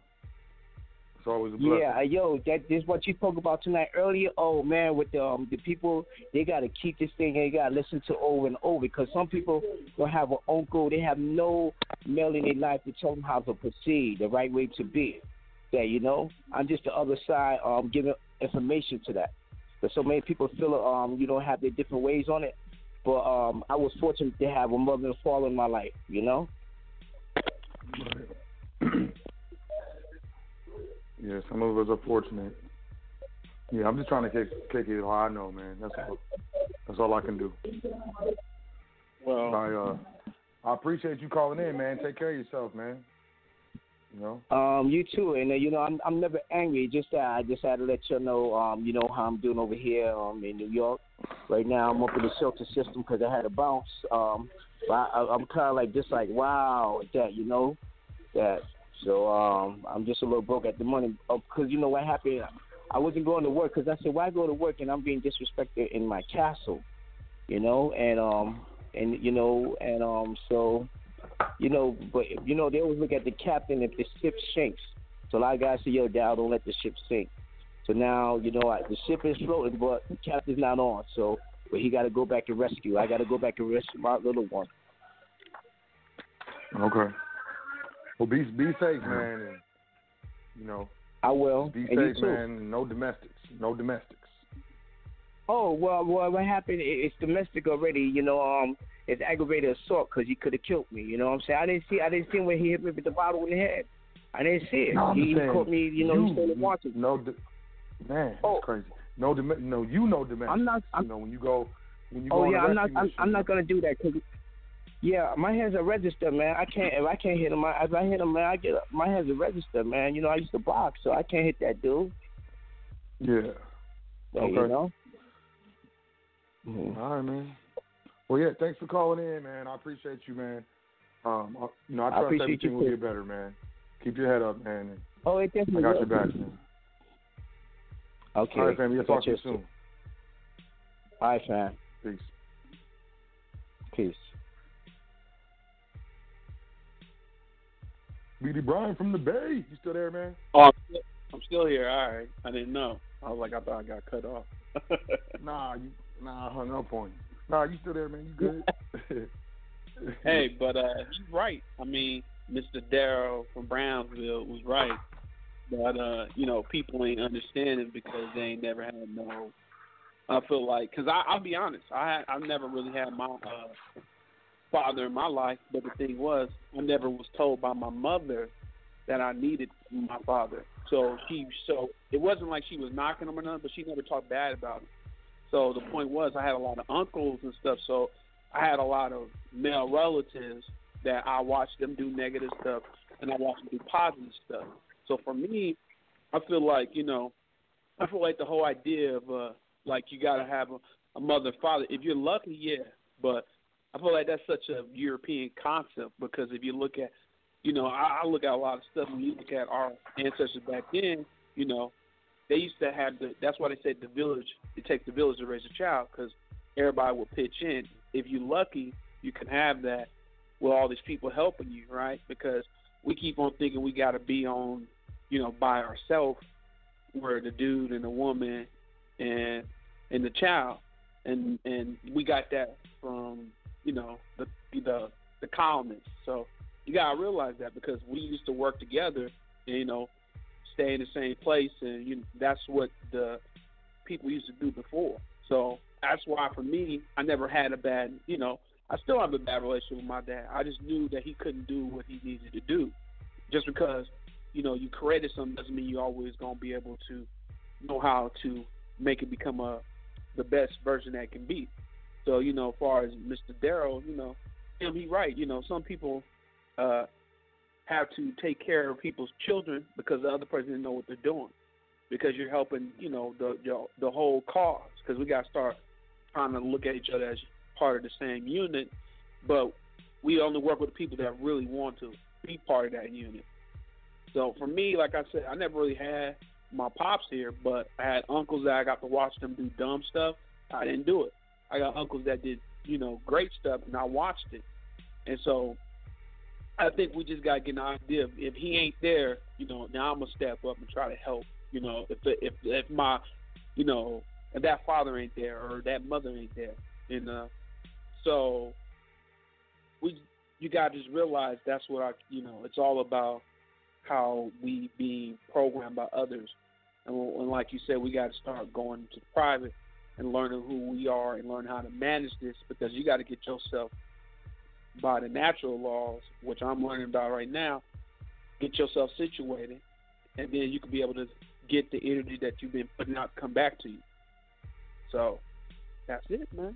it's always a blessing. Yeah, yo, that this what you spoke about tonight earlier. Oh man, with the um, the people, they got to keep this thing. They got to listen to over and over because some people don't have an uncle. They have no male in their life to tell them how to proceed, the right way to be. That you know, I'm just the other side, um, giving information to that. But so many people feel um, you know, have their different ways on it. But um, I was fortunate to have a mother and father in my life. You know. Yeah, some of us are fortunate. Yeah, I'm just trying to kick kick it how I know, man. That's all. That's all I can do. Well, I uh, I appreciate you calling in, man. Take care of yourself, man. You know. Um, you too, and uh, you know I'm I'm never angry. Just that I just had to let you know, um, you know how I'm doing over here, um, in New York. Right now I'm up in the shelter system because I had a bounce. Um, but I, I'm kind of like just like wow, that you know, that. So um, I'm just a little broke at the moment because you know what happened. I wasn't going to work because I said why go to work and I'm being disrespected in my castle, you know, and um and you know and um so you know, but you know they always look at the captain if the ship sinks. So a lot of guys say, "Yo, Dow, don't let the ship sink." So now you know I, the ship is floating, but the captain's not on. So but he got to go back and rescue. I got to go back and rescue my little one. Okay. Well, be be safe, man, and you know. I will. Be and safe, man. No domestics. No domestics. Oh well, well, what happened? It's domestic already. You know, um, it's aggravated assault because he could have killed me. You know what I'm saying? I didn't see. I didn't see when he hit me with the bottle in the head. I didn't see it. No, he, saying caught me. You know, you, he the watches. No, man, that's crazy. No, no, you know domestics. Oh. I'm not. I'm, you know when you go when you go oh yeah, I'm not. I'm, I'm not gonna do that because. Yeah, my hands are registered, man. I can't. If I can't hit him, I, if I hit him, man, I get my hands are registered, man. You know, I used to box, so I can't hit that dude. Yeah. So, Okay. You know. All right, man. Well, yeah, thanks for calling in, man. I appreciate you, man. Um, I, you know, I I trust appreciate everything you, will get better, man. Keep your head up, man. Oh, it I definitely. got will. your back, man. Okay. All right, family. I'll I talk to you soon. All right, fam. Peace. Peace. BD Brian from the Bay. You still there, man? Oh, I'm still, I'm still here. All right. I didn't know. I was like, I thought I got cut off. Nah, you nah, I hung up on you. Nah, you still there, man? You good? hey, but uh, he's right. I mean, Mr. Darrow from Brownsville was right. But uh, you know, people ain't understanding because they ain't never had no. I feel like, cause I, I'll be honest, I I've never really had my uh, father in my life. But the thing was, I never was told by my mother that I needed my father. So she, so it wasn't like she was knocking him or nothing, but she never talked bad about him. So the point was, I had a lot of uncles and stuff. So I had a lot of male relatives that I watched them do negative stuff, and I watched them do positive stuff. So for me, I feel like you know, I feel like the whole idea of uh, like you got to have a, a mother father. If you're lucky, yeah, but I feel like that's such a European concept because if you look at, you know, I, I look at a lot of stuff. When you look at our ancestors back then, you know, they used to have the. That's why they said the village. It takes the village to raise a child because everybody will pitch in. If you're lucky, you can have that with all these people helping you, right? Because we keep on thinking we got to be on, you know, by ourselves, where the dude and the woman and and the child, and and we got that from you know the the the colonists. So you gotta realize that because we used to work together, and, you know, stay in the same place, and you that's what the people used to do before. So that's why for me, I never had a bad, you know, I still have a bad relationship with my dad. I just knew that he couldn't do what he needed to do. Just because, you know, you created something doesn't mean you always gonna be able to know how to make it become a the best version that can be. So, you know, as far as Mr. Darrow, you know, him he right, you know, some people uh have to take care of people's children because the other person didn't know what they're doing. Because you're helping, you know, the the, the whole cause. Because we got to start trying to look at each other as part of the same unit, but we only work with people that really want to be part of that unit. So for me, like I said, I never really had my pops here, but I had uncles that I got to watch them do dumb stuff. I didn't do it. I got uncles that did, you know, great stuff, and I watched it. And so I think we just got to get an idea. If he ain't there, you know, now I'm gonna step up and try to help. You know, if if if my, you know, if that father ain't there or that mother ain't there, and uh, so we you got to just realize that's what I, you know, it's all about how we being programmed by others, and, and like you said, we got to start going to private and learning who we are and learn how to manage this because you got to get yourself by the natural laws, which I'm learning about right now, get yourself situated, and then you can be able to get the energy that you've been putting out come back to you. So that's it, man.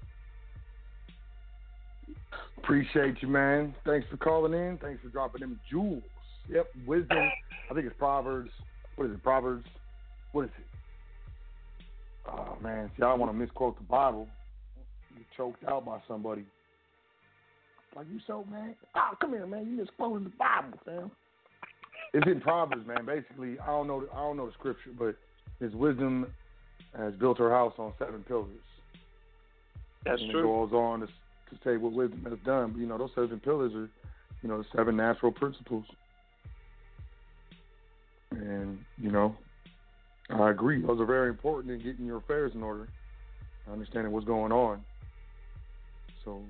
Appreciate you, man. Thanks for calling in. Thanks for dropping them jewels. Yep, wisdom. I think it's Proverbs. What is it? Proverbs. What is it? Oh man, see, I don't want to misquote the Bible. You choked out by somebody. Like you so man. Oh, ah, come here, man. You misquoted the Bible, man. It's in Proverbs, man. Basically, I don't know. I don't know the scripture, but his wisdom has built her house on seven pillars. That's and true. It goes on to, to say what wisdom has done. But you know, those seven pillars are, you know, the seven natural principles. And you know, I agree. Those are very important in getting your affairs in order, understanding what's going on. So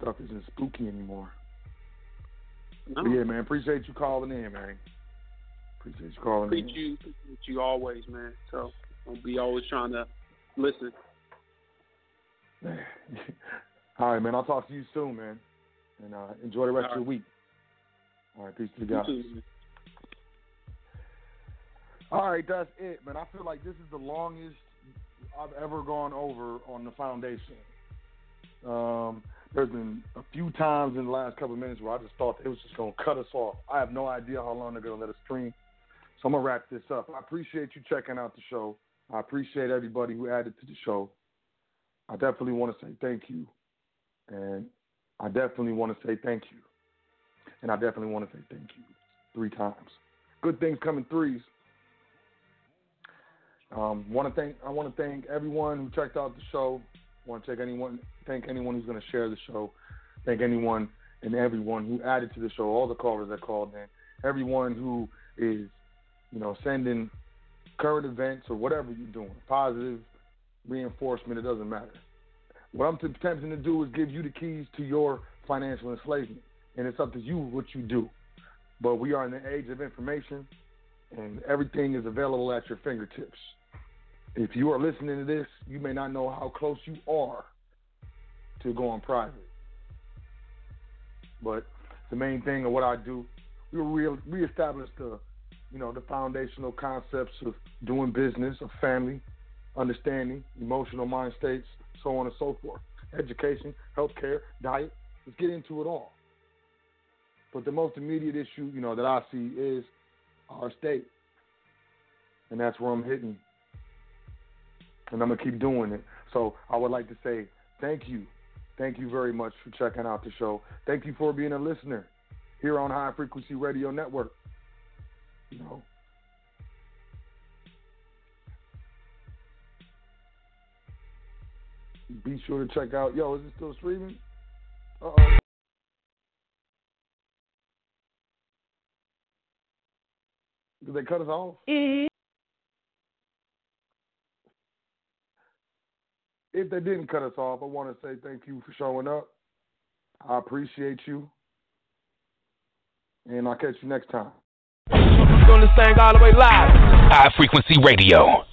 stuff isn't spooky anymore. No. But yeah, man. Appreciate you calling in, man. Appreciate you calling Preach in. you, preach you always, man. So I'll be always trying to listen. All right, man. I'll talk to you soon, man. And uh, enjoy the rest All of right. your week. All right, peace to the You guys. All right, that's it, man. I feel like this is the longest I've ever gone over on the foundation. Um, there's been a few times in the last couple of minutes where I just thought it was just going to cut us off. I have no idea how long they're to let us stream. So I'm going to wrap this up. I appreciate you checking out the show. I appreciate everybody who added to the show. I definitely want to say thank you. And I definitely want to say thank you. And I definitely want to say thank you three times. Good things come in threes. Um, want to thank I want to thank everyone who checked out the show. Want to thank anyone thank anyone who's going to share the show. Thank anyone and everyone who added to the show. All the callers that called in. Everyone who is you know sending current events or whatever you're doing, positive reinforcement. It doesn't matter. What I'm attempting to do is give you the keys to your financial enslavement, and it's up to you what you do. But we are in the age of information, and everything is available at your fingertips. If you are listening to this, you may not know how close you are to going private. But the main thing of what I do, we re- reestablish the, you know, the foundational concepts of doing business, of family, understanding, emotional mind states, so on and so forth. Education, healthcare, diet. Let's get into it all. But the most immediate issue, you know, that I see is our state. And that's where I'm hitting. And I'm to keep doing it. So I would like to say thank you. Thank you very much for checking out the show. Thank you for being a listener here on High Frequency Radio Network. You know, be sure to check out. Yo, is it still streaming? Uh oh. Did they cut us off? If they didn't cut us off, I want to say thank you for showing up. I appreciate you. And I'll catch you next time. Doing this thing all the way live. High Frequency Radio.